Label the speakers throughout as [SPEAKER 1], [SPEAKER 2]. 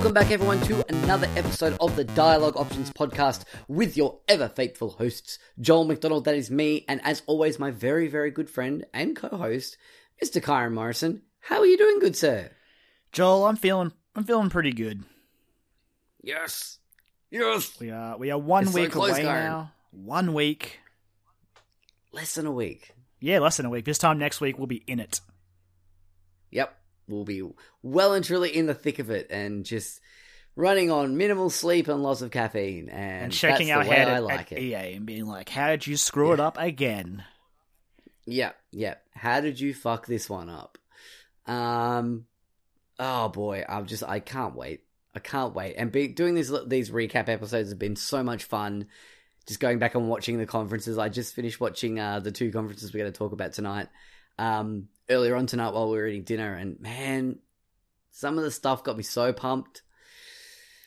[SPEAKER 1] Welcome back, everyone, to another episode of the Dialogue Options podcast with your ever faithful hosts, Joel McDonald, that is me, and as always, my very, very good friend and co host, Mr. Kyron Morrison. How are you doing, good sir?
[SPEAKER 2] Joel, I'm feeling I'm feeling pretty good.
[SPEAKER 1] Yes. Yes.
[SPEAKER 2] We are we are one
[SPEAKER 1] It's so
[SPEAKER 2] week
[SPEAKER 1] close,
[SPEAKER 2] away
[SPEAKER 1] Kyron.
[SPEAKER 2] now. One week.
[SPEAKER 1] Less than a week.
[SPEAKER 2] Yeah, less than a week. This time next week we'll be in it.
[SPEAKER 1] Yep. We'll be well and truly in the thick of it and just running on minimal sleep and lots of caffeine. And,
[SPEAKER 2] And shaking our head
[SPEAKER 1] I
[SPEAKER 2] at,
[SPEAKER 1] like
[SPEAKER 2] at
[SPEAKER 1] it.
[SPEAKER 2] EA and being like, How did you screw it up again?
[SPEAKER 1] Yeah, yeah. How did you fuck this one up? Um, oh boy, I'm just I can't wait. I can't wait. And be, doing these these recap episodes have been so much fun. Just going back and watching the conferences. I just finished watching uh, the two conferences we're going to talk about tonight. Um, earlier on tonight while we were eating dinner, and man, some of the stuff got me so pumped.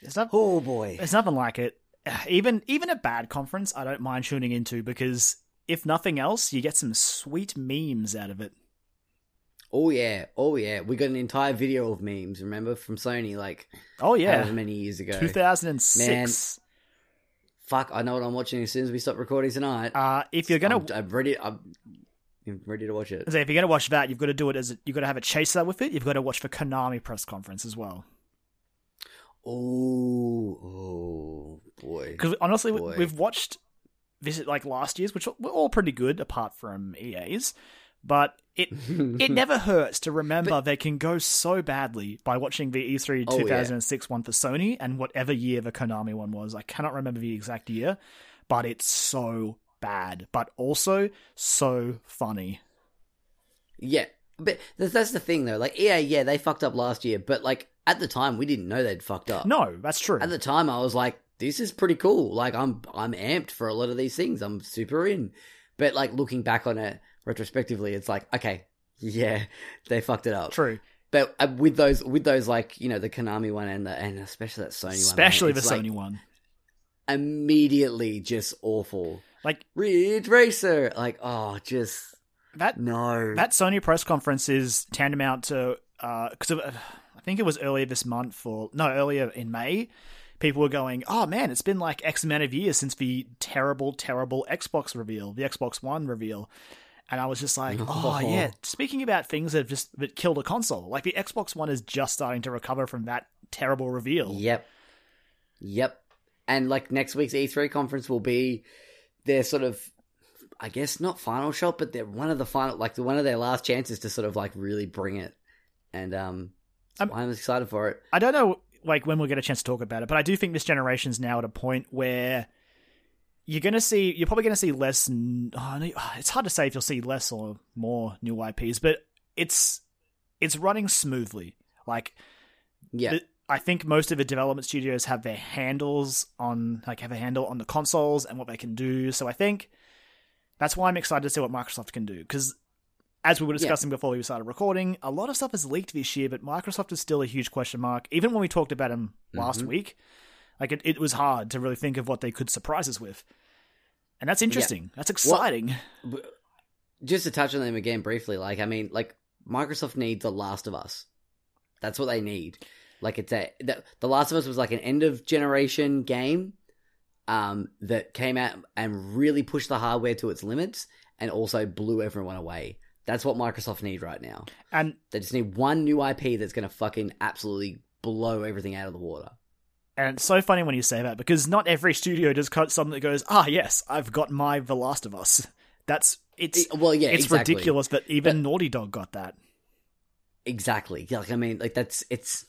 [SPEAKER 2] There's, not,
[SPEAKER 1] Oh boy,
[SPEAKER 2] there's nothing like it. Even even a bad conference I don't mind tuning into because if nothing else, you get some sweet memes out of it.
[SPEAKER 1] oh yeah, oh yeah. We got an entire video of memes. Remember from Sony, like
[SPEAKER 2] Oh yeah.
[SPEAKER 1] however many years ago.
[SPEAKER 2] Two thousand and six.
[SPEAKER 1] Fuck, I know what I'm watching as soon as we stop recording tonight.
[SPEAKER 2] Uh if you're gonna
[SPEAKER 1] I'm, I'm ready. I'm, I'm ready to watch it.
[SPEAKER 2] So if you're going to watch that, you've got to do it as you've got to have a chaser with it. You've got to watch the Konami press conference as well.
[SPEAKER 1] Oh, oh boy.
[SPEAKER 2] Because honestly,
[SPEAKER 1] Boy.
[SPEAKER 2] we've watched visit like last year's, which were all pretty good apart from EA's. But it it never hurts to remember they can go so badly by watching the E E3
[SPEAKER 1] Oh, yeah.
[SPEAKER 2] 2006 one for Sony and whatever year the Konami one was. I cannot remember the exact year, but it's so bad, but also so funny.
[SPEAKER 1] Yeah, but that's the thing though. Like, yeah, yeah, they fucked up last year, but like at the time, we didn't know they'd fucked up.
[SPEAKER 2] No, that's true.
[SPEAKER 1] At the time, I was like, this is pretty cool. Like, I'm I'm amped for a lot of these things. I'm super in. But like looking back on it retrospectively, it's like, okay, yeah, they fucked it up.
[SPEAKER 2] True.
[SPEAKER 1] But uh, with those, with those, like you know, the Konami one and the and especially that Sony one,
[SPEAKER 2] Especially the
[SPEAKER 1] like,
[SPEAKER 2] Sony one.
[SPEAKER 1] immediately just awful.
[SPEAKER 2] Like
[SPEAKER 1] Ridge Racer, like oh, just
[SPEAKER 2] that
[SPEAKER 1] no.
[SPEAKER 2] That Sony press conference is tantamount to because uh, I think it was earlier this month or no earlier in May. People were going, "Oh man, it's been like X amount of years since the terrible, terrible Xbox reveal, the Xbox One reveal." And I was just like, "Oh yeah." Speaking about things that have just that killed a console, like the Xbox One is just starting to recover from that terrible reveal.
[SPEAKER 1] Yep. Yep. And like next week's E3 conference will be their sort of I guess not final shot, but they're one of the final like the one of their last chances to sort of like really bring it. And um
[SPEAKER 2] I'm-
[SPEAKER 1] I'm excited for it.
[SPEAKER 2] I don't know like when we'll get a chance to talk about it, but I do think this generation's now at a point where you're gonna see you're probably gonna see less. Oh, it's hard to say if you'll see less or more new IPs, but it's it's running smoothly. Like
[SPEAKER 1] Yeah.
[SPEAKER 2] the- I think most of the development studios have their handles on like have a handle on the consoles and what they can do. So I think that's why I'm excited to see what Microsoft can do because. As we were discussing before we started recording, a lot of stuff is leaked this year, but Microsoft is still a huge question mark. Even when we talked about them last
[SPEAKER 1] Mhm.
[SPEAKER 2] week, like it, it was hard to really think of what they could surprise us with. And that's interesting. That's exciting.
[SPEAKER 1] just to touch on them again briefly, like I mean, like Microsoft needs The Last of Us. That's what they need. Like it's a the, the Last of Us was like an end of generation game, um, that came out and really pushed the hardware to its limits and also blew everyone away. That's what Microsoft need right now.
[SPEAKER 2] And
[SPEAKER 1] They just need one new IP that's gonna fucking absolutely blow everything out of the water.
[SPEAKER 2] and it's so funny when you say that because not every studio does cut something that goes, ah, yes, I've got my The Last of Us. That's it's
[SPEAKER 1] It- well, yeah,
[SPEAKER 2] it's
[SPEAKER 1] exactly.
[SPEAKER 2] ridiculous that even Naughty Dog got that.
[SPEAKER 1] Exactly. Yeah, Like I mean, like that's it's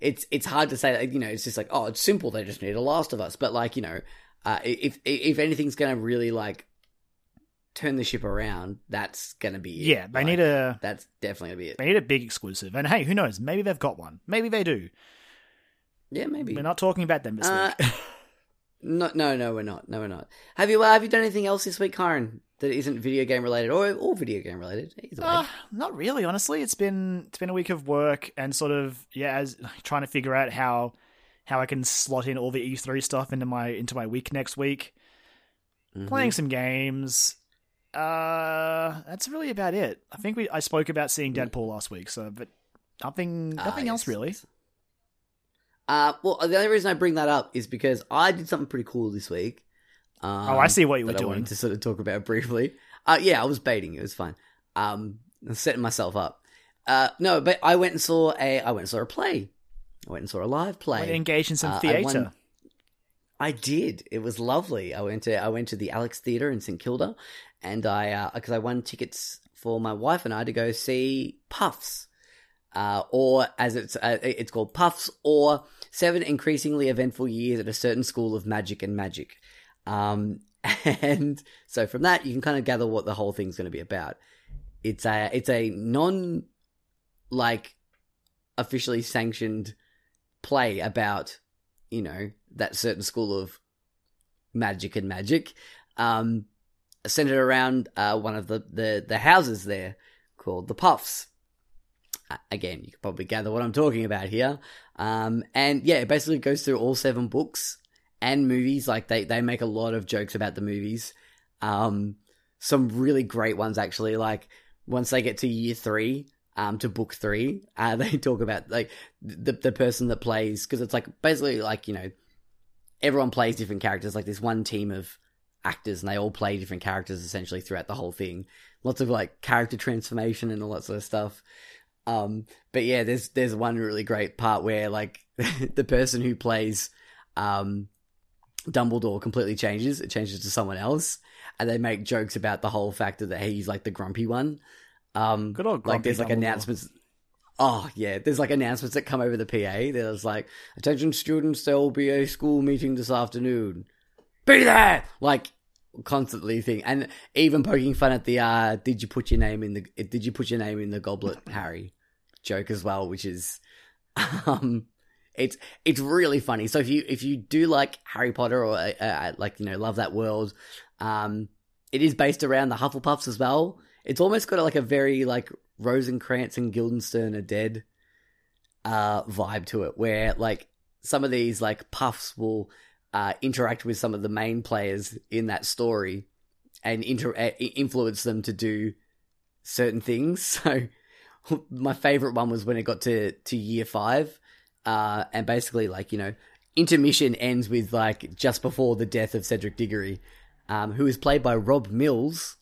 [SPEAKER 1] it's it's hard to say. You know, it's just like oh, it's simple. They just need a Last of Us. But like you know, uh, if if anything's gonna really like turn the ship around, that's gonna be it.
[SPEAKER 2] Yeah, they
[SPEAKER 1] Like,
[SPEAKER 2] need a
[SPEAKER 1] That's definitely gonna be it.
[SPEAKER 2] they need a big exclusive. And hey, who knows? Maybe they've got one. Maybe they do.
[SPEAKER 1] Yeah, maybe.
[SPEAKER 2] We're not talking about them this
[SPEAKER 1] Uh,
[SPEAKER 2] week.
[SPEAKER 1] No, no, no, we're not. No, we're not. Have you uh, have you done anything else this week, Kyron, that isn't video game related or or video game related? Either way.
[SPEAKER 2] Uh, not really, honestly. It's been it's been a week of work and sort of yeah, as trying to figure out how how I can slot in all the E3 stuff into my into my week next week.
[SPEAKER 1] Mhm.
[SPEAKER 2] Playing some games. Uh, that's really about it. I think we I spoke about seeing Deadpool last week, so but nothing nothing else
[SPEAKER 1] yes,
[SPEAKER 2] really.
[SPEAKER 1] yes. Uh, well, the only reason I bring that up is because I did something pretty cool this week. Um,
[SPEAKER 2] Oh, I see what you were
[SPEAKER 1] that I
[SPEAKER 2] doing.
[SPEAKER 1] wanted to sort of talk about briefly. Uh, yeah, I was baiting. It was fun. Um, I was setting myself up. Uh, no, but I went and saw a. I went and saw a play. I went and saw a live play.
[SPEAKER 2] Went engaged in some
[SPEAKER 1] Uh, I
[SPEAKER 2] theatre.
[SPEAKER 1] won- I did. It was lovely. I went to I went to the Alex Theatre in St Kilda, and I because I won tickets for my wife and I to go see Puffs, uh, or as it's uh, it's called Puffs, or Seven Increasingly Eventful Years at a Certain School of Magic and Magic. Um, and so from that you can kind of gather what the whole thing's going to be about. It's a it's a non like officially sanctioned play about you know that certain school of magic and magic. Um centered around uh one of the the, the houses there called the puffs. Uh, again you can probably gather what i'm talking about here. Um and yeah it basically goes through all seven books and movies like they they make a lot of jokes about the movies. Um some really great ones actually. Like once they get to year three um to book three uh they talk about like the the person that plays because it's like basically like you know everyone plays different characters. Like this one team of actors and they all play different characters essentially throughout the whole thing. Lots of like character transformation and all that sort of stuff. Um but yeah there's there's one really great part where like the person who plays um Dumbledore completely changes it changes to someone else and they make jokes about the whole fact that he's like the grumpy one um
[SPEAKER 2] Good old grumpy like
[SPEAKER 1] there's like
[SPEAKER 2] Dumbledore.
[SPEAKER 1] announcements Oh yeah, there's like announcements that come over the PA. There's like, attention students, there will be a school meeting this afternoon. Be there, like constantly thing, and even poking fun at the uh, did you put your name in the did you put your name in the goblet, Harry joke as well, which is um, it's it's really funny. So if you if you do like Harry Potter or uh, uh, like you know love that world, um, it is based around the Hufflepuffs as well. It's almost got like a very like Rosencrantz and Guildenstern are dead uh vibe to it where like some of these like puffs will uh interact with some of the main players in that story and inter- uh, influence them to do certain things so my favorite one was when it got to to year 5 uh and basically like you know intermission ends with like just before the death of Cedric Diggory um who is played by Rob Mills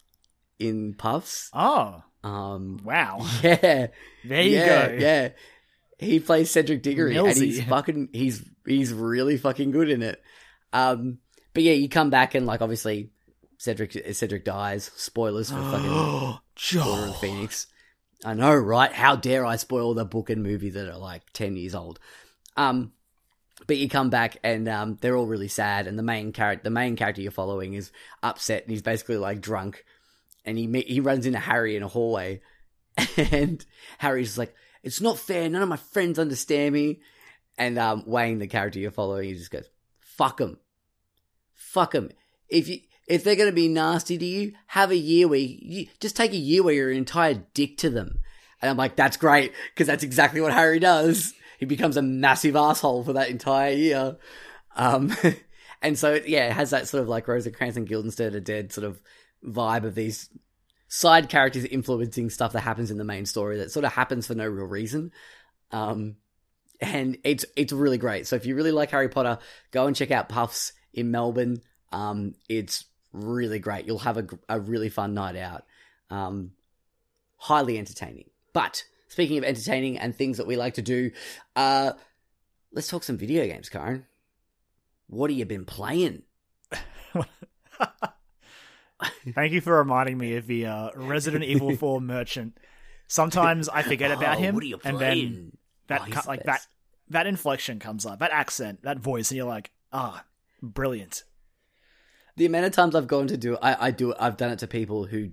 [SPEAKER 1] in Puffs
[SPEAKER 2] Oh,
[SPEAKER 1] um
[SPEAKER 2] wow.
[SPEAKER 1] yeah
[SPEAKER 2] There you
[SPEAKER 1] yeah,
[SPEAKER 2] go.
[SPEAKER 1] Yeah. He plays Cedric Diggory and he's fucking he's he's really fucking good in it. Um but yeah, you come back and like obviously Cedric Cedric dies. Spoilers for fucking Order of Phoenix. I know, right? How dare I spoil the book and movie that are like 10 years old. Um but you come back and um they're all really sad and the main character the main character you're following is upset and he's basically like drunk and he he runs into Harry in a hallway and Harry's like it's not fair none of my friends understand me and um Wayne the character you're following he just goes fuck him, fuck him. if you if they're going to be nasty to you have a year where you, you just take a year where you're an entire dick to them and I'm like that's great because that's exactly what Harry does he becomes a massive asshole for that entire year um and so yeah it has that sort of like Rosencrantz and Guildenstern are dead sort of vibe of these side characters influencing stuff that happens in the main story that sort of happens for no real reason. Um, and it's it's really great. So if you really like Harry Potter, go and check out Puffs in Melbourne. Um, it's really great. You'll have a, a really fun night out. Um, highly entertaining. But speaking of entertaining and things that we like to do, uh, let's talk some video games, Kyron. What have you been playing?
[SPEAKER 2] Thank you for reminding me of the uh, Resident Evil 4 merchant. Sometimes I forget about
[SPEAKER 1] Oh,
[SPEAKER 2] him,
[SPEAKER 1] What are you
[SPEAKER 2] and then that
[SPEAKER 1] Oh,
[SPEAKER 2] like that that inflection comes up, that accent, that voice, and you're like, ah, brilliant.
[SPEAKER 1] The amount of times I've gone to do, I, I do, I've done it to people who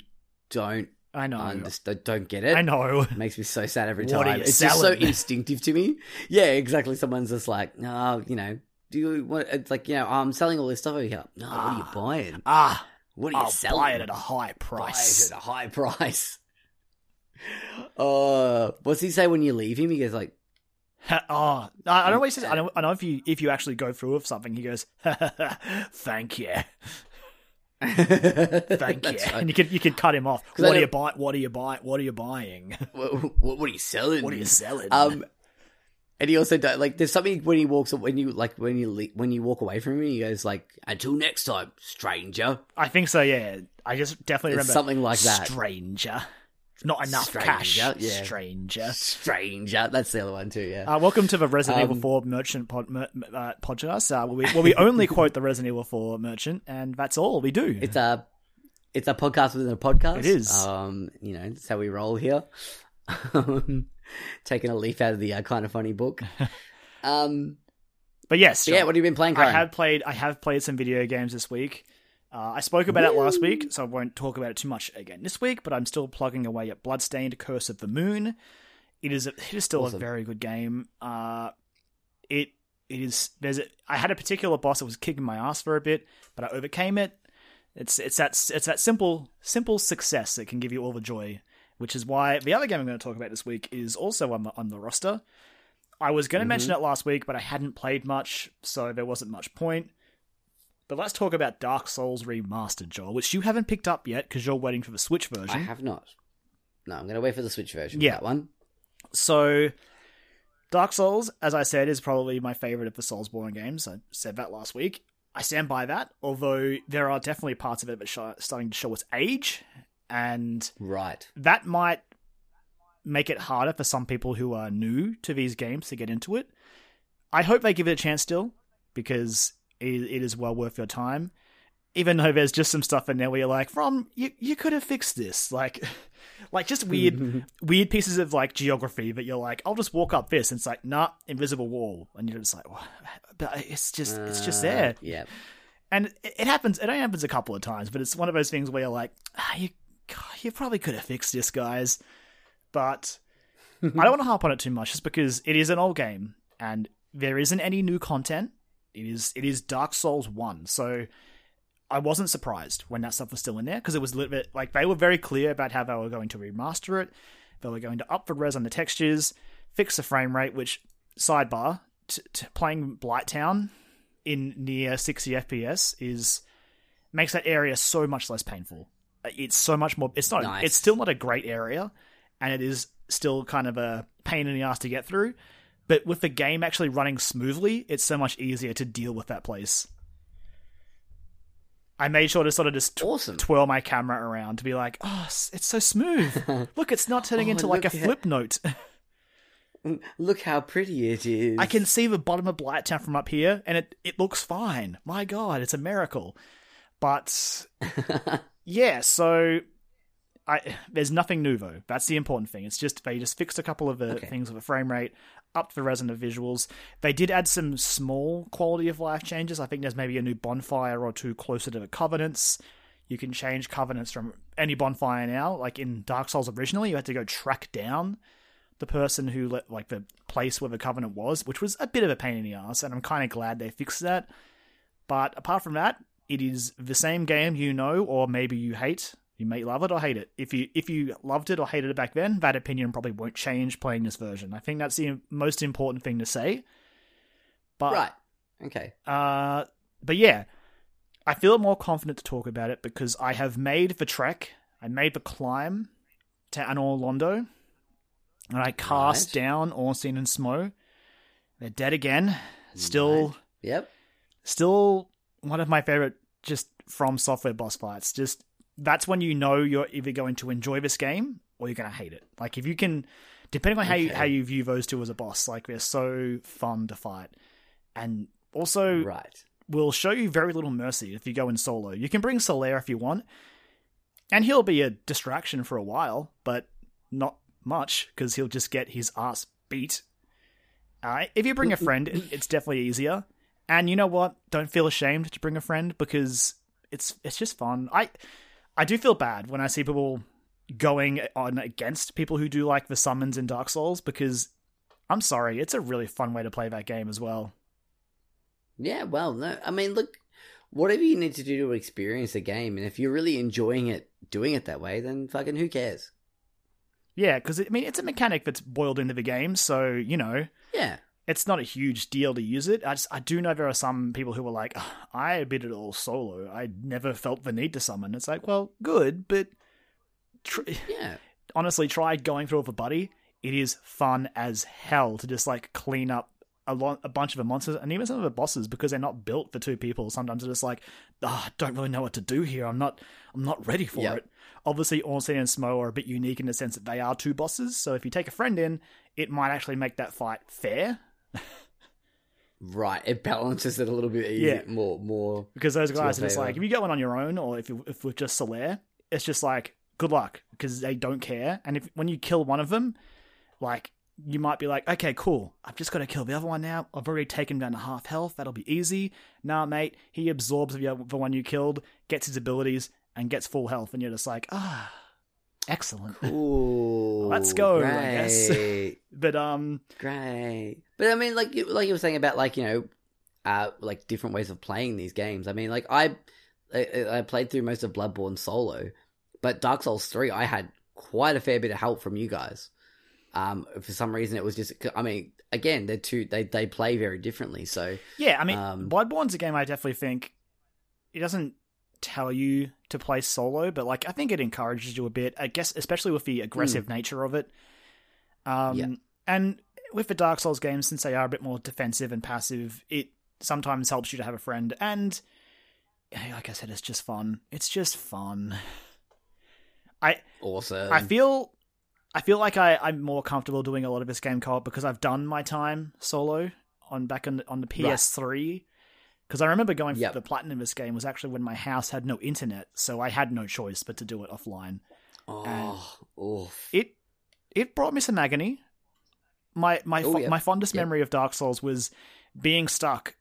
[SPEAKER 1] don't
[SPEAKER 2] I know.
[SPEAKER 1] understand, don't get it.
[SPEAKER 2] I know.
[SPEAKER 1] It makes me so sad every
[SPEAKER 2] What are
[SPEAKER 1] time.
[SPEAKER 2] you
[SPEAKER 1] It's just so instinctive to me. Yeah, exactly. Someone's just like, oh, you know, do you want? It's like, you know, I'm selling all this stuff over here. No, what are you
[SPEAKER 2] Ah.
[SPEAKER 1] buying?
[SPEAKER 2] Ah,
[SPEAKER 1] What are you
[SPEAKER 2] I'll
[SPEAKER 1] selling?
[SPEAKER 2] buy it at a high
[SPEAKER 1] Buy
[SPEAKER 2] price.
[SPEAKER 1] it at a high price. Uh, what's he say when you leave him? He goes like,
[SPEAKER 2] oh, I I don't know what he says. I know, I know if you if you actually go through with something, he goes, "Thank you, thank you," and you can you can cut him off. What are you buy? What are you buy? What are you buying?
[SPEAKER 1] what, what, what are you selling?
[SPEAKER 2] What are you selling?
[SPEAKER 1] Um, And he also does, like there's something when he walks when you like when you le- when you walk away from him, he goes like, "Until next time, stranger."
[SPEAKER 2] I think so. Yeah, I just definitely
[SPEAKER 1] It's
[SPEAKER 2] remember
[SPEAKER 1] something like that.
[SPEAKER 2] Stranger, not enough
[SPEAKER 1] Stranger,
[SPEAKER 2] cash.
[SPEAKER 1] yeah.
[SPEAKER 2] Stranger.
[SPEAKER 1] Stranger. That's the other one too. Yeah.
[SPEAKER 2] Uh, welcome to the Resident
[SPEAKER 1] Um,
[SPEAKER 2] Evil 4 merchant pod, mer, uh, podcast, uh, where, we, where we only quote the Resident Evil 4 merchant, and that's all we do.
[SPEAKER 1] It's a it's a podcast within a podcast.
[SPEAKER 2] It is.
[SPEAKER 1] Um, you know, that's how we roll here. Um, Taking a leaf out of the uh, kind of funny book. Um,
[SPEAKER 2] but yes,
[SPEAKER 1] yeah, what have you been playing?
[SPEAKER 2] I have played. I have played some video games this week. Uh, I spoke about it last week, so I won't talk about it too much again this week. But I'm still plugging away at Bloodstained: Curse of the Moon. It is. A, it is still
[SPEAKER 1] Awesome.
[SPEAKER 2] a very good game. Uh, it it is. There's. A, I had a particular boss that was kicking my ass for a bit, but I overcame it. It's it's that it's that simple simple success that can give you all the joy. Which is why the other game I'm going to talk about this week is also on the on the roster. I was going to mention it last week, but I hadn't played much, so there wasn't much point. But let's talk about Dark Souls Remastered, Joel, which you haven't picked up yet because you're waiting for the Switch version.
[SPEAKER 1] I have not. No, I'm going to wait for the Switch version.
[SPEAKER 2] Yeah.
[SPEAKER 1] One.
[SPEAKER 2] So, Dark Souls, as I said, is probably my favorite of the Soulsborne games. I said that last week. I stand by that, although there are definitely parts of it that are starting to show its age, and
[SPEAKER 1] Right.
[SPEAKER 2] that might make it harder for some people who are new to these games to get into it. I hope they give it a chance still, because it, it is well worth your time. Even though there's just some stuff in there where you're like, from you, you could have fixed this, like, like just weird, weird pieces of like geography that you're like, I'll just walk up this, and it's like, nah, invisible wall, and you're just like, "What?" but it's just, it's just
[SPEAKER 1] Uh,
[SPEAKER 2] there
[SPEAKER 1] Yeah.
[SPEAKER 2] and it it happens. It only happens a couple of times, but it's one of those things where you're like, ah, you, you probably could have fixed this, guys. But I don't want to harp on it too much, just because it is an old game and there isn't any new content. It is it is Dark Souls one, so I wasn't surprised when that stuff was still in there because it was a little bit like they were very clear about how they were going to remaster it. They were going to up the res on the textures, fix the frame rate. Which sidebar, t- t- playing Blighttown in near 60 FPS is makes that area so much less painful. It's so much more. It's not.
[SPEAKER 1] Nice.
[SPEAKER 2] It's still not a great area, and it is still kind of a pain in the ass to get through. But with the game actually running smoothly, it's so much easier to deal with that place. I made sure to sort of just tw-
[SPEAKER 1] Awesome.
[SPEAKER 2] twirl my camera around to be like, oh, it's so smooth. Look, it's not turning
[SPEAKER 1] Oh,
[SPEAKER 2] into like a flip note.
[SPEAKER 1] Look how pretty it is.
[SPEAKER 2] I can see the bottom of Blighttown from up here, and it, it looks fine. My God, it's a miracle. But yeah, so I there's nothing new though. That's the important thing. It's just they just fixed a couple of the
[SPEAKER 1] Okay.
[SPEAKER 2] things with the frame rate, upped the res and the visuals. They did add some small quality of life changes. I think there's maybe a new bonfire or two closer to the covenants. You can change covenants from any bonfire now. Like in Dark Souls originally, you had to go track down the person who let like the place where the covenant was, which was a bit of a pain in the ass, and I'm kind of glad they fixed that. But apart from that, it is the same game you know, or maybe you hate. You may love it or hate it. If you if you loved it or hated it back then, that opinion probably won't change playing this version. I think that's the most important thing to say. But
[SPEAKER 1] right. Okay.
[SPEAKER 2] uh, but yeah, I feel more confident to talk about it because I have made the trek. I made the climb to Anor Londo, and I cast
[SPEAKER 1] Right.
[SPEAKER 2] down Ornstein and Smough. They're dead again. Still,
[SPEAKER 1] Right. Yep.
[SPEAKER 2] still one of my favorite just FromSoftware boss fights. Just that's when you know you're either going to enjoy this game or you're going to hate it. Like if you can, depending on how you how you view those two as a boss, like they're so fun to fight, and also
[SPEAKER 1] Right.
[SPEAKER 2] will show you very little mercy if you go in solo. You can bring Solaire if you want, and he'll be a distraction for a while, but not much because he'll just get his ass beat. Uh, if you bring a friend, it's definitely easier. And you know what? Don't feel ashamed to bring a friend because it's it's just fun. I I do feel bad when I see people going on against people who do like the summons in Dark Souls because I'm sorry, it's a really fun way to play that game as well.
[SPEAKER 1] Yeah, well, no, I mean, look, whatever you need to do to experience a game, and if you're really enjoying it, doing it that way, then fucking who cares?
[SPEAKER 2] Yeah, because I mean it's a mechanic that's boiled into the game, so you know
[SPEAKER 1] Yeah,
[SPEAKER 2] it's not a huge deal to use it. I just I do know there are some people who are like, "Ugh, I did it all solo. I never felt the need to summon. It's like, well, good, but tr-
[SPEAKER 1] yeah,
[SPEAKER 2] honestly, try going through with a buddy. it is fun as hell to just like clean up a lot, a bunch of the monsters and even some of the bosses because they're not built for two people. Sometimes they're just like, oh, I don't really know what to do here. I'm not, I'm not ready for
[SPEAKER 1] Yep.
[SPEAKER 2] it. Obviously, Ornstein and Smough are a bit unique in the sense that they are two bosses. So if you take a friend in, it might actually make that fight fair
[SPEAKER 1] Right, it balances it a little bit easier,
[SPEAKER 2] Yeah.
[SPEAKER 1] more, more.
[SPEAKER 2] because those guys are just like, if you get one on your own or if you, if with just Solaire, it's just like good luck because they don't care. And if when you kill one of them, like you might be like, okay, cool, I've just got to kill the other one now. I've already taken him down to half health. That'll be easy. Nah, mate, he absorbs the other- the one you killed, gets his abilities, and gets full health, and you're just like, ah, excellent.
[SPEAKER 1] Ooh,
[SPEAKER 2] Let's go, I guess. But um,
[SPEAKER 1] great. But I mean, like, you- like you were saying about like you know, uh, like different ways of playing these games. I mean, like I, I, I played through most of Bloodborne solo, but Dark Souls three, I had quite a fair bit of help from you guys. Um, for some reason, it was just. I mean, again, they're two. They they play very differently. So
[SPEAKER 2] yeah, I mean,
[SPEAKER 1] Um,
[SPEAKER 2] Bloodborne's a game I definitely think it doesn't tell you to play solo, but like I think it encourages you a bit. I guess especially with the aggressive nature of it. Um,
[SPEAKER 1] Yeah.
[SPEAKER 2] and with the Dark Souls games, since they are a bit more defensive and passive, it sometimes helps you to have a friend. And like I said, it's just fun. It's just fun. I
[SPEAKER 1] awesome.
[SPEAKER 2] I feel I feel like I, I'm more comfortable doing a lot of this game co-op because I've done my time solo on back on the, on the PS3. Because I remember going
[SPEAKER 1] Yep.
[SPEAKER 2] for the platinum this game was actually when my house had no internet, so I had no choice but to do it offline.
[SPEAKER 1] oh, oof.
[SPEAKER 2] It it brought me some agony. My my
[SPEAKER 1] Oh,
[SPEAKER 2] fo- my fondest
[SPEAKER 1] Yep.
[SPEAKER 2] memory of Dark Souls was being stuck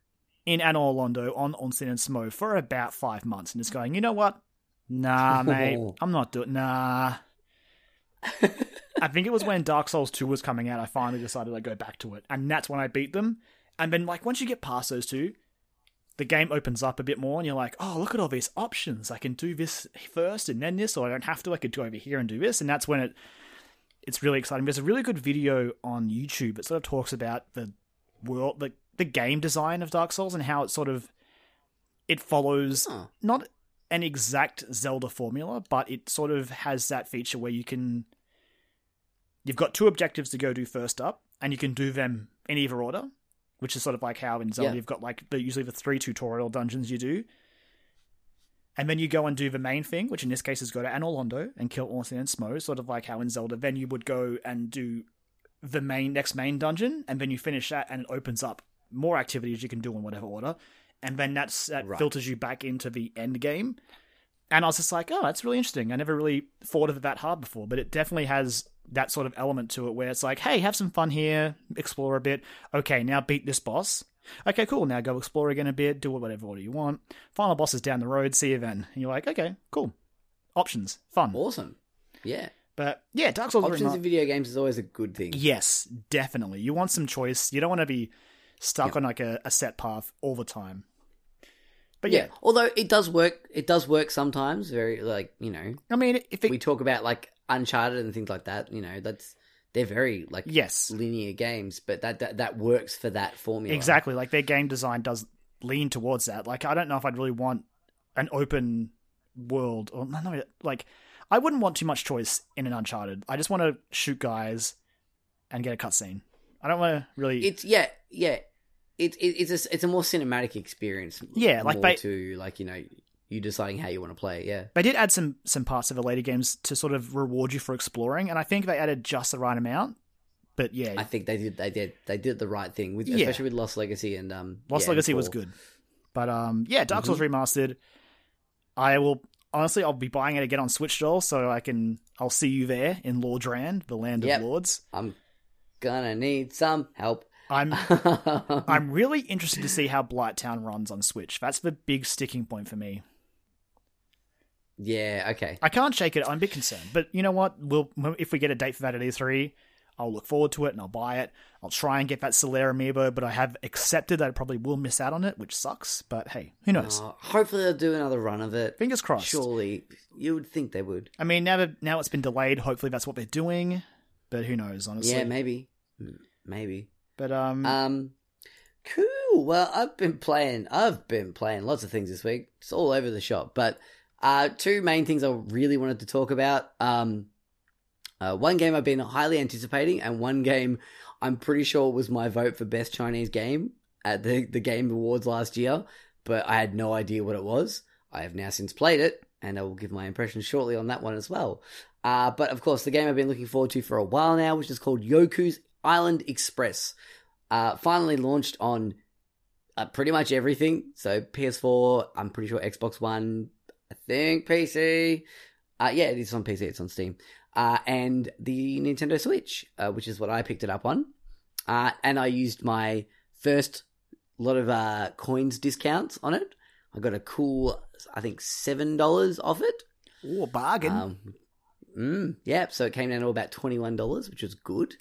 [SPEAKER 2] in Anor Londo on Ornstein and Smough for about five months and just going, you know what? Nah, mate, I'm not doing. Nah. I think it was when Dark Souls 2 was coming out, I finally decided I'd go back to it. And that's when I beat them. And then, like, once you get past those two, the game opens up a bit more, and you're like, oh, look at all these options. I can do this first and then this, or I don't have to. I could go over here and do this. And that's when it it's really exciting. There's a really good video on YouTube that sort of talks about the world, the, the game design of Dark Souls and how it sort of it follows
[SPEAKER 1] Huh.
[SPEAKER 2] not an exact Zelda formula, but it sort of has that feature where you can you've got two objectives to go do first up, and you can do them in either order, which is sort of like how in Zelda
[SPEAKER 1] Yeah.
[SPEAKER 2] you've got like the usually the three tutorial dungeons you do. And then you go and do the main thing, which in this case is go to Anor Londo and kill Ornstein and Smough, sort of like how in Zelda. Then you would go and do the main next main dungeon, and then you finish that, and it opens up more activities you can do in whatever order, and then that's that
[SPEAKER 1] Right.
[SPEAKER 2] filters you back into the end game. And I was just like, oh, that's really interesting. I never really thought of it that hard before, but it definitely has that sort of element to it where it's like, hey, have some fun here, explore a bit. Okay, now beat this boss. Okay, cool. Now go explore again a bit, do whatever order you want. Final boss is down the road, see you then. And you're like, okay, cool. Options, fun.
[SPEAKER 1] Awesome. Yeah.
[SPEAKER 2] But yeah, Dark Souls
[SPEAKER 1] Options in video games is always a good thing.
[SPEAKER 2] Yes, definitely. You want some choice. You don't want to be stuck
[SPEAKER 1] Yep.
[SPEAKER 2] on like a, a set path all the time. But yeah,
[SPEAKER 1] Yeah. Although it does work, it does work sometimes. Very like you know,
[SPEAKER 2] I mean, if it,
[SPEAKER 1] we talk about like Uncharted and things like that. You know, that's they're very like
[SPEAKER 2] yes,
[SPEAKER 1] linear games, but that that, that works for that formula.
[SPEAKER 2] exactly. Like their game design does lean towards that. Like I don't know if I'd really want an open world or no, no, like I wouldn't want too much choice in an Uncharted. I just want to shoot guys and get a cutscene. I don't want to really.
[SPEAKER 1] It's yeah, yeah. It, it it's a it's a more cinematic experience.
[SPEAKER 2] Yeah, like they-
[SPEAKER 1] to like you know you deciding how you want to play. it, Yeah.
[SPEAKER 2] They did add some some parts of the later games to sort of reward you for exploring, and I think they added just the right amount. But yeah,
[SPEAKER 1] I think they did. They did. They did the right thing with,
[SPEAKER 2] Yeah.
[SPEAKER 1] especially with Lost Legacy and um.
[SPEAKER 2] Lost
[SPEAKER 1] yeah,
[SPEAKER 2] Legacy was good. But um, yeah, Dark
[SPEAKER 1] Mm-hmm.
[SPEAKER 2] Souls remastered. I will honestly, I'll be buying it again on Switch doll, so I can. I'll see you there in Lordran, the land
[SPEAKER 1] Yep.
[SPEAKER 2] of lords.
[SPEAKER 1] I'm gonna need some help.
[SPEAKER 2] I'm I'm really interested to see how Blighttown runs on Switch. That's the big sticking point for me.
[SPEAKER 1] Yeah. Okay.
[SPEAKER 2] I can't shake it. I'm a bit concerned, but you know what? We'll if we get a date for that at E3, I'll look forward to it and I'll buy it. I'll try and get that Solaire amiibo, but I have accepted that I probably will miss out on it, which sucks. But hey, who knows?
[SPEAKER 1] Uh, hopefully they'll do another run of it.
[SPEAKER 2] Fingers crossed.
[SPEAKER 1] Surely, you would think they would.
[SPEAKER 2] I mean, now that now it's been delayed, hopefully that's what they're doing. But who knows, honestly.
[SPEAKER 1] Yeah, maybe. Maybe.
[SPEAKER 2] But um,
[SPEAKER 1] Um, cool. Well, I've been playing. I've been playing lots of things this week. It's all over the shop. But uh, two main things I really wanted to talk about. Um, Uh, one game I've been highly anticipating, and one game I'm pretty sure was my vote for best Chinese game at the the Game Awards last year, but I had no idea what it was. I have now since played it, and I will give my impressions shortly on that one as well. Uh, but of course, the game I've been looking forward to for a while now, which is called Yoku's Island Express, uh, finally launched on uh, pretty much everything. So PS4, I'm pretty sure Xbox One, I think PC. Uh, yeah, it is on PC. It's on Steam. Uh, and the Nintendo Switch, uh, which is what I picked it up on. Uh, and I used my first lot of uh, coins discounts on it. I got a cool, I think, seven dollars off it.
[SPEAKER 2] Oh, bargain.
[SPEAKER 1] Um, mm, yeah, so it came down to about twenty one dollars, which was good.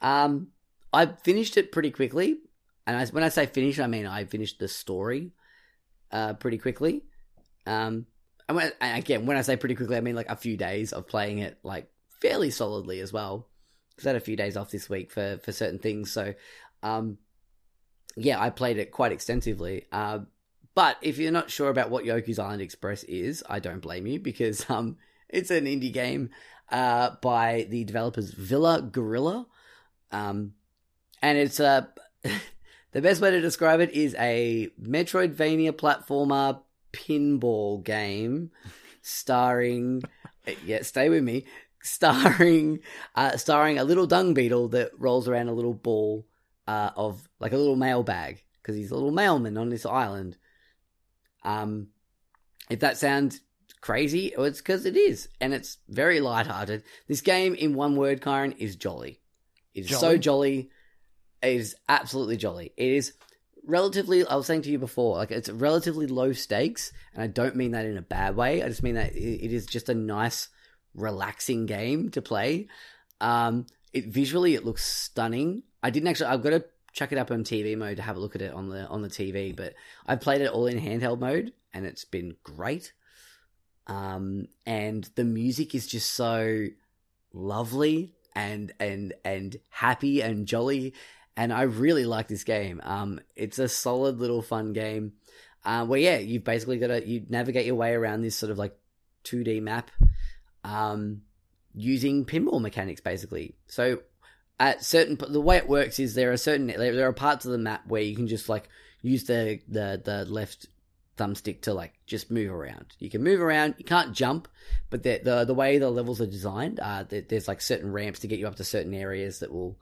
[SPEAKER 1] Um, I finished it pretty quickly, and I, when I say finish, I mean I finished the story uh, pretty quickly. Um, and, when, and again, when I say pretty quickly, I mean like a few days of playing it, like fairly solidly as well. Because I had a few days off this week for for certain things, so um, yeah, I played it quite extensively. Uh, but if you're not sure about what Yoku's Island Express is, I don't blame you because um, it's an indie game uh, by the developers Villa Gorilla, um, and it's a. the best way to describe it is a Metroidvania platformer pinball game starring. yeah, stay with me. Starring, uh, starring a little dung beetle that rolls around a little ball uh, of like a little mailbag because he's a little mailman on this island. Um, if that sounds crazy, it's because it is, and it's very light-hearted. This game, in one word, Kyron, is jolly. It is so
[SPEAKER 2] Jolly?
[SPEAKER 1] jolly. It is absolutely jolly. It is relatively. I was saying to you before, like it's relatively low stakes, and I don't mean that in a bad way. I just mean that it, is just a nice, relaxing game to play. Um, it visually, it looks stunning. I didn't actually. I've got to chuck it up on TV mode to have a look at it on the on the TV, but I've played it all in handheld mode, and it's been great. Um, and the music is just so lovely and and and happy and jolly, and I really like this game. Um, it's a solid little fun game. Uh, where yeah, you've basically got to you navigate your way around this sort of like 2D map, um, using pinball mechanics basically. So at certain the way it works is there are certain there, are parts of the map where you can just like use the the the left thumbstick to like just move around. You can move around. You can't jump, but the the, the way the levels are designed, uh, there, there's like certain ramps to get you up to certain areas that will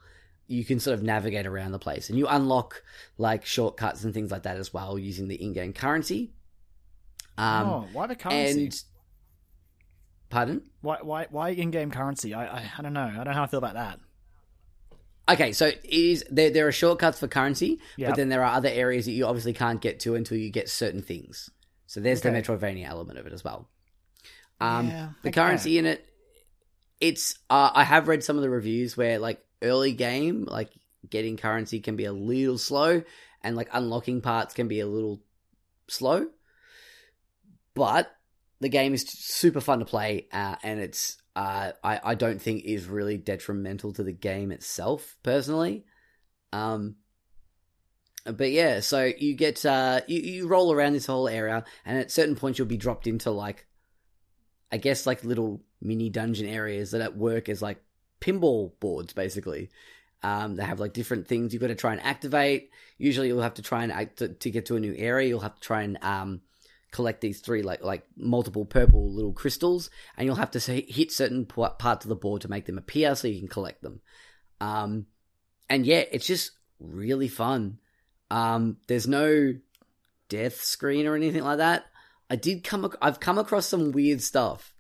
[SPEAKER 1] you can sort of navigate around the place, and you unlock like shortcuts and things like that as well using the in-game currency. Um,
[SPEAKER 2] oh, why the currency?
[SPEAKER 1] and pardon.
[SPEAKER 2] Why, why, why in-game currency? I, I, I don't know. I don't know how I feel about that.
[SPEAKER 1] Okay, so it is there? There are shortcuts for currency,
[SPEAKER 2] Yep.
[SPEAKER 1] but then there are other areas that you obviously can't get to until you get certain things. So there's
[SPEAKER 2] Okay.
[SPEAKER 1] the Metroidvania element of it as well. Um,
[SPEAKER 2] Yeah,
[SPEAKER 1] the
[SPEAKER 2] okay.
[SPEAKER 1] currency in it, it's. Uh, I have read some of the reviews where like early game, like getting currency can be a little slow, and like unlocking parts can be a little slow. But the game is super fun to play, uh, and it's uh, I I don't think is really detrimental to the game itself personally. Um, but yeah, so you get uh, you you roll around this whole area, and at certain points you'll be dropped into like, I guess like little mini dungeon areas that at work as like pinball boards basically. Um, they have like different things you've got to try and activate. Usually, you'll have to try and act to, to get to a new area. You'll have to try and um, collect these three like like multiple purple little crystals, and you'll have to say, hit certain parts of the board to make them appear so you can collect them. Um, and yeah, it's just really fun. Um, there's no death screen or anything like that. I did come, ac- I've come across some weird stuff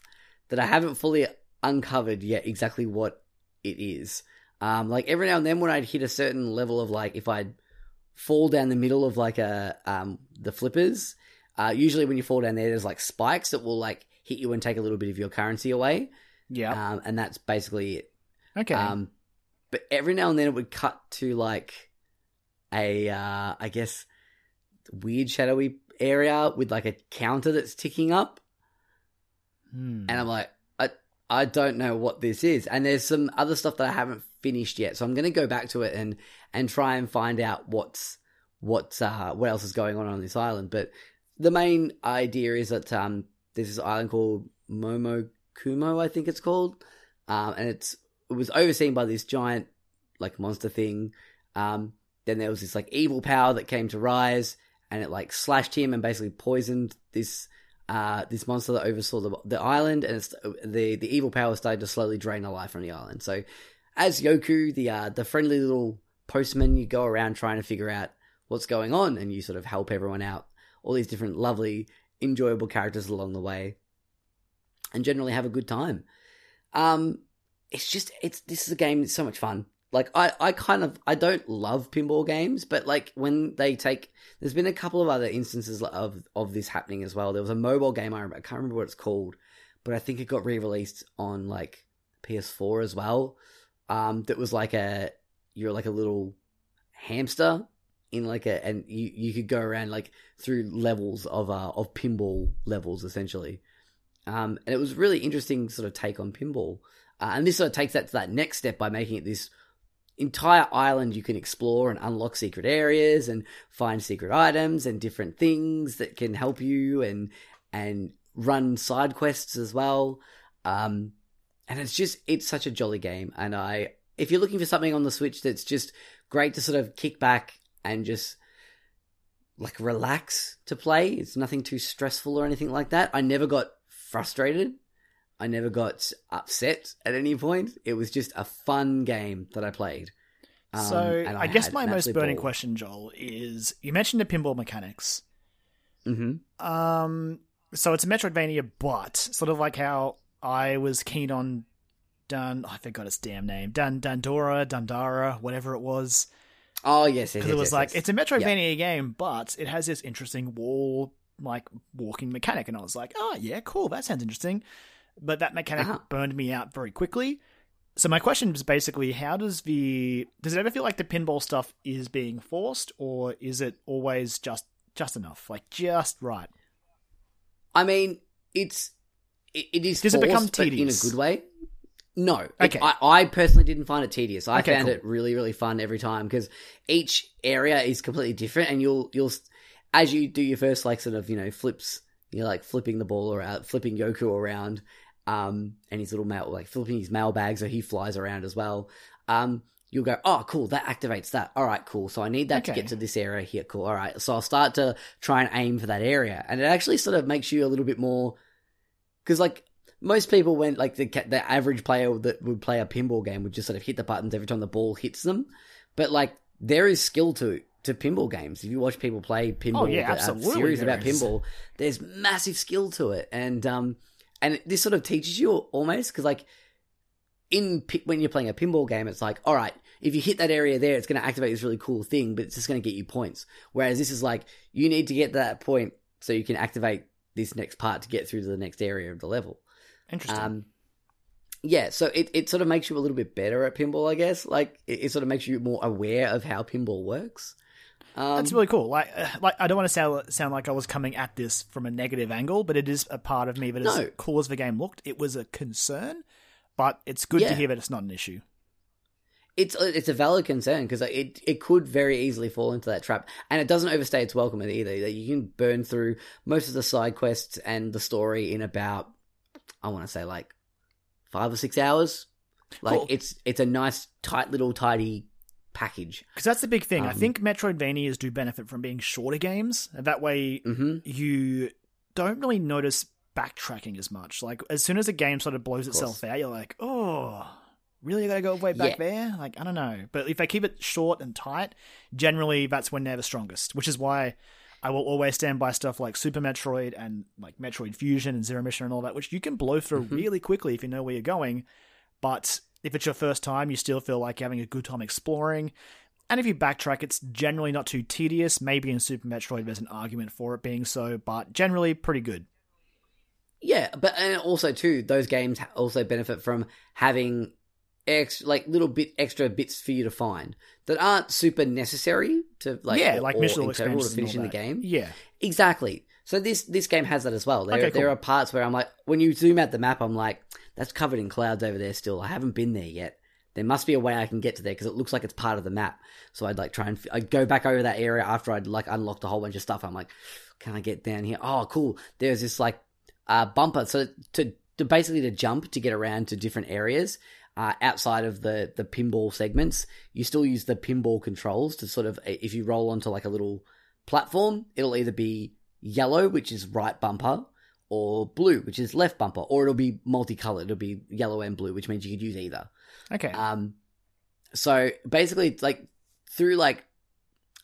[SPEAKER 1] that I haven't fully uncovered yet. Exactly what it is. Um, like every now and then when I'd hit a certain level of like if I'd fall down the middle of like a um the flippers, uh, usually when you fall down there, there's like spikes that will like hit you and take a little bit of your currency away.
[SPEAKER 2] Yeah.
[SPEAKER 1] Um, and that's basically it.
[SPEAKER 2] okay.
[SPEAKER 1] Um, but every now and then it would cut to like a, uh, I guess, weird shadowy area with like a counter that's ticking up,
[SPEAKER 2] Hmm.
[SPEAKER 1] and I'm like, I, don't know what this is. And there's some other stuff that I haven't finished yet, so I'm gonna go back to it and and try and find out what's what's uh what else is going on on this island. But the main idea is that um there's this island called Momokumo, I think it's called. um, and it's it was overseen by this giant like monster thing. Um, then there was this like evil power that came to rise, and it like slashed him and basically poisoned this uh, this monster that oversaw the, the island, and the the evil power started to slowly drain the life from the island. So, as Yoku, the uh, the friendly little postman, you go around trying to figure out what's going on, and you sort of help everyone out. All these different lovely, enjoyable characters along the way, and generally have a good time. Um, it's just it's this is a game that's so much fun. Like I, I kind of I don't love pinball games, but like when they take there's been a couple of other instances of of this happening as well. There was a mobile game I, remember, I can't remember what it's called, but I think it got re-released on like PS4 as well. Um, that was like a you're like a little hamster in like a and you you could go around like through levels of uh of pinball levels essentially. Um, and it was really interesting sort of take on pinball. Uh, and this sort of takes that to that next step by making it this entire island you can explore and unlock secret areas and find secret items and different things that can help you and and run side quests as well. Um, and it's just it's such a jolly game. And I, if you're looking for something on the Switch that's just great to sort of kick back and just like relax to play, it's nothing too stressful or anything like that. I never got frustrated. I never got upset at any point. It was just a fun game that I played.
[SPEAKER 2] Um, so I, I, guess my most burning ball. question, Joel, is you mentioned the pinball mechanics.
[SPEAKER 1] Mm-hmm.
[SPEAKER 2] Um, so it's a Metroidvania, but sort of like how I was keen on Dun. Oh, I forgot its damn name. Dun Dandora, Dandara, whatever it was.
[SPEAKER 1] Oh yes,
[SPEAKER 2] because
[SPEAKER 1] yes,
[SPEAKER 2] it was
[SPEAKER 1] yes,
[SPEAKER 2] like
[SPEAKER 1] yes.
[SPEAKER 2] it's a Metroidvania yep. game, but it has this interesting wall like walking mechanic, and I was like, oh yeah, cool, that sounds interesting but that mechanic uh-huh. burned me out very quickly. So my question is basically, how does the does it ever feel like the pinball stuff is being forced, or is it always just just enough, like just right?
[SPEAKER 1] I mean, it's it, it is.
[SPEAKER 2] Does
[SPEAKER 1] forced,
[SPEAKER 2] it become tedious
[SPEAKER 1] in a good way? No.
[SPEAKER 2] Okay.
[SPEAKER 1] It, I, I, personally didn't find it tedious. I
[SPEAKER 2] okay,
[SPEAKER 1] found
[SPEAKER 2] cool.
[SPEAKER 1] it really, really fun every time because each area is completely different, and you'll you'll as you do your first like sort of you know flips, you're like flipping the ball around, flipping Yoku around um, and his little mail, like flipping his mailbag so he flies around as well. Um, you'll go, oh, cool, that activates that. All right, cool. So I need that
[SPEAKER 2] okay.
[SPEAKER 1] to get to this area here. Cool. All right. So I'll start to try and aim for that area. And it actually sort of makes you a little bit more, because like most people went like the, the average player that would play a pinball game would just sort of hit the buttons every time the ball hits them. But like there is skill to to pinball games. If you watch people play pinball,
[SPEAKER 2] oh, yeah, absolutely,
[SPEAKER 1] series about pinball, there's massive skill to it. And um, and this sort of teaches you almost because like in when you're playing a pinball game it's like all right if you hit that area there it's going to activate this really cool thing but it's just going to get you points. Whereas this is like you need to get to that point so you can activate this next part to get through to the next area of the level.
[SPEAKER 2] Interesting.
[SPEAKER 1] Um, yeah so it, it sort of makes you a little bit better at pinball i guess. Like it, it sort of makes you more aware of how pinball works
[SPEAKER 2] um, That's really cool. Like, uh, like I don't want to sound sound like I was coming at this from a negative angle, but it is a part of me that, as
[SPEAKER 1] No.
[SPEAKER 2] cool as the game looked, it was a concern. But it's good
[SPEAKER 1] Yeah.
[SPEAKER 2] to hear that it's not an issue.
[SPEAKER 1] it's it's a valid concern because it it could very easily fall into that trap, and it doesn't overstay its welcome either. That you can burn through most of the side quests and the story in about I want to say like five or six hours. Like
[SPEAKER 2] Cool.
[SPEAKER 1] it's it's a nice tight little tidy package.
[SPEAKER 2] Because that's the big thing. I
[SPEAKER 1] Um,
[SPEAKER 2] think Metroidvanias do benefit from being shorter games. That way,
[SPEAKER 1] hmm
[SPEAKER 2] you don't really notice backtracking as much. Like, as soon as a game sort of blows
[SPEAKER 1] Of
[SPEAKER 2] itself out, you're like, oh, really? I gotta go way back
[SPEAKER 1] Yeah.
[SPEAKER 2] there? Like, I don't know. But if they keep it short and tight, generally that's when they're the strongest, which is why. I will always stand by stuff like Super Metroid and like Metroid Fusion and Zero Mission and all that, which you can blow through
[SPEAKER 1] Mhm.
[SPEAKER 2] really quickly if you know where you're going. But if it's your first time, you still feel like you're having a good time exploring. And if you backtrack, it's generally not too tedious. Maybe in Super Metroid there's an argument for it being so, but generally pretty good.
[SPEAKER 1] Yeah, but and also too, those games also benefit from having ex like little bit extra bits for you to find that aren't super necessary to like
[SPEAKER 2] yeah,
[SPEAKER 1] or-
[SPEAKER 2] like
[SPEAKER 1] missile
[SPEAKER 2] expansions
[SPEAKER 1] to finishing the game.
[SPEAKER 2] Yeah,
[SPEAKER 1] Exactly. So this this game has that as well. There
[SPEAKER 2] Okay, cool.
[SPEAKER 1] there are parts where I'm like, when you zoom out the map, I'm like, that's covered in clouds over there. Still, I haven't been there yet. There must be a way I can get to there because it looks like it's part of the map. So I'd like try and f- I'd go back over that area after I'd like unlocked a whole bunch of stuff. I'm like, can I get down here? Oh, cool. There's this like uh, bumper. So to to basically to jump to get around to different areas uh, outside of the the pinball segments. You still use the pinball controls to sort of if you roll onto like a little platform, it'll either be yellow, which is right bumper, or blue, which is left bumper, or it'll be multicolored. It'll be yellow and blue, which means you could use either.
[SPEAKER 2] Okay.
[SPEAKER 1] Um, so basically, like through like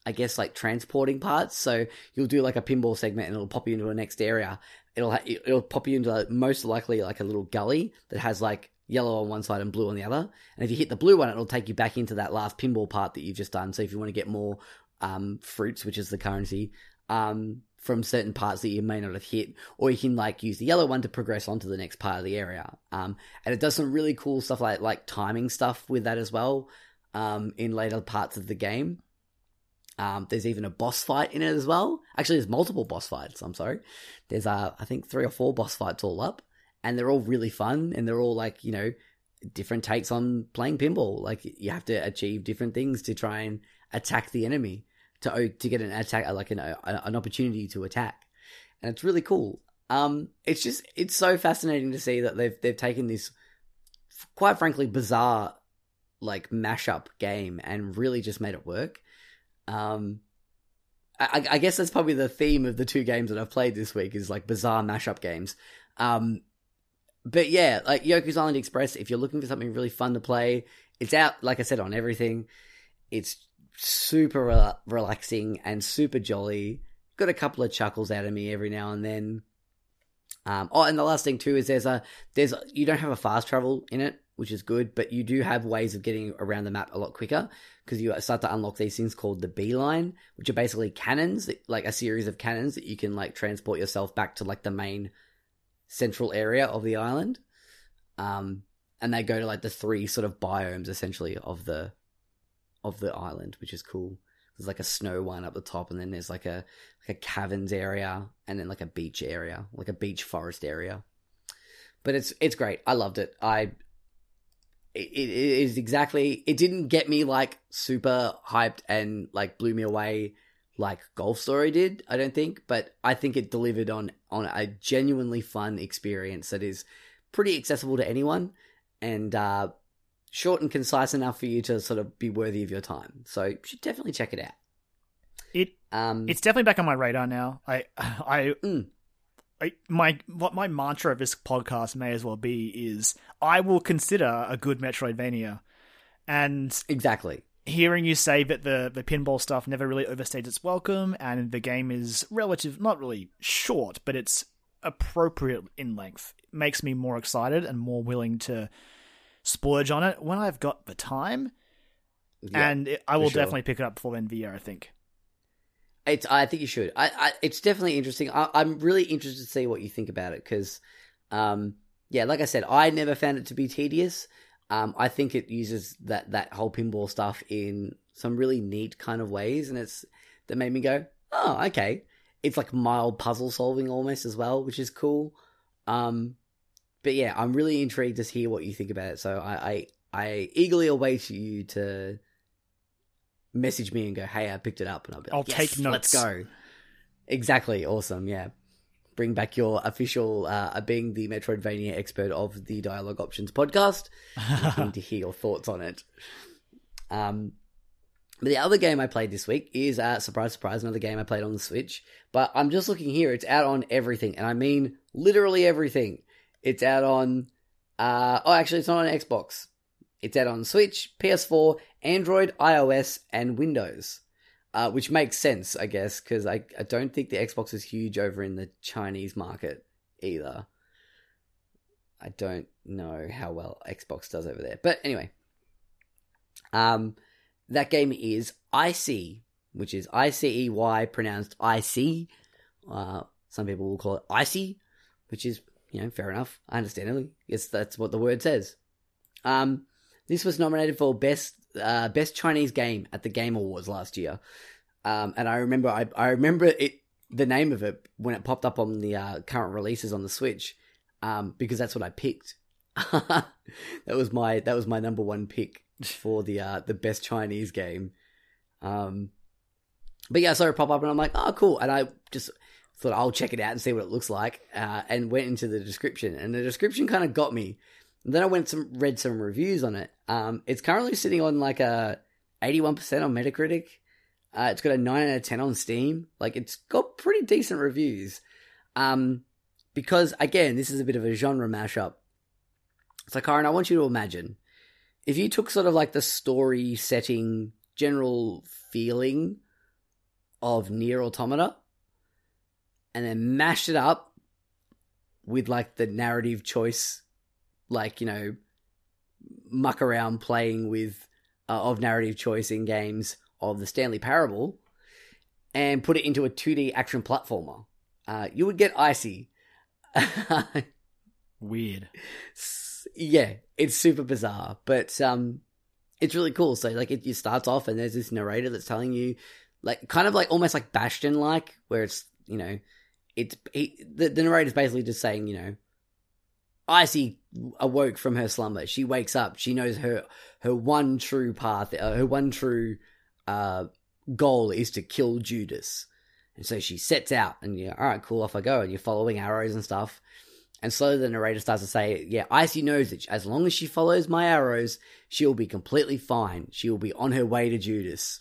[SPEAKER 1] I guess like transporting parts. So you'll do like a pinball segment and it'll pop you into a next area. It'll ha- it'll pop you into like, most likely like a little gully that has like yellow on one side and blue on the other. And if you hit the blue one, it'll take you back into that last pinball part that you've just done. So if you want to get more um, fruits, which is the currency, um, from certain parts that you may not have hit, or you can like use the yellow one to progress onto the next part of the area. Um, and it does some really cool stuff like like timing stuff with that as well. Um, in later parts of the game, um, there's even a boss fight in it as well. Actually, there's multiple boss fights. I'm sorry. There's uh, I think three or four boss fights all up, and they're all really fun, and they're all like you know different takes on playing pinball. Like you have to achieve different things to try and attack the enemy to to get an attack like an an opportunity to attack, and it's really cool. Um, it's just it's so fascinating to see that they've they've taken this quite frankly bizarre like mashup game and really just made it work. Um, I, I guess that's probably the theme of the two games that I've played this week is like bizarre mashup games. Um, but yeah, like Yoku's Island Express, if you're looking for something really fun to play, it's out, like I said, on everything. It's super re- relaxing and super jolly. Got a couple of chuckles out of me every now and then. Um, oh, and the last thing too is there's a there's you don't have a fast travel in it, which is good, but you do have ways of getting around the map a lot quicker because you start to unlock these things called the beeline, which are basically cannons, like a series of cannons that you can like transport yourself back to like the main central area of the island. Um, and they go to like the three sort of biomes essentially of the of the island, which is cool. There's like a snow one up the top, and then there's like a like a caverns area, and then like a beach area, like a beach forest area. But it's it's great. I loved it. I it, it is exactly. It didn't get me like super hyped and like blew me away like Golf Story did. I don't think, but I think it delivered on on a genuinely fun experience that is pretty accessible to anyone and uh, short and concise enough for you to sort of be worthy of your time. So you should definitely check it out.
[SPEAKER 2] It um, it's definitely back on my radar now. I I,
[SPEAKER 1] mm.
[SPEAKER 2] I my what my mantra of this podcast may as well be is I will consider a good Metroidvania, and
[SPEAKER 1] exactly
[SPEAKER 2] hearing you say that the the pinball stuff never really overstays its welcome, and the game is relative, not really short, but it's appropriate in length, makes me more excited and more willing to splurge on it when I've got the time. Yeah, and it, I will sure. definitely pick it up before the end of the year. I think.
[SPEAKER 1] It's. I think you should. I. I it's definitely interesting. I, am really interested to see what you think about it because, um, yeah, like I said, I never found it to be tedious. Um, I think it uses that that whole pinball stuff in some really neat kind of ways, and it's that made me go, oh, okay. It's like mild puzzle solving almost as well, which is cool. Um, but yeah, I'm really intrigued to hear what you think about it. So I, I, I eagerly await you to message me and go, "Hey, I picked it up," and I'll be like,
[SPEAKER 2] "I'll yes, take notes."
[SPEAKER 1] Let's go. Exactly, awesome. Yeah, bring back your official uh, being the Metroidvania expert of the Dialogue Options podcast. Looking to hear your thoughts on it. Um, but the other game I played this week is uh, surprise, surprise, another game I played on the Switch. But I'm just looking here; it's out on everything, and I mean literally everything. It's out on. Uh, oh, actually, it's not on Xbox. It's out on Switch, PS4, Android, iOS, and Windows. Uh, which makes sense, I guess, because I, I don't think the Xbox is huge over in the Chinese market either. I don't know how well Xbox does over there. But anyway, um, that game is Icy, which is I C E Y pronounced I C. Uh, some people will call it Icy, which is, you know, fair enough. I understand. it. Yes, that's what the word says. Um, this was nominated for best uh, best Chinese game at the Game Awards last year, um, and I remember I, I remember it the name of it when it popped up on the uh, current releases on the Switch, um, because that's what I picked. that was my that was my number one pick for the uh, the best Chinese game. Um, but yeah, I saw it pop up and I'm like, oh, cool. And I just thought I'll check it out and see what it looks like, uh, and went into the description, and the description kind of got me. And then I went some read some reviews on it. Um, it's currently sitting on like a 81% on Metacritic. Uh, it's got a 9 out of 10 on Steam. Like it's got pretty decent reviews. Um, because again, this is a bit of a genre mashup. So Kyron, I want you to imagine if you took sort of like the story setting, general feeling of Nier Automata, and then mashed it up with like the narrative choice, like you know, muck around playing with uh, of narrative choice in games of the Stanley Parable, and put it into a 2D action platformer, uh, you would get Icy.
[SPEAKER 2] Weird.
[SPEAKER 1] Yeah, it's super bizarre, but um, it's really cool. So like, it, it starts off and there's this narrator that's telling you, like, kind of like almost like Bastion like, where it's you know, it's he, the the narrator's basically just saying, you know, Icy awoke from her slumber. She wakes up. She knows her her one true path, uh, her one true uh, goal is to kill Judas. And so she sets out, and you're all right, cool, off I go. And you're following arrows and stuff. And slowly the narrator starts to say, yeah, Icy knows that as long as she follows my arrows, she'll be completely fine. She will be on her way to Judas.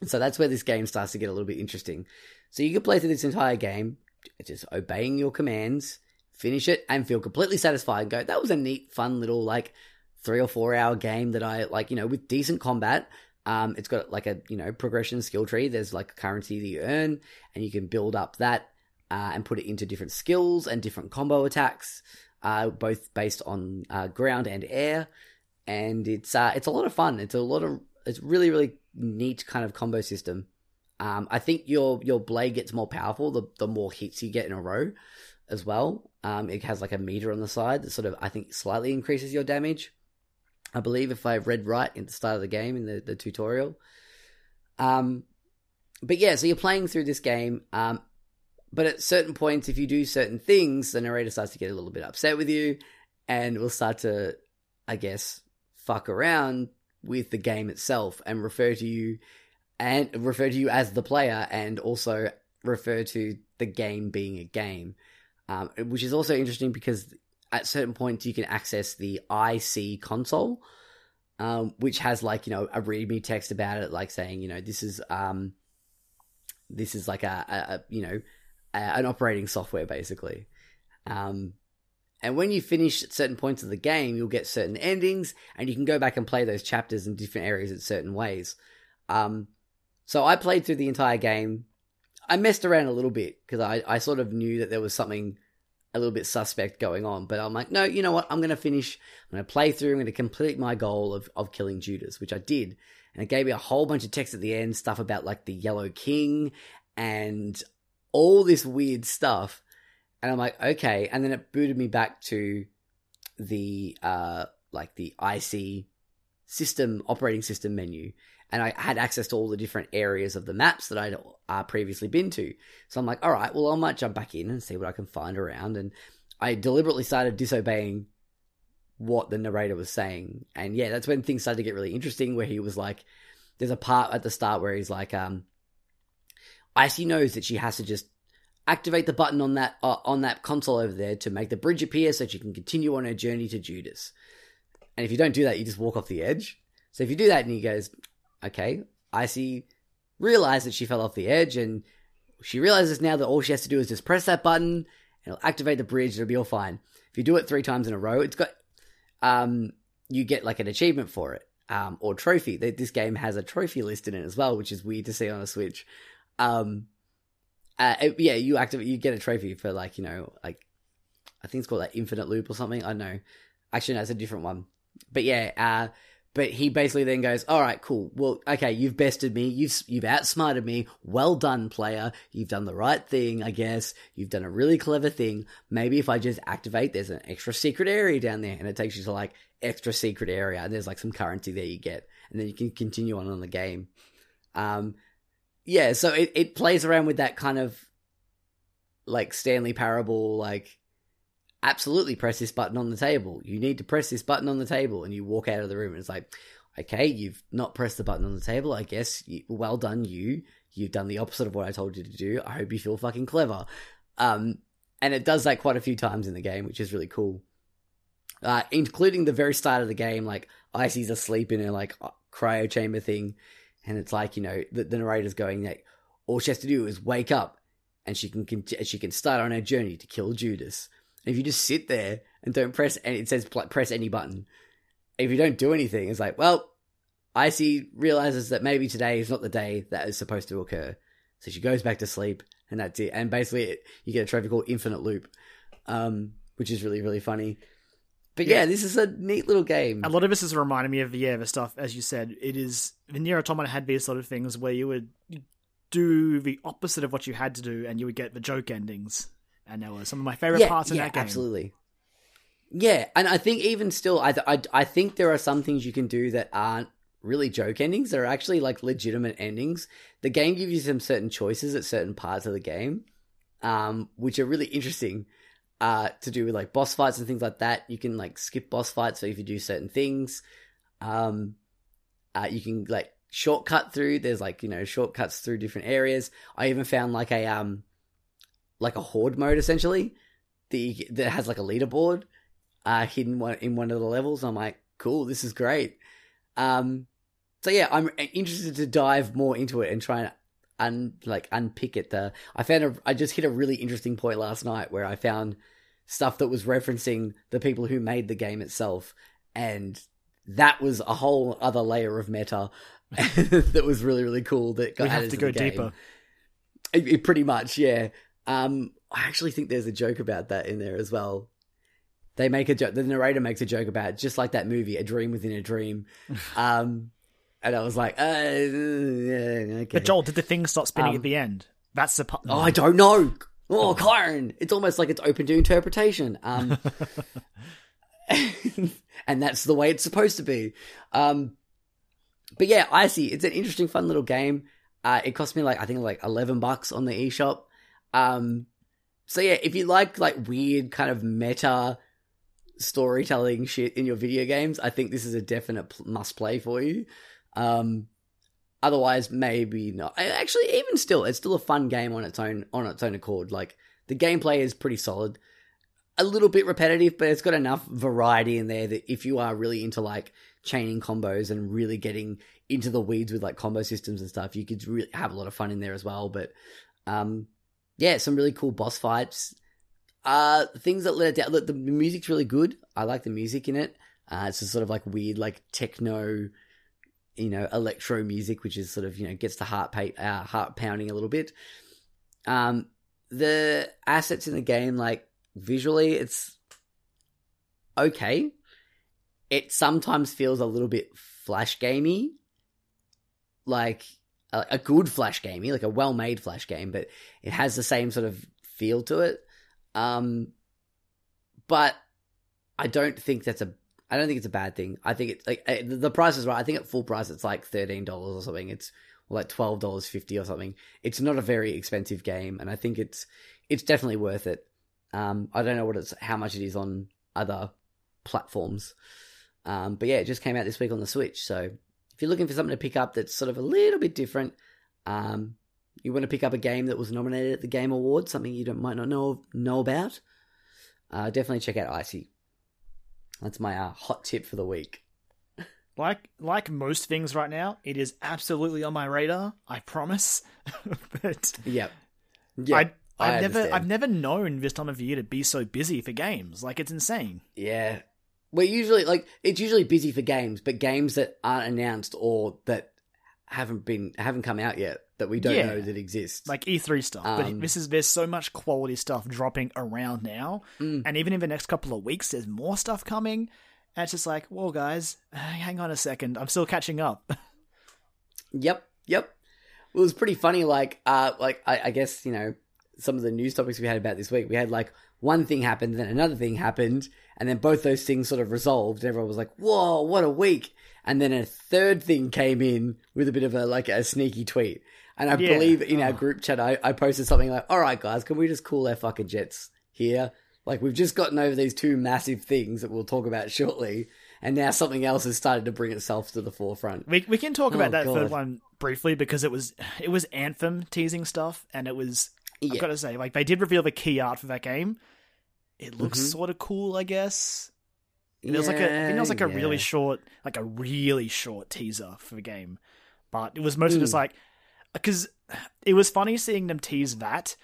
[SPEAKER 1] And so that's where this game starts to get a little bit interesting. So you can play through this entire game, just obeying your commands, finish it, and feel completely satisfied and go, that was a neat, fun little, like, three or four hour game that I, like, you know, with decent combat. Um, it's got like a, you know, progression skill tree. There's like a currency that you earn, and you can build up that uh, and put it into different skills and different combo attacks, uh, both based on uh, ground and air. And it's uh, it's a lot of fun. It's a lot of it's really really neat kind of combo system. Um, I think your your blade gets more powerful the the more hits you get in a row, as well. Um, it has like a meter on the side that sort of I think slightly increases your damage. I believe if I read right at the start of the game in the, the tutorial. Um, but yeah, so you're playing through this game. Um, but at certain points, if you do certain things, the narrator starts to get a little bit upset with you and will start to, I guess, fuck around with the game itself and refer to you and refer to you as the player and also refer to the game being a game. Um, which is also interesting because at certain points you can access the IC console, um, which has like you know a readme text about it, like saying you know this is um, this is like a, a, a you know a, an operating software basically. Um, and when you finish certain points of the game, you'll get certain endings, and you can go back and play those chapters in different areas in certain ways. Um, so I played through the entire game. I messed around a little bit because I, I sort of knew that there was something a little bit suspect going on. But I'm like, no, you know what? I'm going to finish. I'm going to play through. I'm going to complete my goal of, of killing Judas, which I did. And it gave me a whole bunch of text at the end, stuff about like the Yellow King and all this weird stuff. And I'm like, okay. And then it booted me back to the, uh, like the IC system, operating system menu. And I had access to all the different areas of the maps that I'd uh, previously been to. So I'm like, all right, well, I might jump back in and see what I can find around. And I deliberately started disobeying what the narrator was saying. And yeah, that's when things started to get really interesting where he was like, there's a part at the start where he's like, um, Icy knows that she has to just activate the button on that uh, on that console over there to make the bridge appear so she can continue on her journey to Judas. And if you don't do that, you just walk off the edge. So if you do that and he goes, okay, Icy realized that she fell off the edge and she realizes now that all she has to do is just press that button and it'll activate the bridge, it'll be all fine. If you do it three times in a row, it's got, um, you get like an achievement for it, um, or trophy. This game has a trophy list in it as well, which is weird to see on a Switch. Um, uh, yeah, you activate, you get a trophy for like, you know, like, I think it's called like Infinite Loop or something. I don't know. Actually, no, it's a different one. But yeah, uh, but he basically then goes, "All right, cool. Well, okay, you've bested me. You've you've outsmarted me. Well done, player. You've done the right thing, I guess. You've done a really clever thing. Maybe if I just activate, there's an extra secret area down there, and it takes you to like extra secret area, and there's like some currency there you get, and then you can continue on on the game. Um, yeah, so it it plays around with that kind of like Stanley Parable, like absolutely press this button on the table. You need to press this button on the table, and you walk out of the room, and it's like, okay, you've not pressed the button on the table. I guess you, well done, you. You've done the opposite of what I told you to do. I hope you feel fucking clever. Um, and it does that quite a few times in the game, which is really cool. Uh, including the very start of the game, like Icy's asleep in a like cryo chamber thing, and it's like you know the, the narrator's going like, all she has to do is wake up, and she can she can start on her journey to kill Judas. And if you just sit there and don't press, and it says press any button, if you don't do anything, it's like, well, Icy realizes that maybe today is not the day that is supposed to occur, so she goes back to sleep, and that's it. And basically, it, you get a trophy called Infinite Loop, um, which is really really funny. But yeah. yeah. this is a neat little game.
[SPEAKER 2] A lot of this is reminding me of the yeah, the stuff as you said. It is the Nier Automata had these sort of things where you would do the opposite of what you had to do, and you would get the joke endings. And there were some of my favorite
[SPEAKER 1] yeah,
[SPEAKER 2] parts in
[SPEAKER 1] yeah,
[SPEAKER 2] that game.
[SPEAKER 1] Absolutely. Yeah, and I think even still, I, I I think there are some things you can do that aren't really joke endings. They're actually like legitimate endings. The game gives you some certain choices at certain parts of the game, um, which are really interesting uh, to do with like boss fights and things like that. You can like skip boss fights so if you do certain things. Um, uh, you can like shortcut through. There's like you know shortcuts through different areas. I even found like a um, like a horde mode essentially that that has like a leaderboard uh hidden one in one of the levels. I'm like, cool, this is great. Um, so yeah, I'm interested to dive more into it and try and un like unpick it. The I found a I just hit a really interesting point last night where I found stuff that was referencing the people who made the game itself, and that was a whole other layer of meta that was really really cool. That got
[SPEAKER 2] we have to go deeper.
[SPEAKER 1] It, it pretty much, yeah. Um, I actually think there's a joke about that in there as well. They make a joke. The narrator makes a joke about it, just like that movie, A Dream Within a Dream. Um, and I was like, uh, yeah, okay.
[SPEAKER 2] But Joel, did the thing start spinning um, at the end? That's the.
[SPEAKER 1] Oh, I don't know. Oh, Kyron, it's almost like it's open to interpretation. Um, and that's the way it's supposed to be. Um, but yeah, I see. It's an interesting, fun little game. Uh, it cost me like I think like eleven bucks on the eShop. Um, so yeah, if you like like weird kind of meta storytelling shit in your video games, I think this is a definite must play for you. Um, otherwise, maybe not. Actually, even still, it's still a fun game on its own on its own accord. Like the gameplay is pretty solid. A little bit repetitive, but it's got enough variety in there that if you are really into like chaining combos and really getting into the weeds with like combo systems and stuff, you could really have a lot of fun in there as well. But um, yeah, some really cool boss fights. Uh, things that let it down. Look, the music's really good. I like the music in it. Uh, it's just sort of like weird, like techno you know, electro music, which is sort of, you know, gets the heart, pa- uh, heart pounding a little bit. Um, the assets in the game, like visually, it's okay. It sometimes feels a little bit flash gamey, like a, good flash game, like a well made flash game, but it has the same sort of feel to it. Um, but I don't think that's a I don't think it's a bad thing. I think it's like eh, the price is right. I think at full price it's like thirteen dollars or something. It's like twelve dollars fifty or something. It's not a very expensive game, and I think it's it's definitely worth it. Um, I don't know what it's how much it is on other platforms, um, but yeah, it just came out this week on the Switch. So if you're looking for something to pick up that's sort of a little bit different, um, you want to pick up a game that was nominated at the Game Awards, something you don't, might not know know about, uh, definitely check out Icy. That's my uh, hot tip for the week.
[SPEAKER 2] Like like most things right now, it is absolutely on my radar. I promise. but
[SPEAKER 1] yep. yeah, I,
[SPEAKER 2] I've I never I've never known this time of year to be so busy for games. Like it's insane.
[SPEAKER 1] Yeah, we're usually like it's usually busy for games, but games that aren't announced or that haven't been haven't come out yet that we don't yeah. know that exists,
[SPEAKER 2] Like E3 stuff. Um, but this is there's so much quality stuff dropping around now.
[SPEAKER 1] Mm.
[SPEAKER 2] And even in the next couple of weeks there's more stuff coming. And it's just like, whoa guys, hang on a second. I'm still catching up.
[SPEAKER 1] yep, yep. It was pretty funny, like uh like I, I guess, you know, some of the news topics we had about this week. We had like one thing happened, then another thing happened, and then both those things sort of resolved. Everyone was like, "Whoa, what a week!" And then a third thing came in with a bit of a like a sneaky tweet, and I yeah. believe in our oh. group chat, I, I posted something like, all right, guys, can we just cool our fucking jets here? Like, we've just gotten over these two massive things that we'll talk about shortly. and now something else has started to bring itself to the forefront.
[SPEAKER 2] We we can talk about
[SPEAKER 1] Oh,
[SPEAKER 2] that
[SPEAKER 1] God.
[SPEAKER 2] third one briefly because it was it was Anthem teasing stuff, and it was I've got to say like they did reveal the key art for that game. It looks
[SPEAKER 1] Mhm.
[SPEAKER 2] sort of cool, I guess. It was like a I think it was like a
[SPEAKER 1] Yeah,
[SPEAKER 2] really short, like a really short teaser for the game, but it was mostly just
[SPEAKER 1] Mm.
[SPEAKER 2] like because it was funny seeing them tease that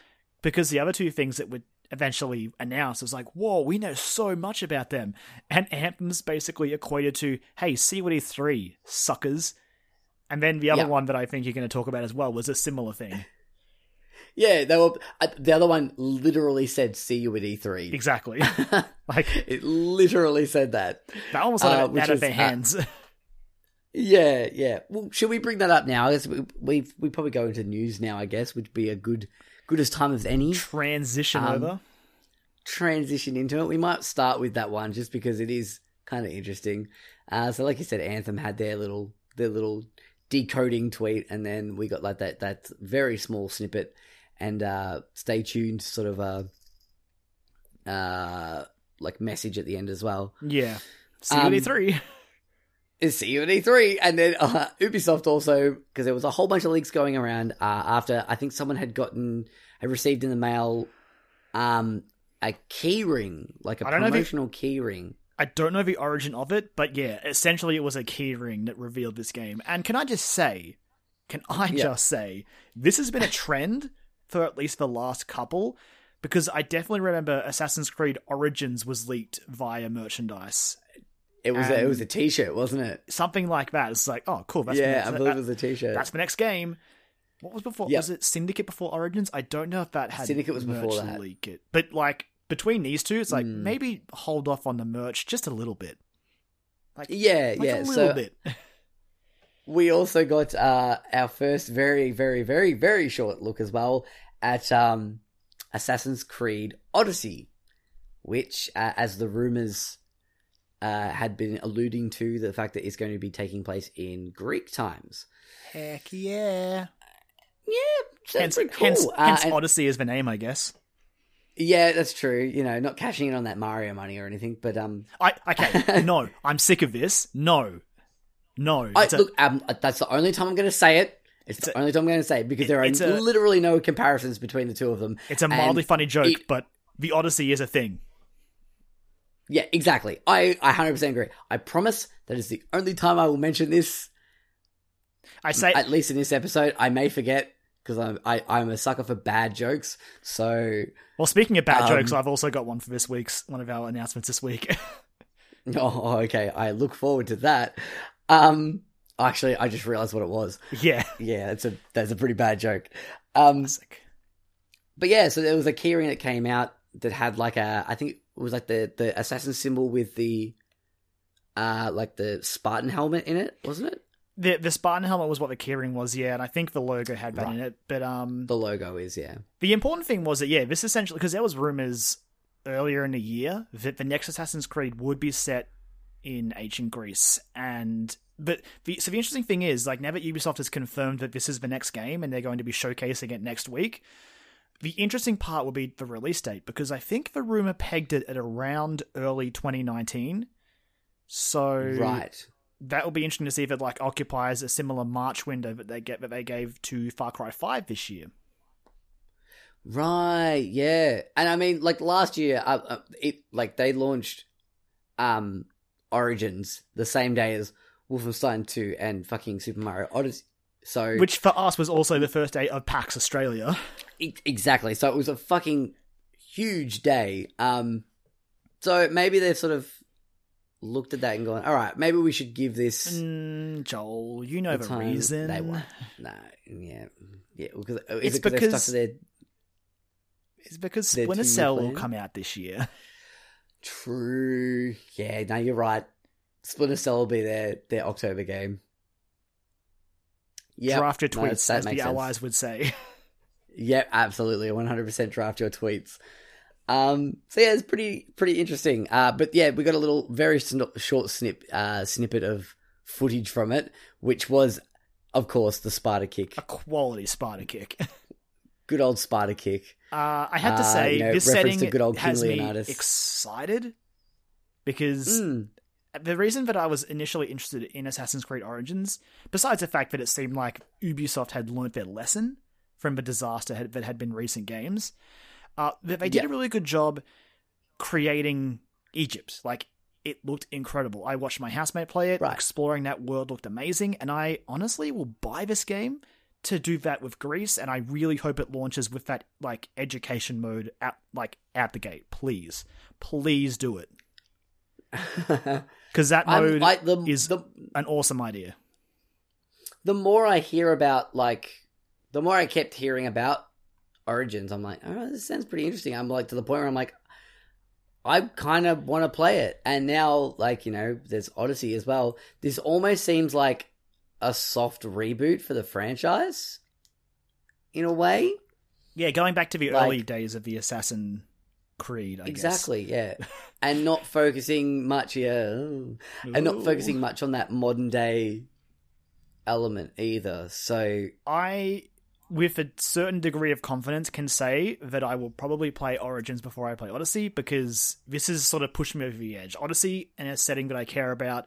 [SPEAKER 2] because the other two things that were eventually announced was like, whoa, we know so much about them, and Anthem's basically equated to, hey, see COD three suckers, and then the other
[SPEAKER 1] Yeah.
[SPEAKER 2] one that I think you're going to talk about as well was a similar thing.
[SPEAKER 1] Yeah, they were. Uh, the other one literally said "See you at E3."
[SPEAKER 2] Exactly, like
[SPEAKER 1] it literally said that.
[SPEAKER 2] that almost
[SPEAKER 1] Uh,
[SPEAKER 2] out
[SPEAKER 1] which
[SPEAKER 2] of their
[SPEAKER 1] uh,
[SPEAKER 2] hands.
[SPEAKER 1] Yeah, yeah. Well, should we bring that up now? I guess we we, we probably go into news now. I guess would be a good good as time as any.
[SPEAKER 2] Transition
[SPEAKER 1] Um,
[SPEAKER 2] over.
[SPEAKER 1] transition into it. We might start with that one just because it is kind of interesting. Uh, so, like you said, Anthem had their little their little decoding tweet, and then we got like that that very small snippet. And uh, stay tuned, sort of a uh, like message at the end as well.
[SPEAKER 2] Yeah,
[SPEAKER 1] um,
[SPEAKER 2] COD three.
[SPEAKER 1] is see you at E3. And then uh, Ubisoft also, because there was a whole bunch of leaks going around uh, after I think someone had gotten, had received in the mail um, a key ring, like a
[SPEAKER 2] I if it-
[SPEAKER 1] key ring.
[SPEAKER 2] I don't know the origin of it, but yeah, essentially it was a keyring that revealed this game. And can I just say, can I
[SPEAKER 1] Yeah.
[SPEAKER 2] just say, this has been a trend for at least the last couple, because I definitely remember Assassin's Creed Origins was leaked via merchandise.
[SPEAKER 1] It was a, it was a T-shirt, wasn't it?
[SPEAKER 2] Something like that. It's like, oh, cool. That's
[SPEAKER 1] yeah,
[SPEAKER 2] the
[SPEAKER 1] I believe
[SPEAKER 2] that-
[SPEAKER 1] it was a T-shirt.
[SPEAKER 2] that's the next game. What was before?
[SPEAKER 1] Yep.
[SPEAKER 2] Was it Syndicate before Origins? I don't know if that had
[SPEAKER 1] Syndicate was before that.
[SPEAKER 2] leak it, but like between these two, it's like
[SPEAKER 1] Hmm.
[SPEAKER 2] maybe hold off on the merch just a little bit. Like,
[SPEAKER 1] yeah,
[SPEAKER 2] like
[SPEAKER 1] yeah.
[SPEAKER 2] a little
[SPEAKER 1] So
[SPEAKER 2] bit.
[SPEAKER 1] we also got uh, our first very, very, very, very short look as well at um, Assassin's Creed Odyssey, which, uh, as the rumors uh, had been alluding to, the fact that it's going to be taking place in Greek times.
[SPEAKER 2] Heck yeah.
[SPEAKER 1] Yeah, that's
[SPEAKER 2] Hence,
[SPEAKER 1] cool.
[SPEAKER 2] hence,
[SPEAKER 1] Uh,
[SPEAKER 2] hence
[SPEAKER 1] and-
[SPEAKER 2] Odyssey is the name, I guess.
[SPEAKER 1] yeah, that's true. You know, not cashing in on that Mario money or anything, but um,
[SPEAKER 2] I okay. no, I'm sick of this. No, no.
[SPEAKER 1] I,
[SPEAKER 2] It's
[SPEAKER 1] look, um, that's the only time I'm going to say it. It's,
[SPEAKER 2] It's
[SPEAKER 1] the
[SPEAKER 2] a-
[SPEAKER 1] only time I'm going to say it because there are
[SPEAKER 2] a-
[SPEAKER 1] literally no comparisons between the two of them.
[SPEAKER 2] it's a mildly funny joke,
[SPEAKER 1] it-
[SPEAKER 2] but the Odyssey is a thing.
[SPEAKER 1] Yeah, exactly. I, I 100% agree. I promise that is the only time I will mention this,
[SPEAKER 2] I say
[SPEAKER 1] at least in this episode. I may forget because I'm, I, I'm a sucker for bad jokes. So,
[SPEAKER 2] Well, speaking of bad
[SPEAKER 1] Um,
[SPEAKER 2] jokes, I've also got one for this week's one of our announcements this week.
[SPEAKER 1] oh, okay. I look forward to that. Um, actually, I just realized what it was.
[SPEAKER 2] yeah,
[SPEAKER 1] Yeah, that's a, that's a pretty bad joke. Um,
[SPEAKER 2] Classic.
[SPEAKER 1] but yeah, so there was a keyring that came out that had like a, I think it was like the, the assassin symbol with the, uh, like the Spartan helmet in it, wasn't it?
[SPEAKER 2] the the Spartan helmet was what the keyring was, yeah, and I think the logo had that
[SPEAKER 1] Right.
[SPEAKER 2] in it. But um,
[SPEAKER 1] The logo is, yeah.
[SPEAKER 2] The important thing was that yeah, this essentially because there was rumors earlier in the year that the next Assassin's Creed would be set in ancient Greece, and but the so the interesting thing is like now that Ubisoft has confirmed that this is the next game and they're going to be showcasing it next week. The interesting part will be the release date because I think the rumor pegged it at around early 2019. So
[SPEAKER 1] Right.
[SPEAKER 2] that will be interesting to see if it like occupies a similar March window that they get that they gave to Far Cry 5 this year.
[SPEAKER 1] Right, yeah. And I mean, like last year, uh, uh, it like they launched um Origins the same day as Wolfenstein 2 and fucking Super Mario Odyssey. So
[SPEAKER 2] Which for us was also the first day of PAX Australia.
[SPEAKER 1] Exactly. So it was a fucking huge day. Um so maybe they've sort of looked at that and gone, "All right, maybe we should give this
[SPEAKER 2] Mm, Joel, you know
[SPEAKER 1] the
[SPEAKER 2] the, reason.
[SPEAKER 1] they want." No, yeah. Yeah, because is
[SPEAKER 2] It's
[SPEAKER 1] it because
[SPEAKER 2] because- It's because
[SPEAKER 1] two-year
[SPEAKER 2] Cell will come out this year.
[SPEAKER 1] True. Yeah, no, you're right. Splinter Cell will be their their October game. Yeah,
[SPEAKER 2] Draft your
[SPEAKER 1] no,
[SPEAKER 2] tweets,
[SPEAKER 1] that
[SPEAKER 2] as the
[SPEAKER 1] sense.
[SPEAKER 2] allies would say.
[SPEAKER 1] Yep, absolutely, 100% draft your tweets. Um, so yeah, it's pretty pretty interesting. Uh, but yeah, we got a little very sn- short snip uh, snippet of footage from it, which was, of course, the Sparta kick.
[SPEAKER 2] A quality Sparta kick.
[SPEAKER 1] Good old Sparta kick.
[SPEAKER 2] Uh, I have to
[SPEAKER 1] Uh,
[SPEAKER 2] say,
[SPEAKER 1] know,
[SPEAKER 2] this setting
[SPEAKER 1] to good old King
[SPEAKER 2] has me excited because
[SPEAKER 1] Mm,
[SPEAKER 2] the reason that I was initially interested in Assassin's Creed Origins, besides the fact that it seemed like Ubisoft had learnt their lesson from the disaster that had been recent games, uh, that they did
[SPEAKER 1] Yeah.
[SPEAKER 2] a really good job creating Egypt. Like it looked incredible. I watched my housemate play it.
[SPEAKER 1] Right.
[SPEAKER 2] Exploring that world looked amazing, and I honestly will buy this game to do that with Greece. And I really hope it launches with that like education mode out like out the gate. Please, please do it because that mode
[SPEAKER 1] the,
[SPEAKER 2] is
[SPEAKER 1] the
[SPEAKER 2] an awesome idea.
[SPEAKER 1] the more I hear about like the more I kept hearing about Origins, I'm like, oh, this sounds pretty interesting. I'm like to the point where I'm like, I kind of want to play it. And now, like you know, there's Odyssey as well. This almost seems like a soft reboot for the franchise, in a way.
[SPEAKER 2] Yeah, going back to the
[SPEAKER 1] Like-
[SPEAKER 2] early days of the Assassin Creed. I
[SPEAKER 1] exactly, yeah, and not focusing much, yeah, ooh. and not focusing much on that modern day element either. So
[SPEAKER 2] I, with a certain degree of confidence, can say that I will probably play Origins before I play Odyssey because this has sort of pushed me over the edge. Odyssey, in a setting that I care about,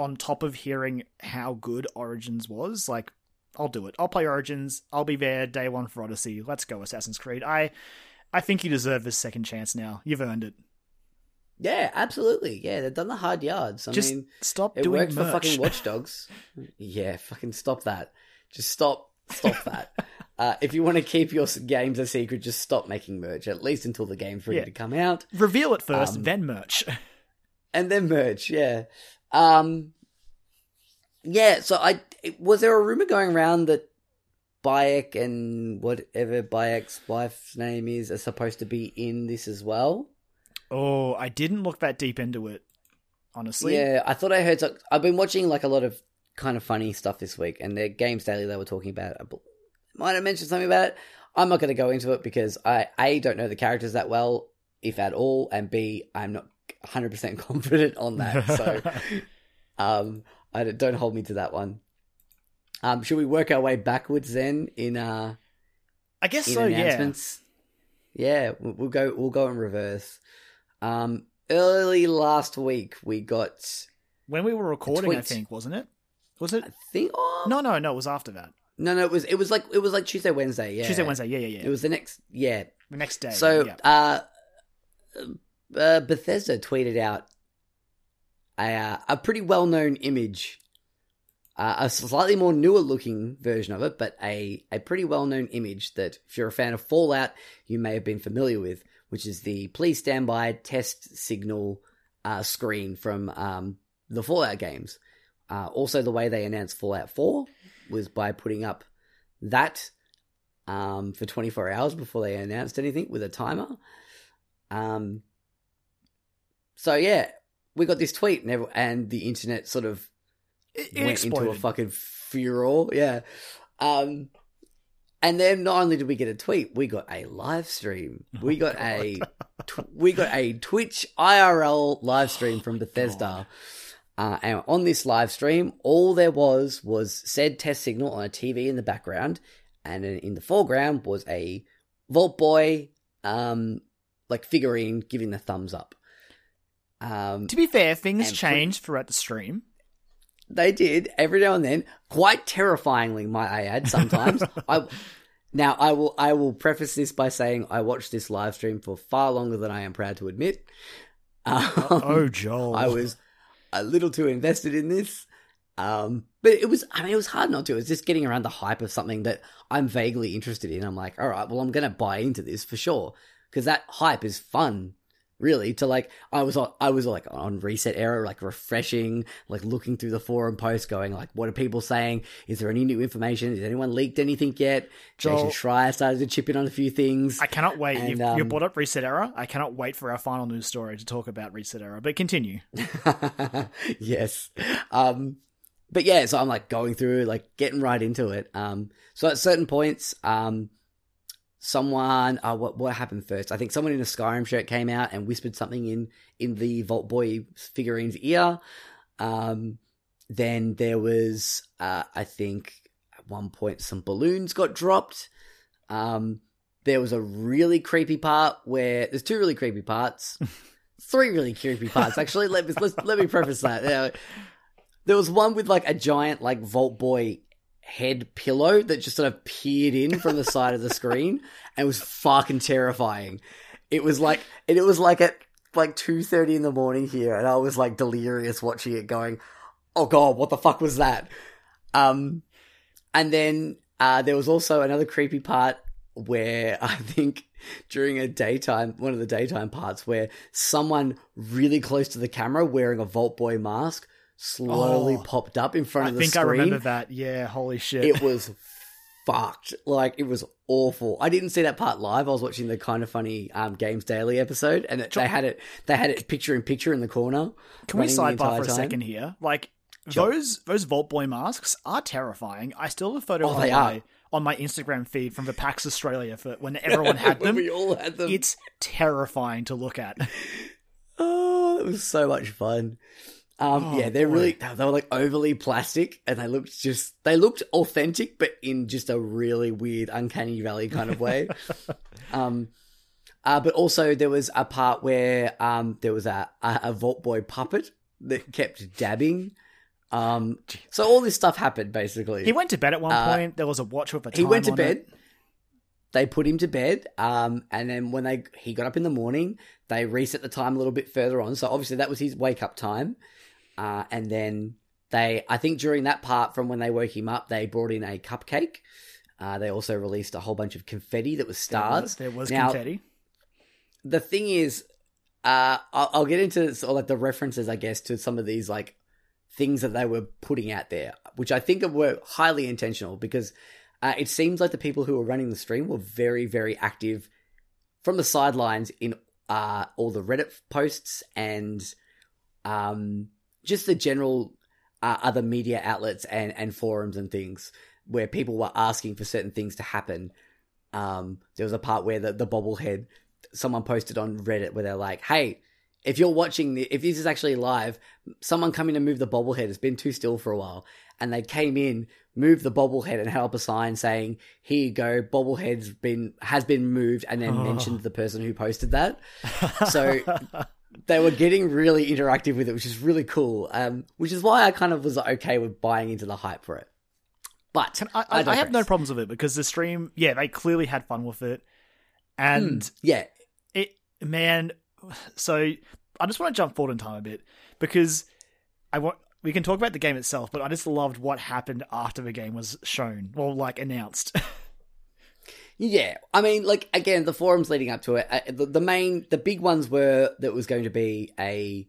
[SPEAKER 2] on top of hearing how good Origins was, like, I'll do it. I'll play Origins. I'll be there day one for Odyssey. Let's go, Assassin's Creed. I, I think you deserve this second chance now. You've earned it.
[SPEAKER 1] yeah, absolutely, yeah, they've done the hard yards. I
[SPEAKER 2] Just
[SPEAKER 1] mean.
[SPEAKER 2] stop
[SPEAKER 1] It
[SPEAKER 2] doing
[SPEAKER 1] worked for
[SPEAKER 2] merch.
[SPEAKER 1] fucking Watch Dogs. Yeah, fucking stop that. Just stop, stop that. uh, if you want to keep your games a secret, just stop making merch at least until the game's ready
[SPEAKER 2] Yeah.
[SPEAKER 1] to come out,
[SPEAKER 2] Reveal it first,
[SPEAKER 1] Um,
[SPEAKER 2] then merch.
[SPEAKER 1] and then merch. Yeah, um, yeah. So I was there a rumor going around that Bayek and whatever Bayek's wife's name is are supposed to be in this as well.
[SPEAKER 2] Oh, I didn't look that deep into it, honestly.
[SPEAKER 1] Yeah, I thought I heard. Some, I've been watching like a lot of Kinda Funny stuff this week, and their Games Daily they were talking about. I might have mentioned something about it. I'm not going to go into it because I a don't know the characters that well, if at all, and b I'm not 100 percent confident on that. So, um, I don't, don't hold me to that one. Um, should we work our way backwards then in uh
[SPEAKER 2] I guess so. Yeah.
[SPEAKER 1] announcements? Yeah, we'll we'll go. We'll go in reverse. Um, early last week we got.
[SPEAKER 2] When we were recording, I think wasn't it? Was it?
[SPEAKER 1] I think. Oh,
[SPEAKER 2] No, no, no. It was after that.
[SPEAKER 1] no, no. It was. It was like. It was like Tuesday, Wednesday. Yeah,
[SPEAKER 2] Tuesday, Wednesday. Yeah, yeah, yeah.
[SPEAKER 1] It was the next. Yeah.
[SPEAKER 2] the next day.
[SPEAKER 1] So,
[SPEAKER 2] yeah.
[SPEAKER 1] uh, uh, Bethesda tweeted out a uh, a pretty well known image, uh, a slightly more newer looking version of it, but a a pretty well known image that if you're a fan of Fallout, you may have been familiar with, which is the please stand by test signal uh, screen from um, the Fallout games. Uh, also, the way they announced Fallout 4 was by putting up that um, for 24 hours before they announced anything with a timer. Um, so yeah, we got this tweet and, and the internet sort of
[SPEAKER 2] it, it
[SPEAKER 1] went into a fucking furor. Yeah. Um, and then not only did we get a tweet, we got a live stream. We got a tw- we got a Twitch IRL live stream from Bethesda. Uh, and on this live stream, all there was was said test signal on a TV in the background, and in, in the foreground was a Vault Boy, um, like figurine giving the thumbs up. Um,
[SPEAKER 2] to be fair, things changed throughout the stream.
[SPEAKER 1] they did every now and then, quite terrifyingly, might I add. Sometimes I. Now I will I will preface this by saying I watched this live stream for far longer than I am proud to admit. Um,
[SPEAKER 2] oh, Joel.
[SPEAKER 1] I was a little too invested in this. Um, but it was, I mean, it was hard not to. It was just getting around the hype of something that I'm vaguely interested in. I'm like, all right, well, I'm going to buy into this for sure. Cause that hype is fun, really, to like, I was on, I was like on ResetEra, like refreshing, like looking through the forum posts going like, what are people saying? Is there any new information? Has anyone leaked anything yet?
[SPEAKER 2] Joel-
[SPEAKER 1] Jason Schreier started to chip in on a few things.
[SPEAKER 2] I cannot wait.
[SPEAKER 1] And,
[SPEAKER 2] you, you
[SPEAKER 1] um,
[SPEAKER 2] brought up ResetEra. I cannot wait for our final news story to talk about ResetEra. But continue.
[SPEAKER 1] yes. Um, but yeah, so I'm like going through, like getting right into it. Um, so at certain points, um, someone, uh, what, what happened first? I think someone in a Skyrim shirt came out and whispered something in, in the Vault Boy figurine's ear. Um, then there was, uh, I think at one point some balloons got dropped. Um, there was a really creepy part where there's two really creepy parts. three really creepy parts. Actually, let me let's, let me preface that. There was one with like a giant like Vault Boy head pillow that just sort of peered in from the side of the screen and was fucking terrifying. It was like and it was like at like two thirty in the morning here, and I was like delirious watching it, going, "Oh god, what the fuck was that?" Um, and then uh, there was also another creepy part where I think during a daytime, one of the daytime parts, where someone really close to the camera wearing a Vault Boy mask slowly
[SPEAKER 2] Oh.
[SPEAKER 1] popped up in front
[SPEAKER 2] I
[SPEAKER 1] of the channel.
[SPEAKER 2] I think I
[SPEAKER 1] screen.
[SPEAKER 2] remember that. Yeah, holy shit.
[SPEAKER 1] It was fucked. Like it was awful. I didn't see that part live. I was watching the Kinda Funny um, Games Daily episode, and it, they had it. They had it picture in picture in the corner.
[SPEAKER 2] Can we sidebar for a
[SPEAKER 1] time.
[SPEAKER 2] second here? Like
[SPEAKER 1] Sure.
[SPEAKER 2] those those Vault Boy masks are terrifying. I still have a photo
[SPEAKER 1] Oh,
[SPEAKER 2] on
[SPEAKER 1] they
[SPEAKER 2] my
[SPEAKER 1] are.
[SPEAKER 2] on my Instagram feed from the PAX Australia for when everyone had
[SPEAKER 1] When
[SPEAKER 2] them.
[SPEAKER 1] we all had them.
[SPEAKER 2] It's terrifying to look at.
[SPEAKER 1] Oh, it was so much fun. Um,
[SPEAKER 2] Oh,
[SPEAKER 1] yeah, they're
[SPEAKER 2] boy.
[SPEAKER 1] really they were like overly plastic, and they looked just they looked authentic, but in just a really weird, uncanny valley kind of way. um, uh, but also there was a part where um there was a a, a Vault Boy puppet that kept dabbing. Um, so all this stuff happened basically.
[SPEAKER 2] He went to bed at one
[SPEAKER 1] Uh,
[SPEAKER 2] point. There was a watch with a time
[SPEAKER 1] he went to bed.
[SPEAKER 2] it.
[SPEAKER 1] They put him to bed, um, and then when they he got up in the morning, they reset the time a little bit further on. So obviously that was his wake up time, uh, and then they I think during that part from when they woke him up, they brought in a cupcake. Uh, they also released a whole bunch of confetti that was stars.
[SPEAKER 2] There was
[SPEAKER 1] Now,
[SPEAKER 2] confetti.
[SPEAKER 1] the thing is, uh, I'll, I'll get into sort of like the references, I guess, to some of these like things that they were putting out there, which I think were highly intentional because uh, it seems like the people who were running the stream were very, very active from the sidelines in uh, all the Reddit posts and um, just the general uh, other media outlets and, and forums and things where people were asking for certain things to happen. Um, there was a part where the, the bobblehead, someone posted on Reddit where they're like, hey, if you're watching, the, if this is actually live, someone come in and move the bobblehead. It's been too still for a while. And they came in, moved the bobblehead and held up a sign saying, here you go, bobblehead's been, has been moved and then
[SPEAKER 2] Oh.
[SPEAKER 1] mentioned the person who posted that. So they were getting really interactive with it, which is really cool. Um, which is why I kind of was okay with buying into the hype for it. But
[SPEAKER 2] Can, I, I, I have no problems with it because the stream, yeah, they clearly had fun with it, and
[SPEAKER 1] Yeah,
[SPEAKER 2] it, man. So I just want to jump forward in time a bit because I want we can talk about the game itself, but I just loved what happened after the game was shown, well, like announced.
[SPEAKER 1] Yeah, I mean, like again, the forums leading up to it, uh, the, the main, the big ones were that was going to be a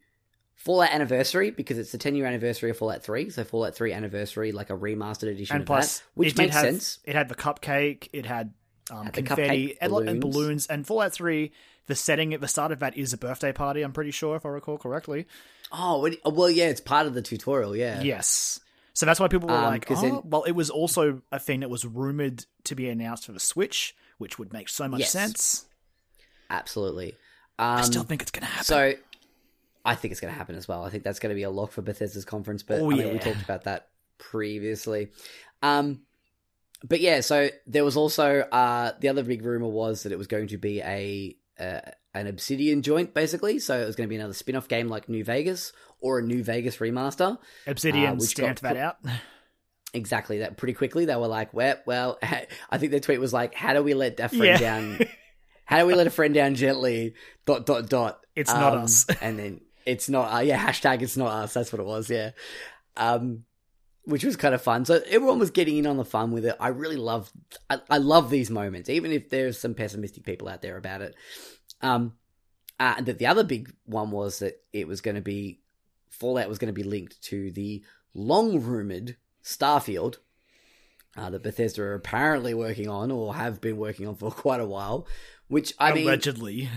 [SPEAKER 1] Fallout anniversary because it's the 10 year anniversary of Fallout 3, so Fallout 3 anniversary, like a remastered edition
[SPEAKER 2] and plus,
[SPEAKER 1] that, which makes
[SPEAKER 2] have
[SPEAKER 1] sense.
[SPEAKER 2] it had the cupcake, it had um,
[SPEAKER 1] Had
[SPEAKER 2] confetti and, and
[SPEAKER 1] balloons.
[SPEAKER 2] balloons, and Fallout Three. The setting at the start of that is a birthday party. I'm pretty sure, if I recall correctly.
[SPEAKER 1] Oh, it- well, yeah, it's part of the tutorial, yeah.
[SPEAKER 2] Yes. So that's why people were
[SPEAKER 1] Um,
[SPEAKER 2] like, oh,
[SPEAKER 1] then-
[SPEAKER 2] well, it was also a thing that was rumored to be announced for the Switch, which would make so much
[SPEAKER 1] Yes.
[SPEAKER 2] sense.
[SPEAKER 1] Absolutely. Um,
[SPEAKER 2] I still think it's going to happen.
[SPEAKER 1] So, I think it's going to happen as well. I think that's going to be a lock for Bethesda's conference. But
[SPEAKER 2] Oh,
[SPEAKER 1] I mean,
[SPEAKER 2] yeah.
[SPEAKER 1] we talked about that previously. Um, but yeah, so there was also uh, the other big rumor was that it was going to be a uh, an Obsidian joint, basically. So it was going to be another spin off game like New Vegas or a New Vegas remaster.
[SPEAKER 2] Obsidian
[SPEAKER 1] uh, which
[SPEAKER 2] stamped
[SPEAKER 1] got
[SPEAKER 2] that out.
[SPEAKER 1] Exactly that. Pretty quickly, they were like, "Well, well." I think their tweet was like, "How do we let a friend
[SPEAKER 2] Yeah.
[SPEAKER 1] down? How do we let a friend down gently?" Dot dot dot.
[SPEAKER 2] It's not
[SPEAKER 1] Um,
[SPEAKER 2] us.
[SPEAKER 1] and then it's not. Uh, yeah, hashtag it's not us. That's what it was. Yeah. Um, which was kind of fun. So everyone was getting in on the fun with it. I really love. I, I love these moments, even if there's some pessimistic people out there about it. Um, uh, and that the other big one was that it was going to be Fallout was going to be linked to the long rumored Starfield uh, that Bethesda are apparently working on or have been working on for quite a while. Which I mean,
[SPEAKER 2] Allegedly.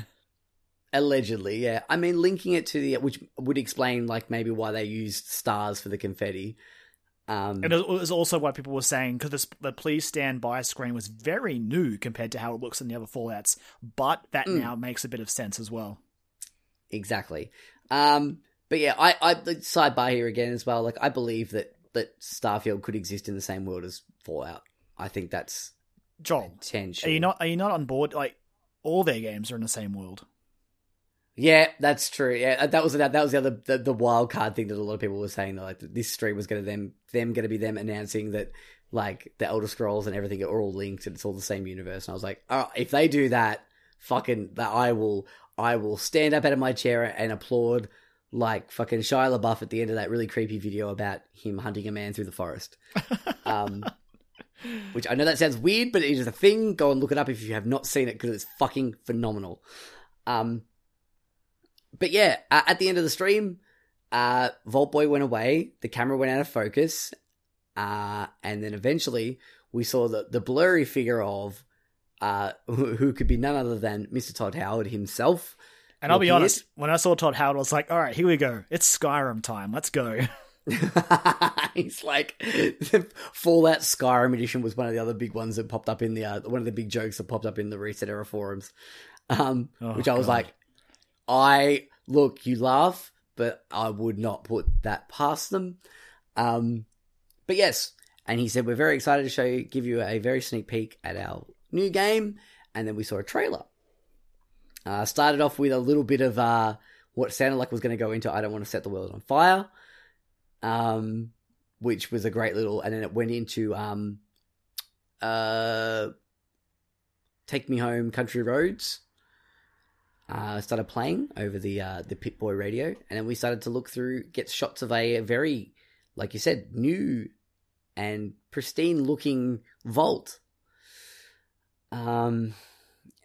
[SPEAKER 1] allegedly, yeah. I mean, linking it to the which would explain like maybe why they used stars for the confetti. Um,
[SPEAKER 2] And it was also why people were saying because the "Please Stand By" screen was very new compared to how it looks in the other Fallout's, but that
[SPEAKER 1] Mm.
[SPEAKER 2] now makes a bit of sense as well.
[SPEAKER 1] exactly. Um, but yeah, I, I the sidebar here again as well. Like, I believe that that Starfield could exist in the same world as Fallout. I think that's potential.
[SPEAKER 2] are you not are you not on board? Like all their games are in the same world.
[SPEAKER 1] Yeah, that's true. Yeah, that was that, that was the other the, the wild card thing that a lot of people were saying that like this stream was going to them them going to be them announcing that like the Elder Scrolls and everything are all linked and it's all the same universe. And I was like, oh, if they do that, fucking that I will I will stand up out of my chair and applaud like fucking Shia LaBeouf at the end of that really creepy video about him hunting a man through the forest. Um, which I know that sounds weird, but it is a thing. Go and look it up if you have not seen it because it's fucking phenomenal. Um, but yeah, uh, at the end of the stream, uh, Vault Boy went away. The camera went out of focus, uh, and then eventually we saw the the blurry figure of uh, who, who could be none other than Mr. Todd Howard himself.
[SPEAKER 2] And I'll be honest, when I saw Todd Howard, I was like, all right, here we go. It's Skyrim time. Let's go.
[SPEAKER 1] He's like Fallout Skyrim edition was one of the other big ones that popped up in the uh, one of the big jokes that popped up in the ResetEra forums, um,
[SPEAKER 2] Oh,
[SPEAKER 1] which I was
[SPEAKER 2] God.
[SPEAKER 1] like, I look, you laugh, but I would not put that past them. Um, but yes, and he said we're very excited to show you, give you a very sneak peek at our new game, and then we saw a trailer. Uh, started off with a little bit of uh, what sounded like was going to go into I don't want to set the world on fire, um, which was a great little, and then it went into um, uh, Take Me Home, Country Roads. Uh, started playing over the uh, the Pip-Boy radio, and then we started to look through, get shots of a very, like you said, new and pristine looking vault. Um,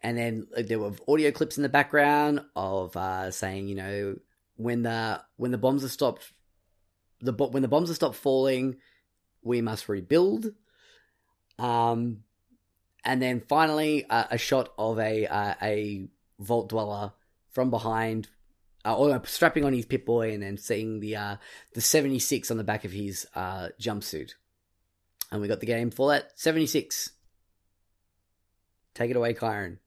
[SPEAKER 1] and then uh, there were audio clips in the background of uh, saying, you know, when the when the bombs are stopped, the when the bombs are stopped falling, we must rebuild. Um, and then finally, uh, a shot of a uh, a vault dweller from behind, uh, or strapping on his Pip-Boy, and then seeing the uh, the seventy six on the back of his uh, jumpsuit. And we got the game for that seventy six. Take it away, Kyron.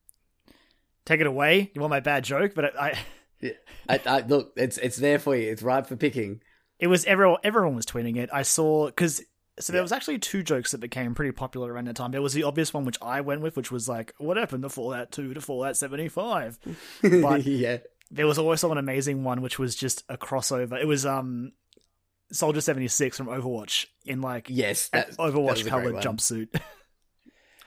[SPEAKER 2] Take it away. You want my bad joke? But I, I
[SPEAKER 1] I, I, look, it's it's there for you. It's ripe for picking.
[SPEAKER 2] it was everyone. Everyone was tweeting it. I saw because so there
[SPEAKER 1] Yeah.
[SPEAKER 2] was actually two jokes that became pretty popular around that time. There was the obvious one which I went with, which was like, "What happened to Fallout Two to Fallout 75?" But-
[SPEAKER 1] yeah,
[SPEAKER 2] There was also an amazing one which was just a crossover. It was um Soldier 76 from Overwatch in like
[SPEAKER 1] yes, that,
[SPEAKER 2] Overwatch colored jumpsuit.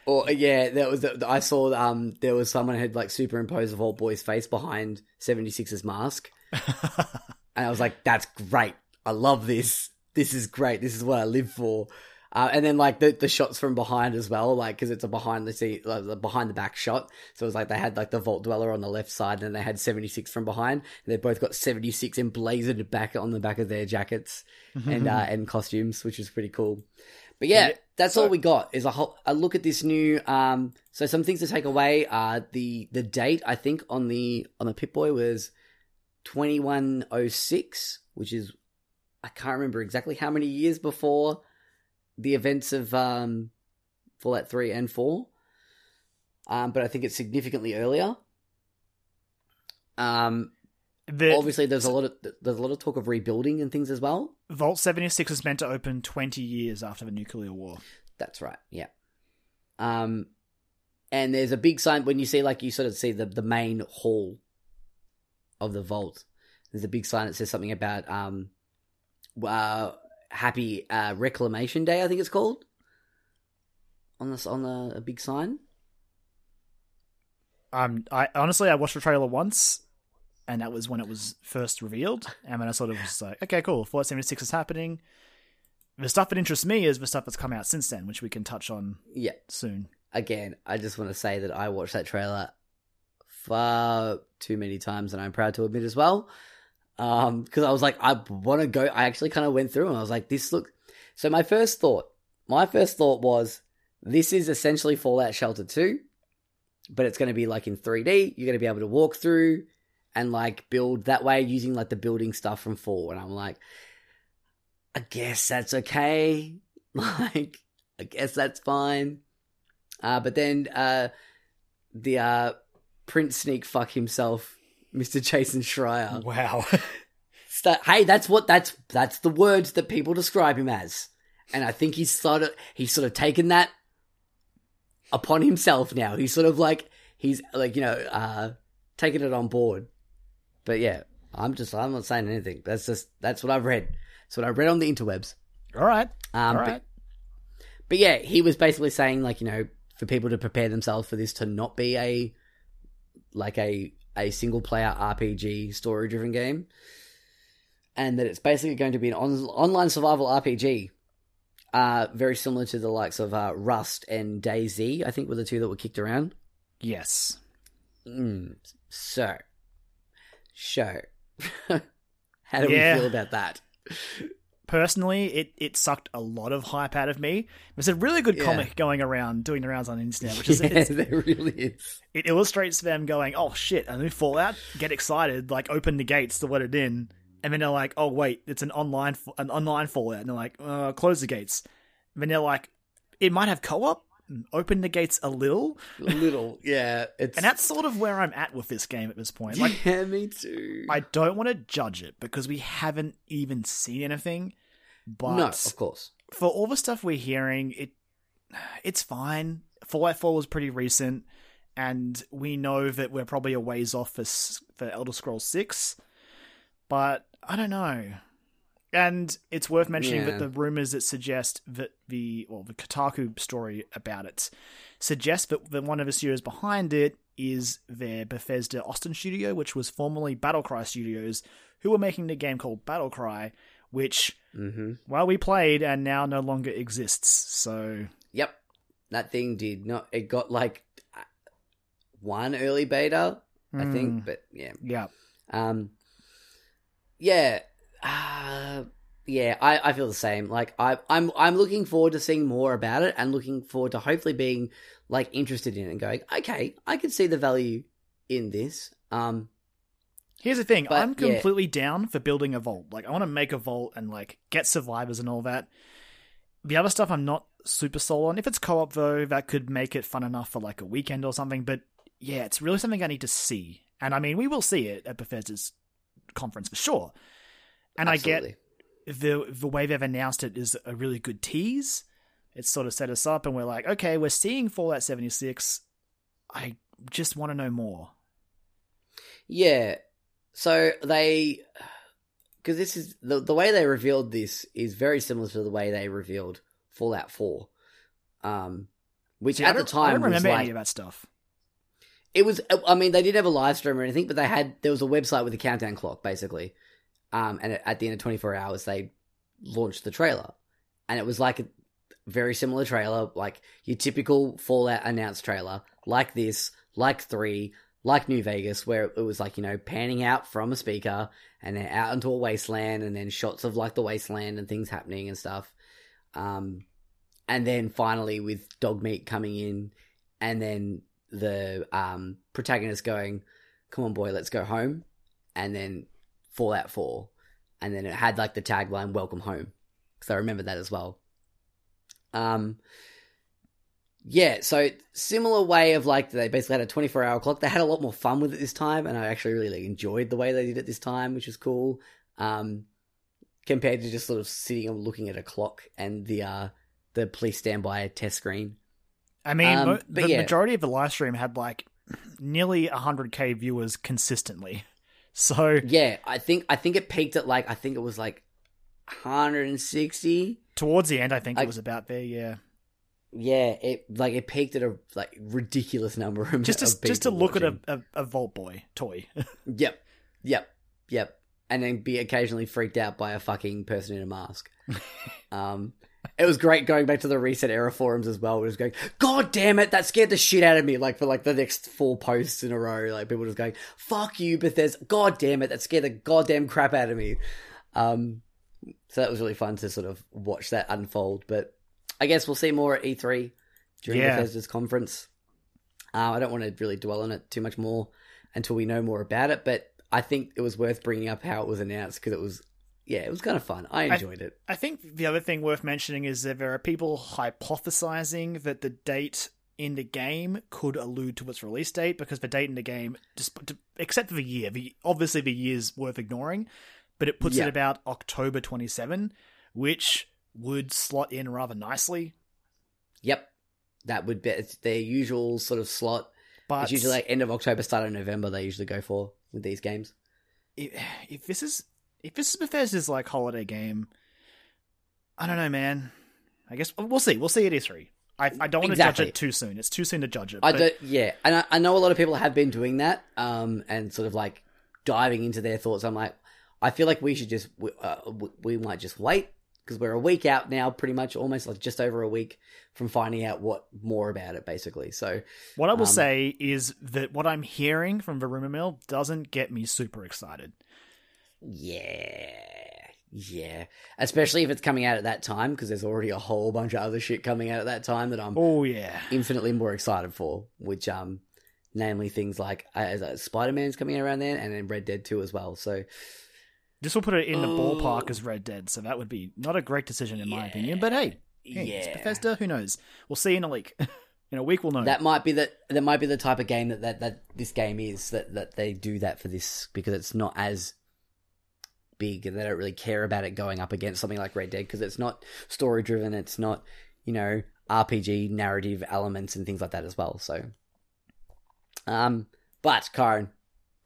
[SPEAKER 1] Or yeah, that was. I saw. Um, there was someone had like superimposed the Vault Boy's face behind 76's mask, and I was like, "That's great. I love this. This is great. This is what I live for." Uh, and then like the the shots from behind as well, like because it's a behind the seat, like, the behind the back shot. So it was like they had like the Vault Dweller on the left side, and they had 76 from behind. And they both got 76 emblazoned back on the back of their jackets and uh, and costumes, which is pretty cool. But Yeah, that's
[SPEAKER 2] so-
[SPEAKER 1] all we got is a whole, a look at this new. Um, so some things to take away. Uh, the the date I think on the on the Pip Boy was twenty one oh six, which is I can't remember exactly how many years before the events of um, Fallout three and four. Um, but I think it's significantly earlier. Um,
[SPEAKER 2] the
[SPEAKER 1] obviously, there's a lot of there's a lot of talk of rebuilding and things as well.
[SPEAKER 2] Vault 76 was meant to open 20 years after the nuclear war.
[SPEAKER 1] That's right. Yeah. Um, and there's a big sign when you see like you sort of see the the main hall of the vault. There's a big sign that says something about um, uh, happy uh, reclamation day. I think it's called on this on the a big sign.
[SPEAKER 2] Um, I honestly I watched the trailer once, and that was when it was first revealed, and then I sort of was like, okay, cool, Fallout 76 is happening. The stuff that interests me is the stuff that's come out since then, which we can touch on
[SPEAKER 1] Yeah.
[SPEAKER 2] soon.
[SPEAKER 1] Again, I just want to say that I watched that trailer far too many times, and I'm proud to admit as well. Um, because I was like, I want to go. I actually kind of went through, and I was like, this look. So my first thought, my first thought was, this is essentially Fallout Shelter Two, but it's going to be like in 3D. You're going to be able to walk through and like build that way using like the building stuff from Four. And I'm like, I guess that's okay. Like, I guess that's fine. Uh, but then uh, the uh, Prince sneak fuck himself, Mr. Jason Schreier.
[SPEAKER 2] Wow.
[SPEAKER 1] Sta- hey, that's what that's that's the words that people describe him as, and I think he's sort of he's sort of taken that upon himself now. He's sort of like he's like you know uh, taking it on board, but yeah, I'm just I'm not saying anything. That's just that's what I've read. That's what I read on the interwebs.
[SPEAKER 2] All right.
[SPEAKER 1] Um,
[SPEAKER 2] All
[SPEAKER 1] but- But yeah, he was basically saying like you know for people to prepare themselves for this to not be a like a a single player RPG story driven game, and that it's basically going to be an on- online survival RPG. Uh, very similar to the likes of uh, Rust and DayZ, I think were the two that were kicked around.
[SPEAKER 2] Yes.
[SPEAKER 1] Mm, so, so, how do
[SPEAKER 2] Yeah.
[SPEAKER 1] we feel about that?
[SPEAKER 2] Personally, it, it sucked a lot of hype out of me. There's a really good
[SPEAKER 1] Yeah.
[SPEAKER 2] comic going around, doing the rounds on the internet, which is
[SPEAKER 1] yeah,
[SPEAKER 2] it's,
[SPEAKER 1] there really is.
[SPEAKER 2] it illustrates them going, "Oh shit!" a new Fallout, get excited, like open the gates to let it in, and then they're like, "Oh wait, it's an online an online Fallout," and they're like, uh, "Close the gates." And then they're like, "It might have co-op." Open the gates a little,
[SPEAKER 1] A little, yeah. It's
[SPEAKER 2] and that's sort of where I'm at with this game at this point. Like,
[SPEAKER 1] yeah, me too.
[SPEAKER 2] I don't want to judge it because we haven't even seen anything. But
[SPEAKER 1] no, of course.
[SPEAKER 2] for all the stuff we're hearing, it it's fine. Fallout 4 was pretty recent, and we know that we're probably a ways off for for Elder Scrolls 6. But I don't know. And it's worth mentioning
[SPEAKER 1] Yeah.
[SPEAKER 2] that the rumors that suggest that the well the Kotaku story about it suggests that, the one of the studios behind it is their Bethesda Austin studio, which was formerly Battlecry Studios, who were making the game called Battlecry, which
[SPEAKER 1] hmm
[SPEAKER 2] well, we played and now no longer exists. So
[SPEAKER 1] Yep, that thing did not. It got like uh, one early beta, I
[SPEAKER 2] Hmm.
[SPEAKER 1] think, but yeah,
[SPEAKER 2] yeah,
[SPEAKER 1] um, yeah, uh, yeah. I, I feel the same. Like I, I'm I'm looking forward to seeing more about it and looking forward to hopefully being like interested in it and going, okay, I can see the value in this. Um,
[SPEAKER 2] here's the thing:
[SPEAKER 1] But,
[SPEAKER 2] I'm
[SPEAKER 1] yeah.
[SPEAKER 2] completely down for building a vault. Like, I want to make a vault and like get survivors and all that. The other stuff, I'm not super sold on. If it's co-op though, that could make it fun enough for like a weekend or something. But yeah, it's really something I need to see. And I mean, we will see it at Bethesda's conference for sure. And I get the the way they've announced it is a really good tease. It's sort of set us up, and we're like, okay, we're seeing Fallout 76. I just want to know more.
[SPEAKER 1] Yeah. So they, because this is the the way they revealed this is very similar to the way they revealed Fallout Four, um, which
[SPEAKER 2] See,
[SPEAKER 1] at the
[SPEAKER 2] don't- I
[SPEAKER 1] time
[SPEAKER 2] don't
[SPEAKER 1] was
[SPEAKER 2] remember
[SPEAKER 1] like
[SPEAKER 2] any of that stuff.
[SPEAKER 1] it was. I mean, they didn't have a live stream or anything, but they had there was a website with a countdown clock basically, um, and at the end of twenty four hours they launched the trailer, and it was like a very similar trailer, like your typical Fallout announced trailer, like this, like three, like New Vegas, where it was like you know panning out from a speaker and then out into a wasteland, and then shots of like the wasteland and things happening and stuff, um, and then finally with dog meat coming in, and then the um protagonist going, "Come on, boy, let's go home," and then Fallout Four, and then it had like the tagline "Welcome home," because I remember that as well. Um, yeah, so similar way of like they basically had a 24 hour clock. They had a lot more fun with it this time, and I actually really like, enjoyed the way they did it this time, which was cool. Um, compared to just sort of sitting and looking at a clock and the uh the police standby test screen.
[SPEAKER 2] I mean,
[SPEAKER 1] Um,
[SPEAKER 2] the
[SPEAKER 1] yeah.
[SPEAKER 2] majority of the live stream had like nearly 100k viewers consistently. So
[SPEAKER 1] Yeah, I think I think it peaked at like I think it was like 160.
[SPEAKER 2] towards the end, I think
[SPEAKER 1] I-
[SPEAKER 2] it was about there. Yeah,
[SPEAKER 1] Yeah, it like it peaked at a like ridiculous number of
[SPEAKER 2] just to just to look
[SPEAKER 1] watching.
[SPEAKER 2] at a, a, a Vault Boy toy.
[SPEAKER 1] Yep, yep, yep, and then be occasionally freaked out by a fucking person in a mask. um, it was great going back to the ResetEra forums as well. It was going, God damn it, that scared the shit out of me. Like for like the next four posts in a row, like people just going, "Fuck you, Bethesda." God damn it, that scared the goddamn crap out of me. Um, so that was really fun to sort of watch that unfold. But I guess we'll see more at E3 during
[SPEAKER 2] Yeah.
[SPEAKER 1] Bethesda's conference. Uh, I don't want to really dwell on it too much more until we know more about it, but I think it was worth bringing up how it was announced because it was, yeah, it was kind of fun. I enjoyed it.
[SPEAKER 2] I think the other thing worth mentioning is that there are people hypothesizing that the date in the game could allude to its release date because the date in the game, except for the year, the, obviously the year's worth ignoring, but it puts
[SPEAKER 1] Yeah.
[SPEAKER 2] it about October 27, which would slot in rather nicely.
[SPEAKER 1] Yep, that would be their usual sort of slot.
[SPEAKER 2] But
[SPEAKER 1] it's usually like end of October, start of November. They usually go for with these games.
[SPEAKER 2] if, if this is if this is Bethesda's like holiday game, I don't know, man. I guess we'll see. We'll see at E3. I, I don't want
[SPEAKER 1] Exactly.
[SPEAKER 2] to judge it too soon. It's too soon to judge it.
[SPEAKER 1] I
[SPEAKER 2] but-
[SPEAKER 1] don't, yeah, and I, I know a lot of people have been doing that, um, and sort of like diving into their thoughts. I'm like, I feel like we should just, we, uh, we- we might just wait because we're a week out now, pretty much, almost like just over a week from finding out what more about it, basically. So,
[SPEAKER 2] What I will
[SPEAKER 1] Um,
[SPEAKER 2] say is that what I'm hearing from the rumor mill doesn't get me super excited.
[SPEAKER 1] Yeah, yeah, especially if it's coming out at that time because there's already a whole bunch of other shit coming out at that time that I'm
[SPEAKER 2] Oh yeah,
[SPEAKER 1] infinitely more excited for, which, um, namely things like uh, Spider Man's coming out around then, and then Red Dead Two as well. So.
[SPEAKER 2] this will put it in the
[SPEAKER 1] Oh.
[SPEAKER 2] ballpark as Red Dead, so that would be not a great decision in my opinion. But hey, hey it's
[SPEAKER 1] Yeah.
[SPEAKER 2] Bethesda. Who knows? We'll see in a week. in a week, we'll know.
[SPEAKER 1] That might be the that might be the type of game that, that, that this game is that, that they do that for this because it's not as big and they don't really care about it going up against something like Red Dead because it's not story driven, it's not you know RPG narrative elements and things like that as well. So, um, but Kyron,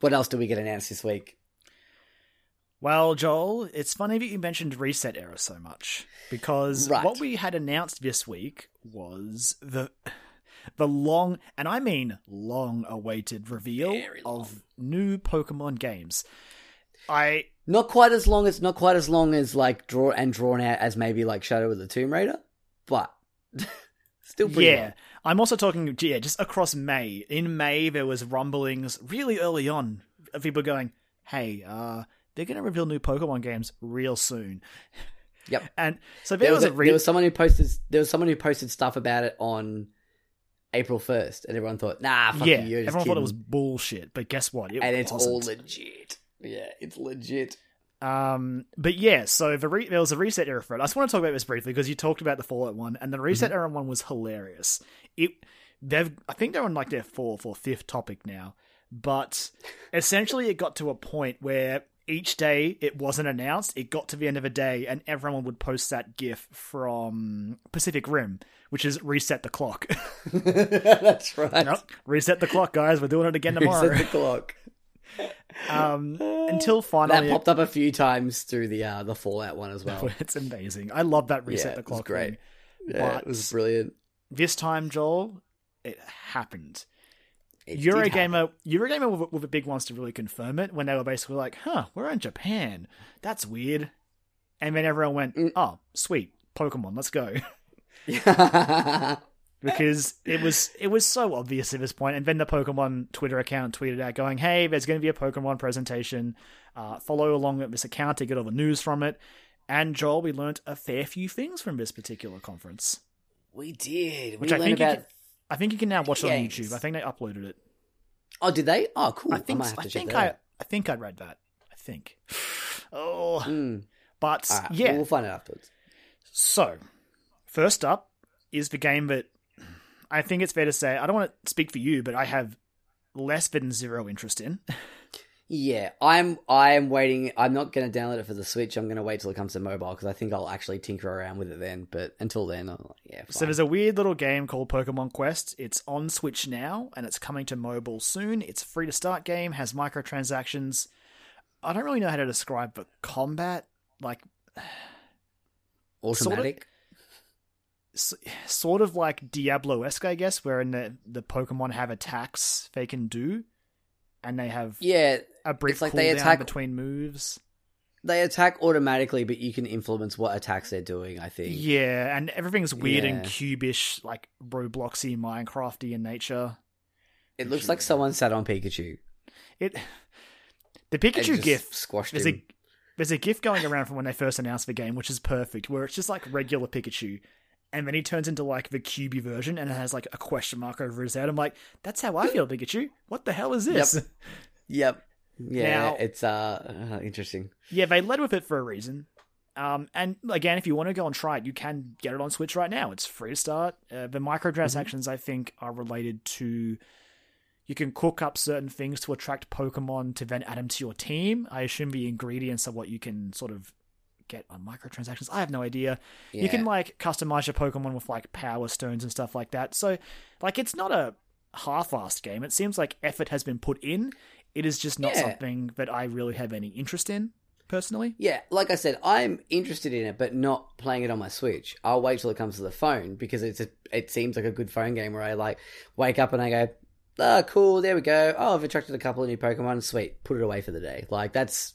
[SPEAKER 1] what else do we get announced this week?
[SPEAKER 2] Well, Joel, it's funny that you mentioned ResetEra so much because
[SPEAKER 1] Right.
[SPEAKER 2] what we had announced this week was the the long and I mean long awaited reveal of new Pokemon games. I
[SPEAKER 1] Not quite as long as not quite as long as like draw and drawn out as maybe like Shadow of the Tomb Raider, but still pretty
[SPEAKER 2] yeah,
[SPEAKER 1] long.
[SPEAKER 2] I'm also talking yeah, just across May. In May there was rumblings really early on of people going, "Hey, uh they're going to reveal new Pokemon games real soon."
[SPEAKER 1] Yep.
[SPEAKER 2] And so there,
[SPEAKER 1] there
[SPEAKER 2] was,
[SPEAKER 1] was,
[SPEAKER 2] a re-
[SPEAKER 1] there was someone who posted there was someone who posted stuff about it on April first, and everyone thought, "Nah,
[SPEAKER 2] yeah,
[SPEAKER 1] you."
[SPEAKER 2] Everyone thought it was bullshit, but guess what? It
[SPEAKER 1] and it's
[SPEAKER 2] wasn't.
[SPEAKER 1] all legit. Yeah, it's legit.
[SPEAKER 2] Um, but yeah, so the re- there was a ResetEra for it. I just want to talk about this briefly because you talked about the Fallout one, and the ResetEra one was hilarious. It they've I think they're on like their fourth or fifth topic now, but essentially it got to a point where each day it wasn't announced. It got to the end of a day, and everyone would post that GIF from Pacific Rim, which is reset the clock.
[SPEAKER 1] That's right.
[SPEAKER 2] Nope, reset the clock, guys. We're doing it again tomorrow.
[SPEAKER 1] Reset the clock.
[SPEAKER 2] Um, until
[SPEAKER 1] That
[SPEAKER 2] finally,
[SPEAKER 1] popped up a few times through the uh, the Fallout one as well.
[SPEAKER 2] it's amazing. I love that reset
[SPEAKER 1] Yeah,
[SPEAKER 2] the
[SPEAKER 1] it was
[SPEAKER 2] clock.
[SPEAKER 1] great.
[SPEAKER 2] thing.
[SPEAKER 1] Yeah,
[SPEAKER 2] But-
[SPEAKER 1] it was brilliant.
[SPEAKER 2] This time, Joel, it happened.
[SPEAKER 1] It
[SPEAKER 2] Eurogamer, Eurogamer were, were the big ones to really confirm it when they were basically like, "Huh, we're in Japan. That's weird." And then everyone went,
[SPEAKER 1] Mm.
[SPEAKER 2] "Oh, sweet, Pokemon, let's go." because it was it was so obvious at this point. And then the Pokemon Twitter account tweeted out going, "Hey, there's going to be a Pokemon presentation. Uh, follow along at this account to get all the news from it." And Joel, we learnt a fair few things from this particular conference.
[SPEAKER 1] we did.
[SPEAKER 2] Which
[SPEAKER 1] we
[SPEAKER 2] I
[SPEAKER 1] learned
[SPEAKER 2] think you
[SPEAKER 1] about.
[SPEAKER 2] can- I think you can now watch it on. YouTube. I think they uploaded it.
[SPEAKER 1] Oh, did they? Oh, cool.
[SPEAKER 2] I think I
[SPEAKER 1] check
[SPEAKER 2] think I. I think I read that. I think. Oh,
[SPEAKER 1] Mm.
[SPEAKER 2] but
[SPEAKER 1] right,
[SPEAKER 2] yeah.
[SPEAKER 1] we'll find out afterwards.
[SPEAKER 2] So, first up is the game that I think it's fair to say I don't want to speak for you, but I have less than zero interest in.
[SPEAKER 1] Yeah, I'm. I'm waiting. I'm not going to download it for the Switch. I'm going to wait till it comes to mobile because I think I'll actually tinker around with it then. But until then, I'm like, yeah.
[SPEAKER 2] So there's a weird little game called Pokemon Quest. It's on Switch now, and it's coming to mobile soon. It's a free to start game, has microtransactions. I don't really know how to describe the combat. Like
[SPEAKER 1] automatic.
[SPEAKER 2] s- sort of like Diablo esque, I guess, wherein the the Pokemon have attacks they can do, and they have
[SPEAKER 1] yeah,
[SPEAKER 2] a brief
[SPEAKER 1] it's like
[SPEAKER 2] cooldown
[SPEAKER 1] they attack-
[SPEAKER 2] between moves.
[SPEAKER 1] they attack automatically, but you can influence what attacks they're doing. I think.
[SPEAKER 2] Yeah, and everything's weird and cubish, like Robloxy, Minecrafty in nature.
[SPEAKER 1] It looks like someone sat on Pikachu.
[SPEAKER 2] It the Pikachu
[SPEAKER 1] just
[SPEAKER 2] GIF.
[SPEAKER 1] squashed
[SPEAKER 2] There's
[SPEAKER 1] him.
[SPEAKER 2] a there's a GIF going around from when they first announced the game, which is perfect, where it's just like regular Pikachu, and then he turns into like the cubey version, and it has like a question mark over his head. I'm like, that's how I feel, Pikachu. What the hell is this?
[SPEAKER 1] Yep. Yep. Yeah,
[SPEAKER 2] Now-
[SPEAKER 1] it's uh, uh interesting.
[SPEAKER 2] Yeah, they led with it for a reason. Um, and again, if you want to go and try it, you can get it on Switch right now. It's free to start. Uh, the microtransactions, I think, are related to you can cook up certain things to attract Pokemon to then add them to your team. I assume the ingredients are what you can sort of get on microtransactions. I have no idea. You can like customize your Pokemon with like power stones and stuff like that. So, like, it's not a half-assed game. It seems like effort has been put in. It is just not
[SPEAKER 1] Yeah.
[SPEAKER 2] something that I really have any interest in personally.
[SPEAKER 1] Yeah, like I said, I'm interested in it, but not playing it on my Switch. I'll wait till it comes to the phone because it's a, it seems like a good phone game where I like wake up and I go, ah, cool, there we go. Oh, I've attracted a couple of new Pokemon. Sweet, put it away for the day. Like that's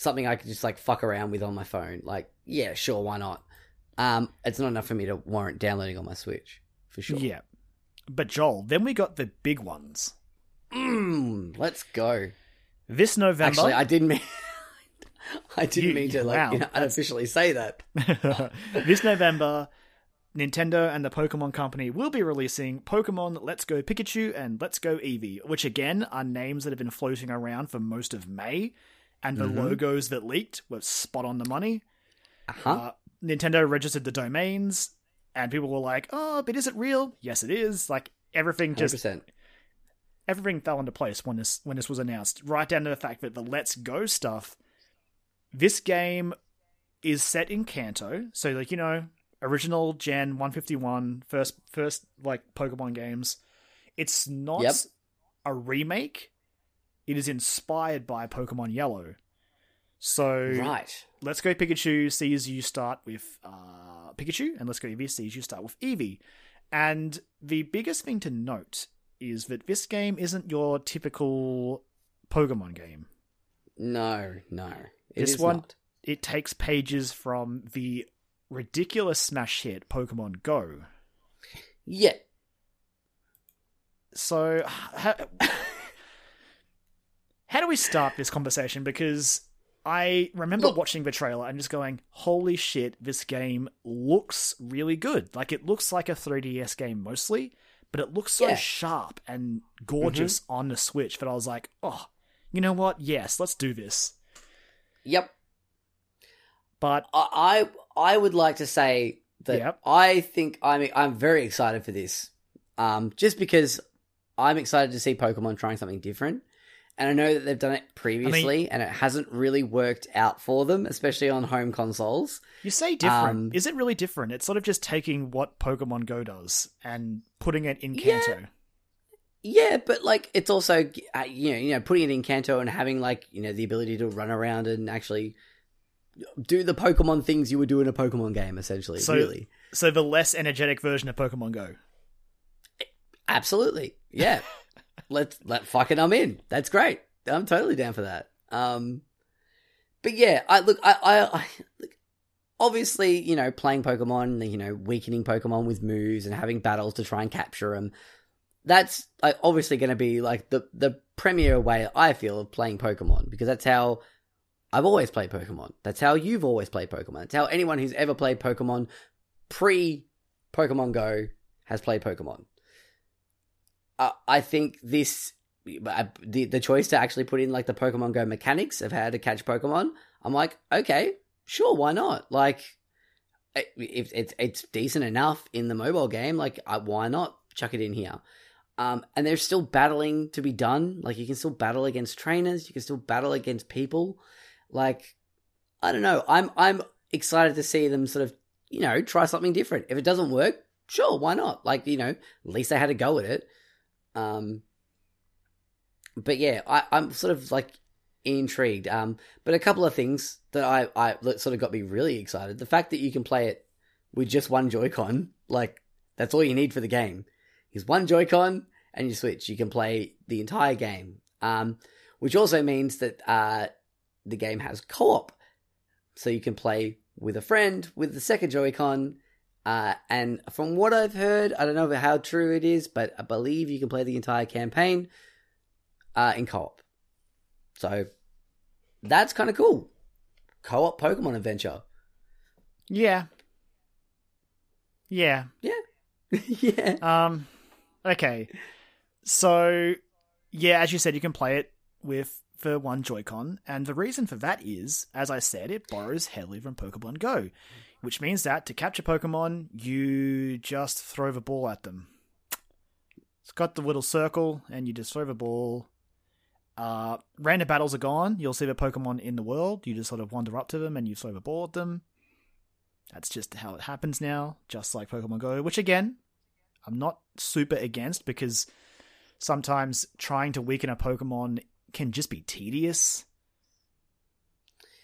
[SPEAKER 1] something I could just like fuck around with on my phone. Like, yeah, sure, why not? Um, it's not enough for me to warrant downloading on my Switch for sure.
[SPEAKER 2] Yeah. But Joel, then we got the big ones.
[SPEAKER 1] Mm, let's go.
[SPEAKER 2] This November.
[SPEAKER 1] Actually, I didn't mean. I didn't
[SPEAKER 2] You-
[SPEAKER 1] mean to like
[SPEAKER 2] wow,
[SPEAKER 1] you know, unofficially say that.
[SPEAKER 2] this November, Nintendo and the Pokemon Company will be releasing Pokemon Let's Go Pikachu and Let's Go Eevee, which again are names that have been floating around for most of May, and the
[SPEAKER 1] Mhm.
[SPEAKER 2] logos that leaked were spot on the money.
[SPEAKER 1] Uh-huh.
[SPEAKER 2] Uh, Nintendo registered the domains, and people were like, "Oh, but is it real?" Yes, it is. Like everything just
[SPEAKER 1] percent.
[SPEAKER 2] everything fell into place when this when this was announced. Right down to the fact that the Let's Go stuff. This game is set in Kanto, so like you know, original Gen 151 first first like Pokemon games. It's not
[SPEAKER 1] Yep.
[SPEAKER 2] a remake. It is inspired by Pokemon Yellow. So
[SPEAKER 1] Right.
[SPEAKER 2] Let's Go Pikachu sees you start with uh, Pikachu, and Let's Go Eevee sees you start with Eevee. And the biggest thing to note is that this game isn't your typical Pokemon game.
[SPEAKER 1] No, no. It
[SPEAKER 2] This
[SPEAKER 1] is
[SPEAKER 2] one-
[SPEAKER 1] not.
[SPEAKER 2] It takes pages from the ridiculous smash hit Pokemon Go.
[SPEAKER 1] Yeah.
[SPEAKER 2] So, how, how do we start this conversation? Because I remember
[SPEAKER 1] Look-
[SPEAKER 2] watching the trailer and just going, holy shit, this game looks really good. Like, it looks like a 3DS game mostly, but it looks so
[SPEAKER 1] Yeah.
[SPEAKER 2] sharp and gorgeous on the Switch that I was like, oh, you know what? Yes, let's do this.
[SPEAKER 1] Yep.
[SPEAKER 2] But
[SPEAKER 1] I I I would like to say that
[SPEAKER 2] Yep.
[SPEAKER 1] I think I'm I'm very excited for this. Um, just because I'm excited to see Pokemon trying something different. And I know that they've done it previously and it hasn't really worked out for them, especially on home consoles.
[SPEAKER 2] you say different.
[SPEAKER 1] Um,
[SPEAKER 2] Is it really different? It's sort of just taking what Pokemon Go does and putting it in
[SPEAKER 1] Yeah. Yeah, but like it's also uh, you know you know putting it in Kanto and having like you know the ability to run around and actually do the Pokemon things you would do in a Pokemon game. Essentially,
[SPEAKER 2] So-
[SPEAKER 1] really,
[SPEAKER 2] So the less energetic version of Pokemon Go.
[SPEAKER 1] absolutely, yeah. Let's let fucking I'm in. That's great. I'm totally down for that. Um, but yeah, I look, I, I, I look, obviously, you know, playing Pokemon, you know, weakening Pokemon with moves and having battles to try and capture them. That's like obviously going to be like the the premier way I feel of playing Pokemon because that's how I've always played Pokemon. That's how you've always played Pokemon. That's how anyone who's ever played Pokemon pre Pokemon Go has played Pokemon. Uh, I think this uh, the the choice to actually put in like the Pokemon Go mechanics of how to catch Pokemon. I'm like, okay, sure, why not? Like, it- if it's it's decent enough in the mobile game, like, why not chuck it in here? Um, and there's still battling to be done. Like, you can still battle against trainers. You can still battle against people. Like, I don't know. I'm I'm excited to see them sort of you know try something different. If it doesn't work, sure, why not? Like, you know, at least they had a go at it. Um, but yeah, I, I'm sort of like intrigued. Um, but a couple of things that I, I that sort of got me really excited. The fact that you can play it with just one Joy-Con, like that's all you need for the game, is one Joy-Con and you switch. You can play the entire game. Um, which also means that uh, the game has co-op, so you can play with a friend with the second Joy-Con. Uh, and from what I've heard, I don't know how true it is, but I believe you can play the entire campaign uh, in co-op. So that's kind of cool. Co-op Pokemon adventure.
[SPEAKER 2] Yeah. Yeah.
[SPEAKER 1] yeah.
[SPEAKER 2] Um okay. So yeah, as you said, you can play it with for one Joy-Con, and the reason for that is, as I said, it borrows heavily from Pokemon Go, which means that to capture Pokemon, you just throw the ball at them. It's got the little circle, and you just throw the ball. Uh, random battles are gone. You'll see the Pokemon in the world. You just sort of wander up to them and you throw the ball at them. That's just how it happens now, just like Pokemon Go, which again, I'm not super against because sometimes trying to weaken a Pokemon can just be tedious.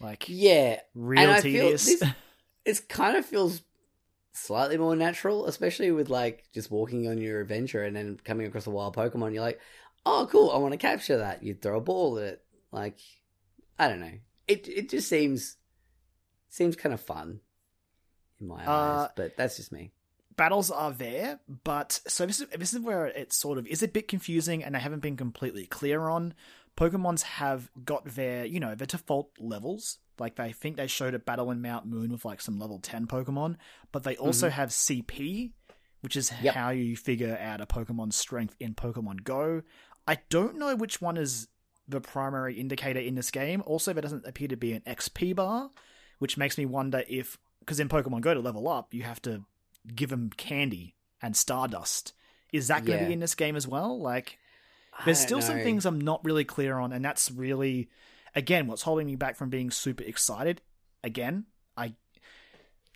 [SPEAKER 2] Like
[SPEAKER 1] Yeah,
[SPEAKER 2] real
[SPEAKER 1] and I feel
[SPEAKER 2] tedious.
[SPEAKER 1] this- it kind of feels slightly more natural, especially with like just walking on your adventure and then coming across a wild Pokemon. You're like, oh, cool, I want to capture that. You throw a ball at it. Like, I don't know. It it just seems seems kind of fun in my eyes,
[SPEAKER 2] Uh,
[SPEAKER 1] but that's just me.
[SPEAKER 2] battles are there, but so this is this is where it sort of is a bit confusing, and I haven't been completely clear on. Pokemon's have got their you know their default levels. Like they think they showed a battle in Mount Moon with like some level ten Pokemon, but they also have CP, which is
[SPEAKER 1] Yep.
[SPEAKER 2] how you figure out a Pokemon's strength in Pokemon Go. I don't know which one is the primary indicator in this game. Also, there doesn't appear to be an XP bar, which makes me wonder if because in Pokemon Go to level up, you have to give them candy and Stardust. Is that going to
[SPEAKER 1] Yeah.
[SPEAKER 2] be in this game as well? Like, there's still some things I'm not really clear on, and that's really, again, what's holding me back from being super excited. Again, I,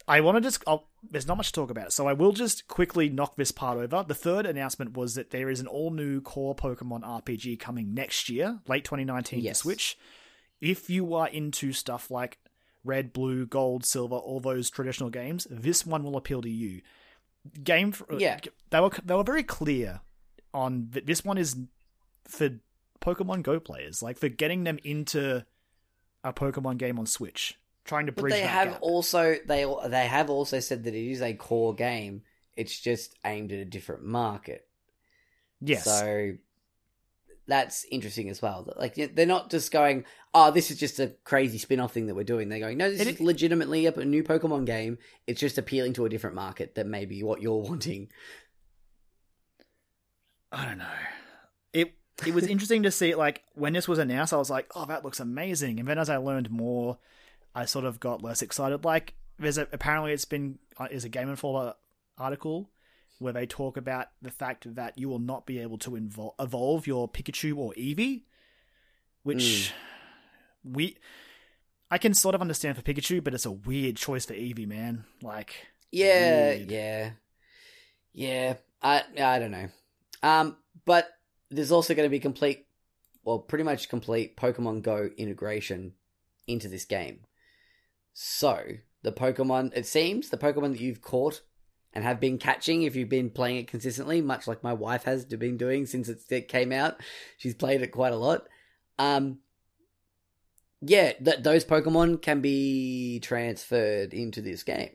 [SPEAKER 2] I want to just. I'll, there's not much to talk about, so I will just quickly knock this part over. The third announcement was that there is an all new core Pokemon RPG coming next year, late 2019
[SPEAKER 1] Yes.
[SPEAKER 2] to Switch. If you are into stuff like red, blue, gold, silver, all those traditional games, this one will appeal to you. Game,
[SPEAKER 1] Yeah.
[SPEAKER 2] they were they were very clear on that. This one is for Pokemon Go players, like for getting them into a Pokemon game on Switch, trying to
[SPEAKER 1] But
[SPEAKER 2] bridge
[SPEAKER 1] they
[SPEAKER 2] that
[SPEAKER 1] have
[SPEAKER 2] gap.
[SPEAKER 1] also they they have also said that it is a core game. It's just aimed at a different market.
[SPEAKER 2] yes,
[SPEAKER 1] So that's interesting as well. Like they're not just going, "Oh, this is just a crazy spin-off thing that we're doing." They're going, "No, this
[SPEAKER 2] It-
[SPEAKER 1] is legitimately a, a new Pokemon game. It's just appealing to a different market that may be what you're wanting."
[SPEAKER 2] I don't know. It was interesting to see. Like when this was announced, I was like, "Oh, that looks amazing!" And then as I learned more, I sort of got less excited. Like there's a, apparently it's been uh, is a Game Informer article where they talk about the fact that you will not be able to invol- evolve your Pikachu or Eevee, which we I can sort of understand for Pikachu, but it's a weird choice for Eevee, man. Like
[SPEAKER 1] Yeah,
[SPEAKER 2] Weird.
[SPEAKER 1] yeah, yeah. I I don't know. Um, but there's also going to be complete, well, pretty much complete Pokemon Go integration into this game. So the Pokemon, it seems, the Pokemon that you've caught and have been catching, if you've been playing it consistently, much like my wife has been doing since it came out, she's played it quite a lot. Um, yeah, th- those Pokemon can be transferred into this game,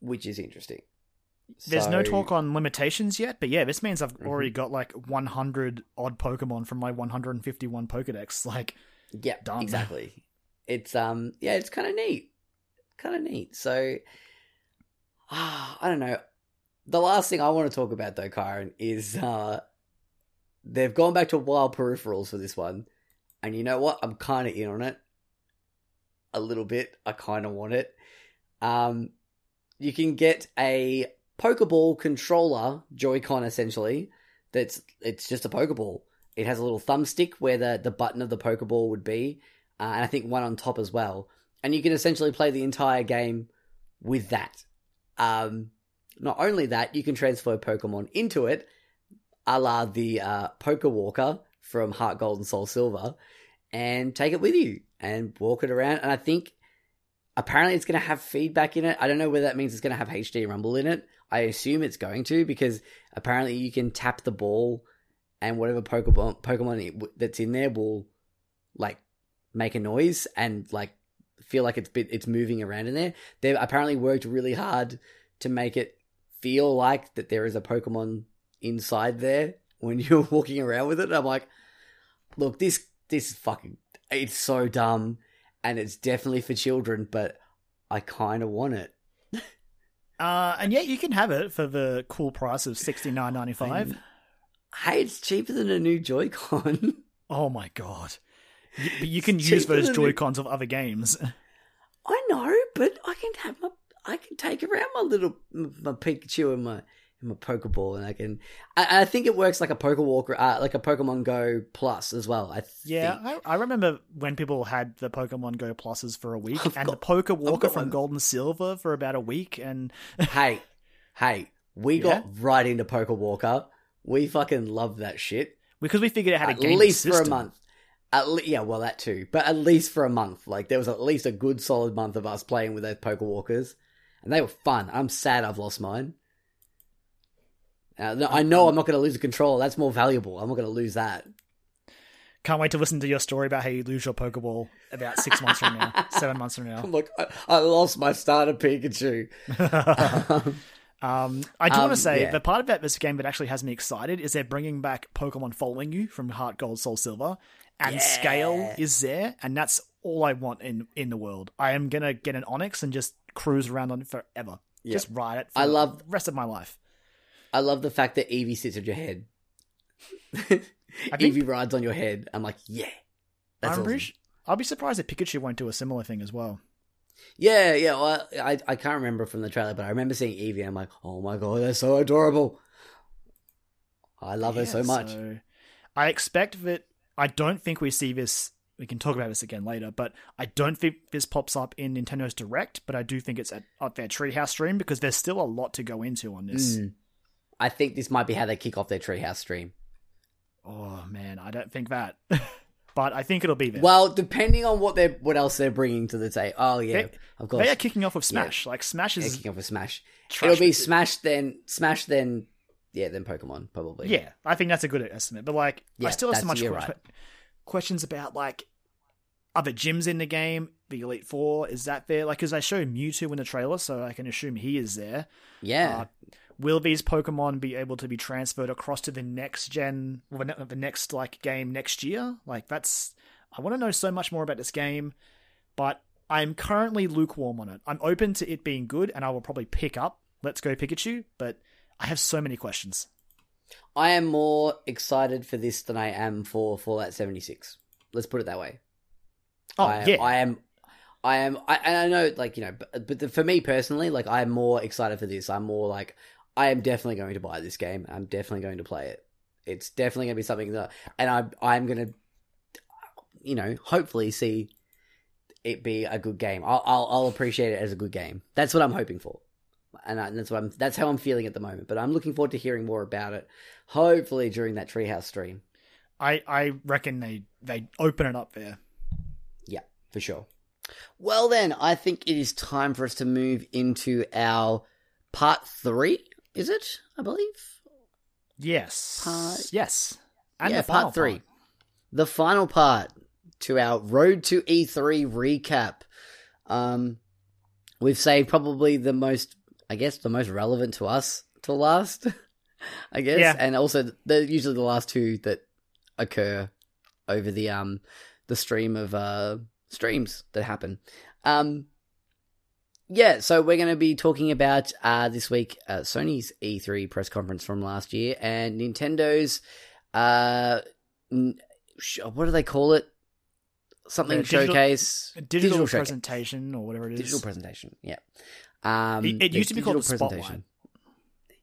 [SPEAKER 1] which is interesting.
[SPEAKER 2] There's no talk on limitations yet, but yeah, this means I've
[SPEAKER 1] Mhm.
[SPEAKER 2] already got like 100 odd Pokemon from my 151 Pokedex. Like,
[SPEAKER 1] Yeah,
[SPEAKER 2] Done.
[SPEAKER 1] exactly. It's um, yeah, it's kind of neat, kind of neat. So, ah, I don't know. The last thing I want to talk about though, Kyron, is uh, they've gone back to wild peripherals for this one, and you know what? I'm kind of in on it. A little bit. I kind of want it. Um, you can get a Pokeball controller Joy-Con essentially. That's it's just a Pokeball. It has a little thumbstick where the, the button of the Pokeball would be, uh, and I think one on top as well. And you can essentially play the entire game with that. Um, not only that, you can transfer Pokemon into it, a la the uh, Pokewalker from Heart Gold and Soul Silver, and take it with you and walk it around. And I think apparently it's going to have feedback in it. I don't know whether that means it's going to have HD Rumble in it. I assume it's going to because apparently you can tap the ball and whatever Pokemon Pokemon that's in there will like make a noise and like feel like it's bit it's moving around in there. They've apparently worked really hard to make it feel like that there is a Pokemon inside there when you're walking around with it. I'm like, look, this this is fucking it's so dumb and it's definitely for children, but I kind of want it.
[SPEAKER 2] Uh, and yet you can have it for the cool price of 69.95.
[SPEAKER 1] Hey, it's cheaper than a new Joy-Con.
[SPEAKER 2] Oh my god. You, but you can use those Joy Cons of other games.
[SPEAKER 1] I know, but I can have my I can take around my little my Pikachu and my my Pokeball, and I can. I, I think it works like a Pokewalker, uh, like a Pokemon Go Plus as well. I
[SPEAKER 2] Yeah,
[SPEAKER 1] think.
[SPEAKER 2] I, I remember when people had the Pokemon Go Pluses for a week,
[SPEAKER 1] I've
[SPEAKER 2] and
[SPEAKER 1] got-
[SPEAKER 2] the Poke Walker from. Gold and Silver for about a week, and
[SPEAKER 1] hey, hey, we
[SPEAKER 2] Yeah?
[SPEAKER 1] got right into Pokewalker. We fucking love that shit.
[SPEAKER 2] because we figured out how to
[SPEAKER 1] At
[SPEAKER 2] game
[SPEAKER 1] least for a month. At le- yeah, well, that too. But at least for a month. Like, there was at least a good solid month of us playing with those Pokewalkers. And they were fun. I'm sad I've lost mine. Uh, I know I'm not going to lose a controller. That's more valuable. I'm not going to lose that.
[SPEAKER 2] Can't wait to listen to your story about how you lose your Pokeball about six months from now, seven months from now.
[SPEAKER 1] I'm I, I lost my starter Pikachu.
[SPEAKER 2] Um, I do
[SPEAKER 1] Um,
[SPEAKER 2] want to say
[SPEAKER 1] yeah.
[SPEAKER 2] the part about this game that actually has me excited is they're bringing back Pokemon following you from Heart Gold, Soul Silver, and
[SPEAKER 1] Yeah.
[SPEAKER 2] scale is there, and that's all I want in in the world. I am gonna get an Onix and just cruise around on it forever.
[SPEAKER 1] Yep.
[SPEAKER 2] Just ride it. For
[SPEAKER 1] I love-
[SPEAKER 2] the rest of my life.
[SPEAKER 1] I love the fact that Eevee sits on your head. Eevee rides on your head. I'm like, yeah. That's
[SPEAKER 2] I'm
[SPEAKER 1] awesome.
[SPEAKER 2] Pretty, I'll be surprised if Pikachu won't do a similar thing as well.
[SPEAKER 1] Yeah, yeah. Well, I I can't remember from the trailer, but I remember seeing Eevee. I'm like, oh my god, they're so adorable. I love her so much.
[SPEAKER 2] so I expect that. I don't think we see this. We can talk about this again later, but I don't think this pops up in Nintendo's Direct. But I do think it's at, at their Treehouse stream because there's still a lot to go into on this.
[SPEAKER 1] Mm. I think this might be how they kick off their Treehouse stream.
[SPEAKER 2] Oh man, I don't think that. but I think it'll be there.
[SPEAKER 1] Well, depending on what they're what else they're bringing to the table. Oh yeah,
[SPEAKER 2] They-
[SPEAKER 1] of course.
[SPEAKER 2] they are kicking off with Smash. Like Smash
[SPEAKER 1] They're
[SPEAKER 2] is
[SPEAKER 1] kicking off with Smash. It'll be Smash then Smash then yeah then Pokemon probably.
[SPEAKER 2] Yeah, I think that's a good estimate. But like, I still have so much
[SPEAKER 1] you're right.
[SPEAKER 2] questions about like other gyms in the game. The Elite Four is that there? Like, because I show Mewtwo in the trailer, so I can assume he is there.
[SPEAKER 1] yeah.
[SPEAKER 2] Uh, will these Pokemon be able to be transferred across to the next gen, well, the the next like game next year? Like, that's I want to know so much more about this game, but I'm currently lukewarm on it. I'm open to it being good, and I will probably pick up Let's Go Pikachu, but I have so many questions.
[SPEAKER 1] I am more excited for this than I am for Fallout 76. Let's put it that way.
[SPEAKER 2] Oh
[SPEAKER 1] I,
[SPEAKER 2] yeah,
[SPEAKER 1] I am. I am. I, and I know, like you know, but, but the, for me personally, like I'm more excited for this. I'm more like I am definitely going to buy this game. I'm definitely going to play it. It's definitely going to be something that, and I I'm going to, you know, hopefully see it be a good game. I'll I'll, I'll appreciate it as a good game. That's what I'm hoping for, and I, that's what I'm. That's how I'm feeling at the moment. But I'm looking forward to hearing more about it. Hopefully during that Treehouse stream.
[SPEAKER 2] I I reckon they they open it up there.
[SPEAKER 1] Yeah, for sure. Well, then, I think it is time for us to move into our part three. Is it? I believe.
[SPEAKER 2] Yes,
[SPEAKER 1] Part-
[SPEAKER 2] yes, and
[SPEAKER 1] yeah, part three. The final part to our Road to E3 recap. Um, we've saved probably the most, I guess, the most relevant to us to last. I guess,
[SPEAKER 2] Yeah.
[SPEAKER 1] and also they're usually the last two that occur over the um the stream of uh streams that happen. Um, yeah, so we're going to be talking about uh, this week uh, Sony's E3 press conference from last year and Nintendo's uh, n- sh- what do they call it? Something
[SPEAKER 2] digital-
[SPEAKER 1] showcase,
[SPEAKER 2] digital,
[SPEAKER 1] showcase.
[SPEAKER 2] presentation or whatever it is.
[SPEAKER 1] digital presentation. Yeah, um,
[SPEAKER 2] It- it used to be called
[SPEAKER 1] digital
[SPEAKER 2] a Spotlight.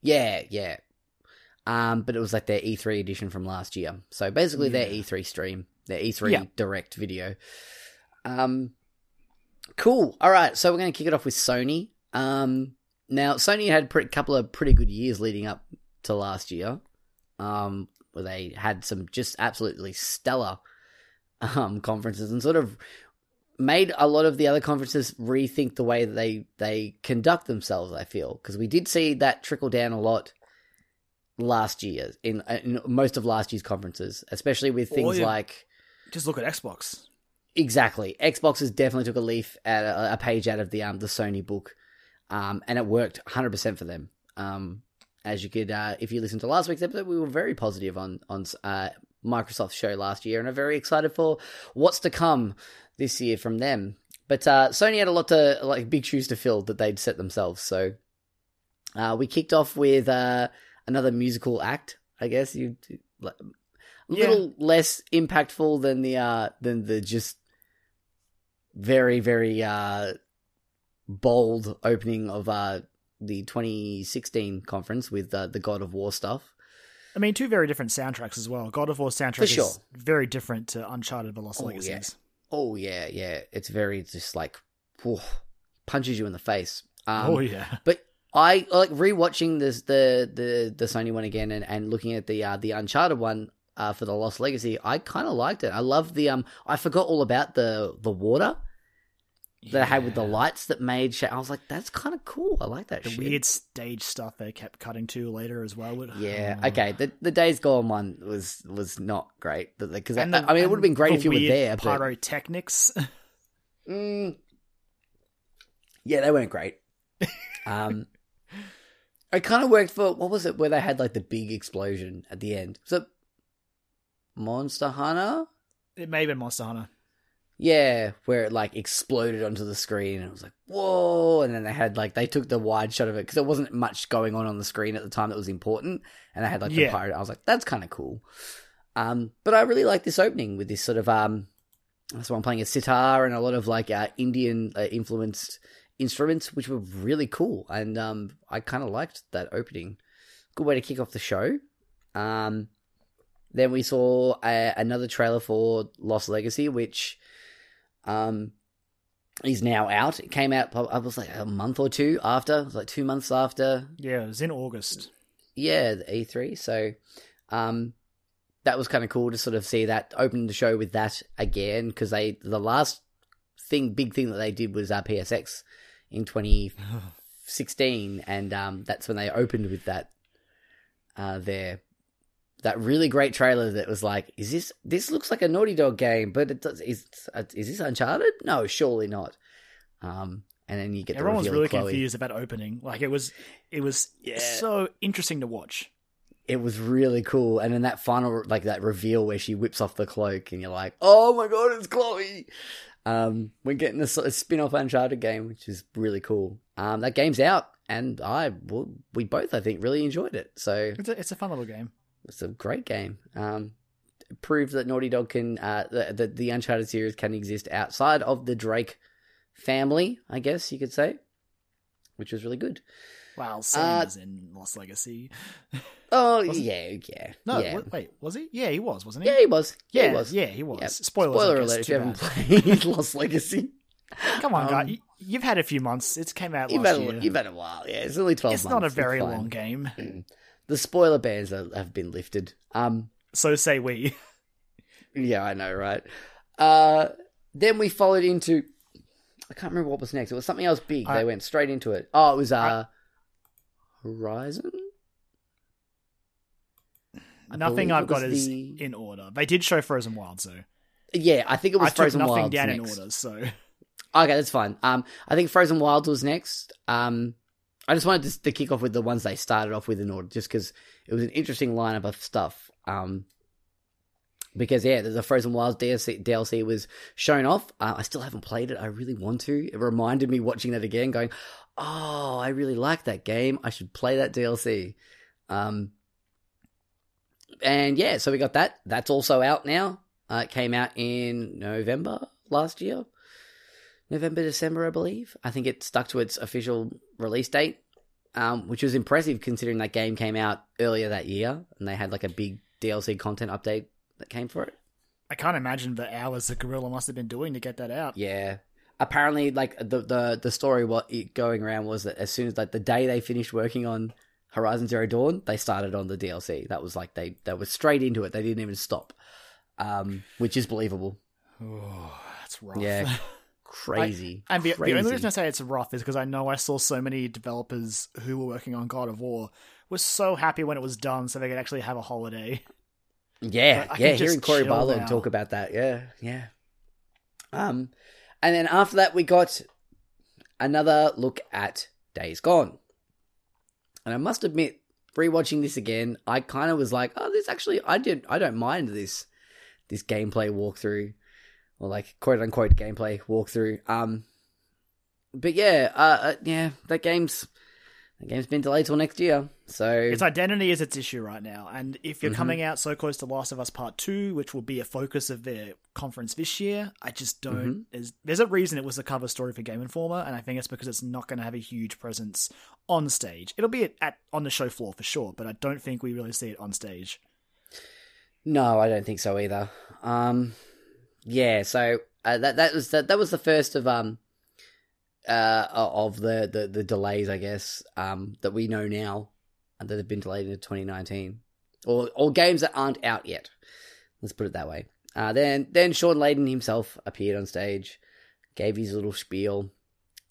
[SPEAKER 1] Yeah, yeah. Um, but it was like their E3 edition from last year. So basically, their E3 stream, their E3
[SPEAKER 2] Yeah.
[SPEAKER 1] direct video. Um, cool. All right, so we're going to kick it off with Sony. Um, now Sony had a couple of pretty good years leading up to last year. Um, where they had some just absolutely stellar um conferences and sort of made a lot of the other conferences rethink the way that they they conduct themselves. I feel because we did see that trickle down a lot last year in, in most of last year's conferences, especially with things like
[SPEAKER 2] Just look at Xbox.
[SPEAKER 1] Exactly Xbox has definitely took a leaf at a, a page out of the um the Sony book, um and it worked hundred percent for them. Um, as you could uh, if you listen to last week's episode, we were very positive on on uh Microsoft's show last year and are very excited for what's to come this year from them. But uh, Sony had a lot to like big shoes to fill that they'd set themselves. So uh, we kicked off with uh, another musical act. I guess you like, a
[SPEAKER 2] Yeah.
[SPEAKER 1] little less impactful than the uh, than the just very very uh, bold opening of uh, the 2016 conference with uh, the God of War stuff.
[SPEAKER 2] I mean, two very different soundtracks as well. God of War soundtrack
[SPEAKER 1] For sure.
[SPEAKER 2] is very different to Uncharted: The Lost
[SPEAKER 1] Oh,
[SPEAKER 2] Legacies.
[SPEAKER 1] yeah. Oh yeah, yeah. It's very just like whew, punches you in the face. Um,
[SPEAKER 2] oh yeah,
[SPEAKER 1] But I like rewatching this the the the Sony one again and, and looking at the uh, the Uncharted one. uh, for the Lost Legacy, I kind of liked it. I love the um. I forgot all about the the water that I had with the lights that made. Sh- I was like, that's kind of cool. I like that.
[SPEAKER 2] the
[SPEAKER 1] shit.
[SPEAKER 2] weird stage stuff they kept cutting to later as well. would-
[SPEAKER 1] Yeah.
[SPEAKER 2] Oh.
[SPEAKER 1] Okay. The the Days Gone one was was not great because I, I mean it would have been great if you were there. But,
[SPEAKER 2] Pyrotechnics.
[SPEAKER 1] Mm, yeah, they weren't great. um, it kind of worked for what was it where they had like the big explosion at the end? Was it Monster Hunter?
[SPEAKER 2] it may have been Monster Hunter.
[SPEAKER 1] Yeah, where it like exploded onto the screen and it was like whoa, and then they had like they took the wide shot of it because there wasn't much going on on the screen at the time that was important, and they had like the pirate. I was like, that's kind of cool. Um, but I really like this opening with this sort of um, so I'm playing a sitar and a lot of like uh, Indian uh, influenced instruments, which were really cool, and um, I kind of liked that opening. Good way to kick off the show. Um, then we saw a, another trailer for Lost Legacy, which um, is now out. It came out, I was like a month or two after, it was like two months after,
[SPEAKER 2] Yeah, it was in August.
[SPEAKER 1] yeah, the E3. So, um, that was kind of cool to sort of see that open the show with that again because they the last thing, big thing that they did was uh, PSX in 2016, and um, that's when they opened with that. Uh, there, that really great trailer that was like, is this this looks like a Naughty Dog game, but it does is is this Uncharted? No, surely not. Um, and then you get
[SPEAKER 2] Everyone was really confused about opening. Like it was, it was
[SPEAKER 1] Yeah.
[SPEAKER 2] so interesting to watch.
[SPEAKER 1] it was really cool. And then that final, like that reveal where she whips off the cloak, and you're like, "Oh my god, it's Chloe!" Um, we're getting a, sort of spin-off Uncharted game, which is really cool. Um, that game's out, and I, well, we both, I think, really enjoyed it. So
[SPEAKER 2] It's a, it's a fun little game.
[SPEAKER 1] It's a great game. Um, proves that Naughty Dog can, uh, the, the the Uncharted series can exist outside of the Drake family, I guess you could say, which was really good.
[SPEAKER 2] Wow, Sam
[SPEAKER 1] Uh,
[SPEAKER 2] in Lost Legacy.
[SPEAKER 1] Oh yeah, yeah,
[SPEAKER 2] No,
[SPEAKER 1] yeah.
[SPEAKER 2] wa- wait, was he? Yeah, he was, wasn't he?
[SPEAKER 1] Yeah, he was. Yeah,
[SPEAKER 2] yeah,
[SPEAKER 1] he was.
[SPEAKER 2] yeah, he was.
[SPEAKER 1] Yeah.
[SPEAKER 2] Spoilers,
[SPEAKER 1] Spoiler alert if you haven't played Lost Legacy.
[SPEAKER 2] Come on,
[SPEAKER 1] Um,
[SPEAKER 2] guy, you, you've had a few months. It's came out
[SPEAKER 1] You've
[SPEAKER 2] last
[SPEAKER 1] had,
[SPEAKER 2] year.
[SPEAKER 1] a, you've had a while. Yeah, it's only 12
[SPEAKER 2] it's
[SPEAKER 1] months.
[SPEAKER 2] not a very long game.
[SPEAKER 1] The spoiler bans are, have been lifted. Um,
[SPEAKER 2] So say we.
[SPEAKER 1] yeah, I know, right? Uh, then we followed into. I can't remember what was next. It was something else big.
[SPEAKER 2] I-
[SPEAKER 1] they went straight into it. Oh, it was uh, Horizon. I
[SPEAKER 2] Nothing I've got is
[SPEAKER 1] the-
[SPEAKER 2] in order. They did show Frozen Wild, so
[SPEAKER 1] Yeah, I think it was
[SPEAKER 2] I took
[SPEAKER 1] Frozen
[SPEAKER 2] nothing
[SPEAKER 1] Wilds
[SPEAKER 2] down
[SPEAKER 1] next.
[SPEAKER 2] in order. So
[SPEAKER 1] Okay, that's fine. Um, I think Frozen Wilds was next. Um, I just wanted to, to kick off with the ones they started off with in order, just because it was an interesting lineup of stuff. Um, because yeah, the Frozen Wilds DLC, DLC was shown off. Uh, I still haven't played it. I really want to. It reminded me watching that again, going, "Oh, I really like that game. I should play that DLC." Um, and yeah, so we got that. That's also out now. Uh, it came out in November last year. November, December, I believe. I think it stuck to its official release date, um, which was impressive considering that game came out earlier that year and they had like a big DLC content update that came for it.
[SPEAKER 2] I can't imagine the hours that Guerrilla must have been doing to get that out.
[SPEAKER 1] Yeah. Apparently, like the the the story what it going around was that as soon as like the day they finished working on Horizon Zero Dawn, they started on the DLC. That was like they they were straight into it. They didn't even stop, um, which is believable.
[SPEAKER 2] Oh, that's rough.
[SPEAKER 1] Yeah. Crazy.
[SPEAKER 2] And the, the only reason I say it's rough is because I know I saw so many developers who were working on God of War were so happy when it was done so they could actually have a holiday.
[SPEAKER 1] Yeah,
[SPEAKER 2] I
[SPEAKER 1] yeah. Hearing Cory
[SPEAKER 2] Barlog
[SPEAKER 1] talk about that, yeah, yeah. Um, and then after that, we got another look at Days Gone, and I must admit, rewatching this again, I kind of was like, oh, this actually, I did, I don't mind this, this gameplay walkthrough, or like quote unquote gameplay walkthrough. Um, but yeah, uh, uh yeah, that game's that game's been delayed till next year, so
[SPEAKER 2] Its identity is its issue right now, and if you're
[SPEAKER 1] Mhm.
[SPEAKER 2] coming out so close to Last of Us Part Two, which will be a focus of their conference this year, I just don't.
[SPEAKER 1] Mm-hmm.
[SPEAKER 2] There's, there's a reason it was the cover story for Game Informer, and I think it's because it's not going to have a huge presence on stage. It'll be at, at on the show floor for sure, but I don't think we really see it on stage.
[SPEAKER 1] No, I don't think so either. Um, yeah, so uh, that that was that, that was the first of um uh of the, the the delays, I guess, um that we know now that have been delayed into 2019, or or games that aren't out yet. Let's put it that way. Uh, then then Shawn Layden himself appeared on stage, gave his little spiel,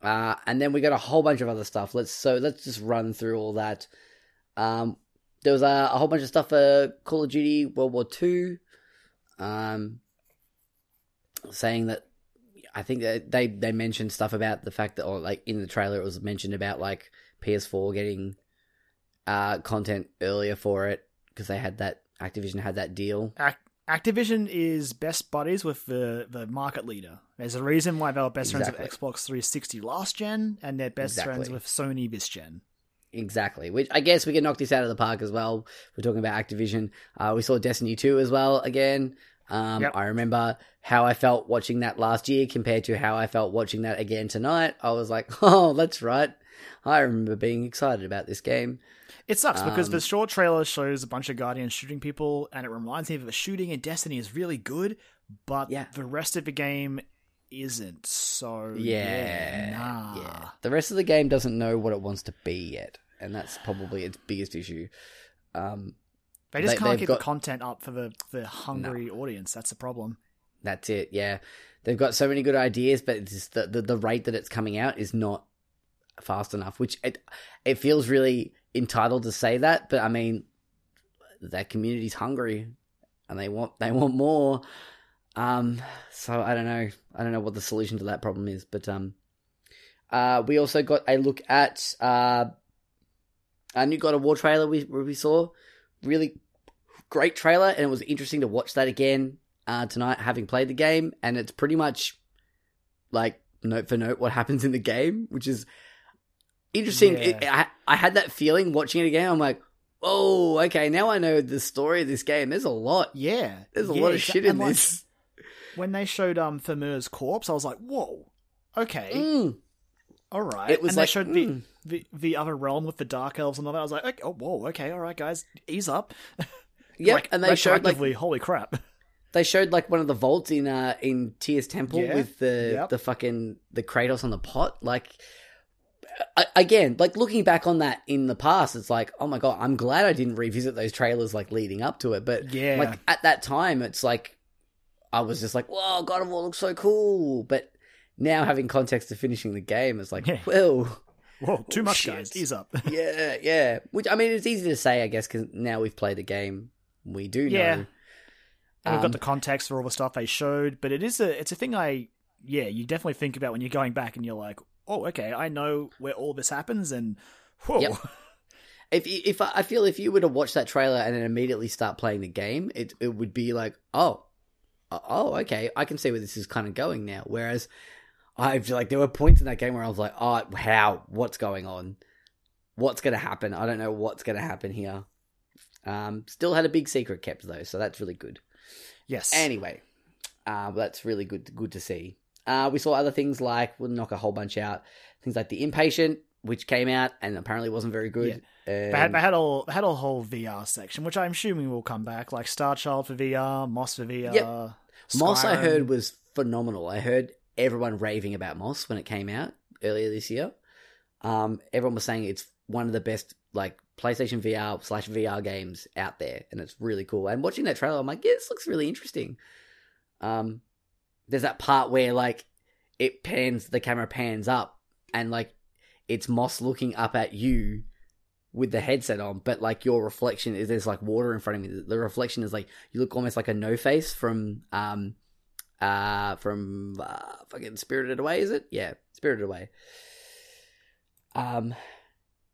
[SPEAKER 1] uh, and then we got a whole bunch of other stuff. Let's so let's just run through all that. Um, there was a, a whole bunch of stuff for Call of Duty World War Two, um, saying that I think that they they mentioned stuff about the fact that, or like in the trailer, it was mentioned about like PS4 getting uh content earlier for it because they had that Activision had that deal.
[SPEAKER 2] Ac- Activision is best buddies with the, the market leader. There's a reason why they were best
[SPEAKER 1] Exactly.
[SPEAKER 2] friends with Xbox 360 last gen, and they're best friends with Sony this gen.
[SPEAKER 1] Exactly. Which I guess we can knock this out of the park as well. We're talking about Activision. Uh, we saw Destiny 2 as well again. Um,
[SPEAKER 2] Yep.
[SPEAKER 1] I remember how I felt watching that last year compared to how I felt watching that again tonight. I was like, oh, that's right. I remember being excited about this game.
[SPEAKER 2] It sucks because
[SPEAKER 1] Um,
[SPEAKER 2] the short trailer shows a bunch of Guardians shooting people, and it reminds me of the shooting in Destiny is really good, but
[SPEAKER 1] Yeah.
[SPEAKER 2] the rest of the game isn't. So
[SPEAKER 1] Yeah.
[SPEAKER 2] nah.
[SPEAKER 1] Yeah. The rest of the game doesn't know what it wants to be yet. And that's probably its biggest issue. Um,
[SPEAKER 2] They just
[SPEAKER 1] They-
[SPEAKER 2] can't keep
[SPEAKER 1] got-
[SPEAKER 2] the content up for the the hungry audience. That's the problem.
[SPEAKER 1] That's it. Yeah, they've got so many good ideas, but it's just the, the the rate that it's coming out is not fast enough. Which it it feels really entitled to say that, but I mean, that community's hungry and they want they want more. Um, so I don't know. I don't know what the solution to that problem is, but um, uh, we also got a look at uh, a new God of War trailer we we saw. Really great trailer, and it was interesting to watch that again uh, tonight, having played the game, and it's pretty much like note for note what happens in the game, which is interesting.
[SPEAKER 2] Yeah.
[SPEAKER 1] It, I I had that feeling watching it again. I'm like, oh, okay, now I know the story of this game. There's a lot.
[SPEAKER 2] Yeah,
[SPEAKER 1] There's a
[SPEAKER 2] yeah,
[SPEAKER 1] lot of shit in
[SPEAKER 2] like,
[SPEAKER 1] this.
[SPEAKER 2] when they showed um Thamur's corpse, I was like, whoa, okay,
[SPEAKER 1] Mm.
[SPEAKER 2] All right.
[SPEAKER 1] It was
[SPEAKER 2] and
[SPEAKER 1] like,
[SPEAKER 2] they showed
[SPEAKER 1] mm.
[SPEAKER 2] the, the the other realm with the dark elves and all that. I was like, okay, oh whoa, okay, all right, guys, ease up.
[SPEAKER 1] Yep,
[SPEAKER 2] Like,
[SPEAKER 1] and they showed like
[SPEAKER 2] holy crap.
[SPEAKER 1] they showed like one of the vaults in uh in Tyr's temple
[SPEAKER 2] Yeah,
[SPEAKER 1] with the
[SPEAKER 2] yep.
[SPEAKER 1] the fucking the Kratos on the pot. Like I, again, like looking back on that in the past, it's like, oh my god, I'm glad I didn't revisit those trailers like leading up to it. But
[SPEAKER 2] Yeah.
[SPEAKER 1] like at that time, it's like I was just like, whoa, God of War looks so cool. But now having context to finishing the game, it's like,
[SPEAKER 2] Yeah.
[SPEAKER 1] well,
[SPEAKER 2] Whoa, too
[SPEAKER 1] Oh,
[SPEAKER 2] much,
[SPEAKER 1] shit.
[SPEAKER 2] guys. Ease up.
[SPEAKER 1] yeah, yeah. Which I mean, it's easy to say, I guess, because now we've played the game, we do
[SPEAKER 2] Yeah.
[SPEAKER 1] know.
[SPEAKER 2] And we've
[SPEAKER 1] Um,
[SPEAKER 2] got the context for all the stuff they showed, but it is a it's a thing I yeah, you definitely think about when you're going back and you're like, oh, okay, I know where all this happens, and whoa,
[SPEAKER 1] Yep. If you- if I I feel if you were to watch that trailer and then immediately start playing the game, it it would be like, oh, oh, okay, I can see where this is kind of going now. Whereas I've like there were points in that game where I was like, oh, how, what's going on, what's going to happen? I don't know what's going to happen here. Um, still had a big secret kept though, so that's really good.
[SPEAKER 2] yes,
[SPEAKER 1] Anyway, uh, that's really good good to see. Uh, we saw other things like we'll knock a whole bunch out. Things like the Inpatient, which came out and apparently wasn't very good.
[SPEAKER 2] They had,
[SPEAKER 1] Um,
[SPEAKER 2] they had all they had a whole VR section, which I'm assuming will come back, like Star Child for VR, Moss for VR.
[SPEAKER 1] Yep. Moss, I heard was phenomenal. I heard everyone raving about Moss when it came out earlier this year. Um, everyone was saying it's one of the best like PlayStation VR slash VR games out there, and it's really cool. And watching that trailer, I'm like, yeah, this looks really interesting. Um, there's that part where like it pans, the camera pans up, and like it's Moss looking up at you with the headset on, but like your reflection is there's like water in front of me. The reflection is like you look almost like a no face from um uh from uh fucking Spirited Away, is it? Yeah, Spirited Away. Um,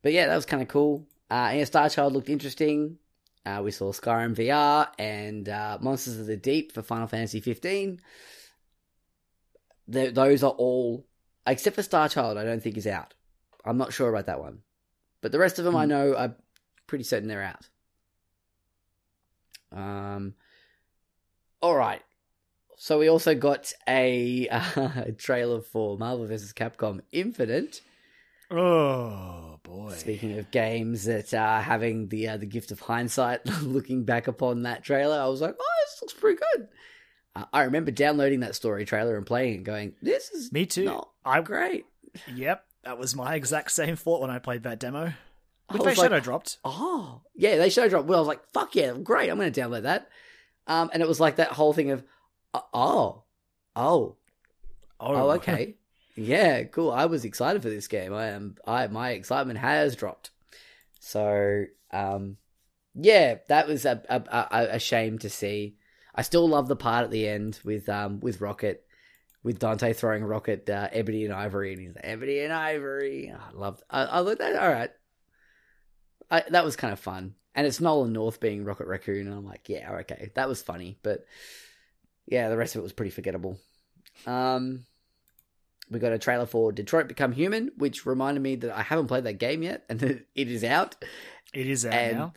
[SPEAKER 1] but yeah, that was kind of cool. Uh, yeah, Star Child looked interesting. Uh, we saw Skyrim VR and uh, Monsters of the Deep for Final Fantasy 15. Th- those are all, except for Star Child, I don't think is out. I'm not sure about that one, but the rest of them I know I'm pretty certain they're out. Um, all right. So we also got a, uh, trailer for Marvel vs. Capcom Infinite.
[SPEAKER 2] Oh boy,
[SPEAKER 1] Speaking of games that are having the uh, the gift of hindsight, looking back upon that trailer, I was like, "Oh, this looks pretty good." Uh, I remember downloading that story trailer and playing it, going, "This is
[SPEAKER 2] me too.
[SPEAKER 1] not
[SPEAKER 2] I
[SPEAKER 1] great."
[SPEAKER 2] yep, that was my exact same thought when I played that demo. Which they
[SPEAKER 1] like,
[SPEAKER 2] shadow dropped.
[SPEAKER 1] Oh, yeah, they showed dropped. Well, I was like, "Fuck yeah, great! I'm going to download that." Um, and it was like that whole thing of, uh, oh, oh, oh, okay, yeah, cool. I was excited for this game. I am. I my excitement has dropped. So, um, yeah, that was a a, a, a shame to see. I still love the part at the end with um with Rocket, with Dante throwing Rocket uh, Ebony and Ivory, and he's like, Ebony and Ivory. Oh, I loved. I, I looked at all right. I, that was kind of fun, and it's Nolan North being Rocket Raccoon, and I'm like, yeah, okay, that was funny, but yeah, the rest of it was pretty forgettable. Um, we got a trailer for Detroit Become Human, which reminded me that I haven't played that game yet, and it is out.
[SPEAKER 2] It is out
[SPEAKER 1] and,
[SPEAKER 2] now.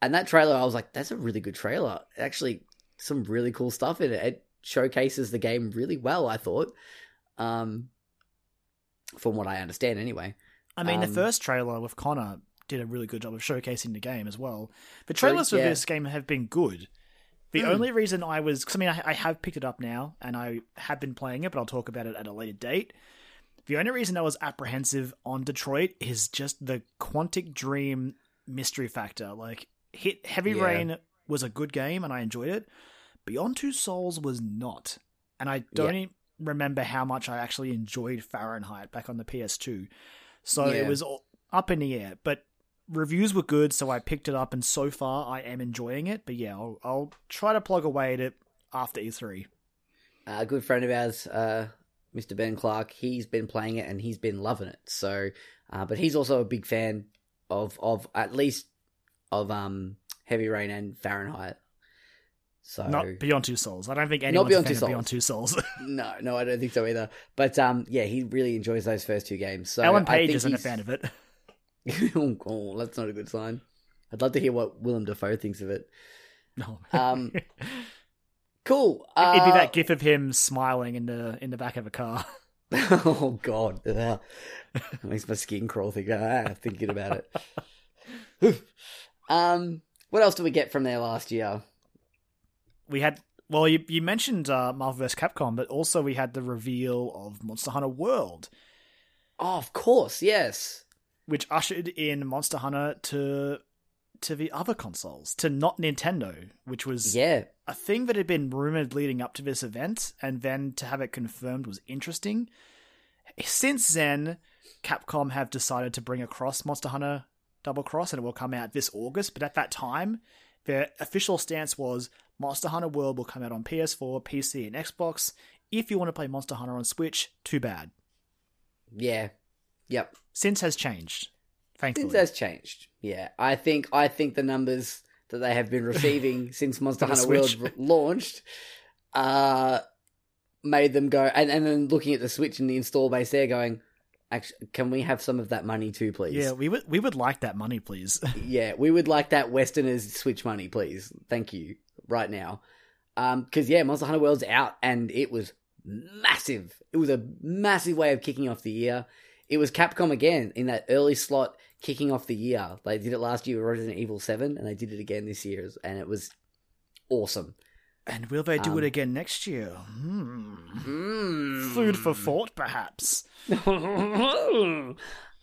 [SPEAKER 1] And that trailer, I was like, that's a really good trailer. Actually, some really cool stuff in it. It showcases the game really well, I thought. Um, from what I understand, anyway.
[SPEAKER 2] I mean,
[SPEAKER 1] Um,
[SPEAKER 2] the first trailer with Connor did a really good job of showcasing the game as well. The trailers for
[SPEAKER 1] yeah.
[SPEAKER 2] this game have been good. The
[SPEAKER 1] Hmm.
[SPEAKER 2] only reason I was, because I mean, I, I have picked it up now and I have been playing it, but I'll talk about it at a later date. The only reason I was apprehensive on Detroit is just the Quantic Dream mystery factor. Like, Hit Heavy
[SPEAKER 1] Yeah.
[SPEAKER 2] Rain was a good game and I enjoyed it. Beyond Two Souls was not, and I don't
[SPEAKER 1] Yeah.
[SPEAKER 2] even remember how much I actually enjoyed Fahrenheit back on the PS2. So
[SPEAKER 1] Yeah.
[SPEAKER 2] it was all up in the air, but reviews were good, so I picked it up, and so far I am enjoying it. But yeah, I'll, I'll try to plug away at it after E E3.
[SPEAKER 1] a good friend of ours, uh, Mr. Ben Clark, he's been playing it and he's been loving it. So, uh, but he's also a big fan of of at least of um Heavy Rain and Fahrenheit. So
[SPEAKER 2] Not Beyond Two Souls. I don't think anyone's
[SPEAKER 1] Beyond
[SPEAKER 2] a fan
[SPEAKER 1] Two
[SPEAKER 2] of Beyond Two Souls.
[SPEAKER 1] no, no, I don't think so either. But um, yeah, he really enjoys those first two games. So
[SPEAKER 2] Ellen
[SPEAKER 1] I
[SPEAKER 2] Page
[SPEAKER 1] think
[SPEAKER 2] isn't a fan of it.
[SPEAKER 1] oh, that's not a good sign. I'd love to hear what Willem Dafoe thinks of it.
[SPEAKER 2] No.
[SPEAKER 1] Um, cool.
[SPEAKER 2] It'd be
[SPEAKER 1] Uh,
[SPEAKER 2] that gif of him smiling in the in the back of a car.
[SPEAKER 1] oh god, Ugh. makes my skin crawl thinking, ah, thinking about it. um, what else did we get from there last year?
[SPEAKER 2] We had well, you you mentioned uh, Marvel vs. Capcom, but also we had the reveal of Monster Hunter World,
[SPEAKER 1] Oh, of course, yes.
[SPEAKER 2] Which ushered in Monster Hunter to to the other consoles, to not Nintendo, which was
[SPEAKER 1] Yeah,
[SPEAKER 2] a thing that had been rumored leading up to this event, and then to have it confirmed was interesting. Since then, Capcom have decided to bring across Monster Hunter Double Cross, and it will come out this August. But at that time, their official stance was Monster Hunter World will come out on PS4, PC, and Xbox. If you want to play Monster Hunter on Switch, too bad.
[SPEAKER 1] yeah, yep.
[SPEAKER 2] Since has changed, thankfully.
[SPEAKER 1] Since has changed. Yeah, I think I think the numbers that they have been receiving since Monster Hunter World
[SPEAKER 2] Switch.
[SPEAKER 1] r- launched, uh, made them go and and then looking at the Switch and the install base, there going, actually, can we have some of that money too, please?
[SPEAKER 2] yeah, we would we would like that money, please.
[SPEAKER 1] yeah, we would like that Westerners Switch money, please. Thank you, right now. Um, because yeah, Monster Hunter World's out, and it was massive. It was a massive way of kicking off the year. It was Capcom again in that early slot, kicking off the year. They did it last year with Resident Evil Seven, and they did it again this year, and it was awesome.
[SPEAKER 2] and will they do
[SPEAKER 1] Um,
[SPEAKER 2] it again next year? Hmm.
[SPEAKER 1] Mm.
[SPEAKER 2] Food for thought, perhaps.
[SPEAKER 1] um,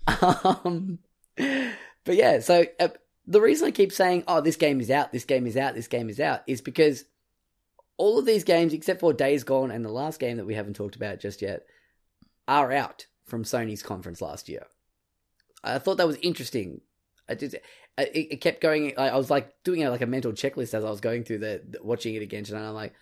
[SPEAKER 1] but yeah, so uh, the reason I keep saying, "Oh, this game is out, this game is out, this game is out," is because all of these games, except for Days Gone and the last game that we haven't talked about just yet, are out from Sony's conference last year. I thought that was interesting. I just, it, it kept going. I, I was like doing a, like a mental checklist as I was going through the, the- watching it again, and I'm like,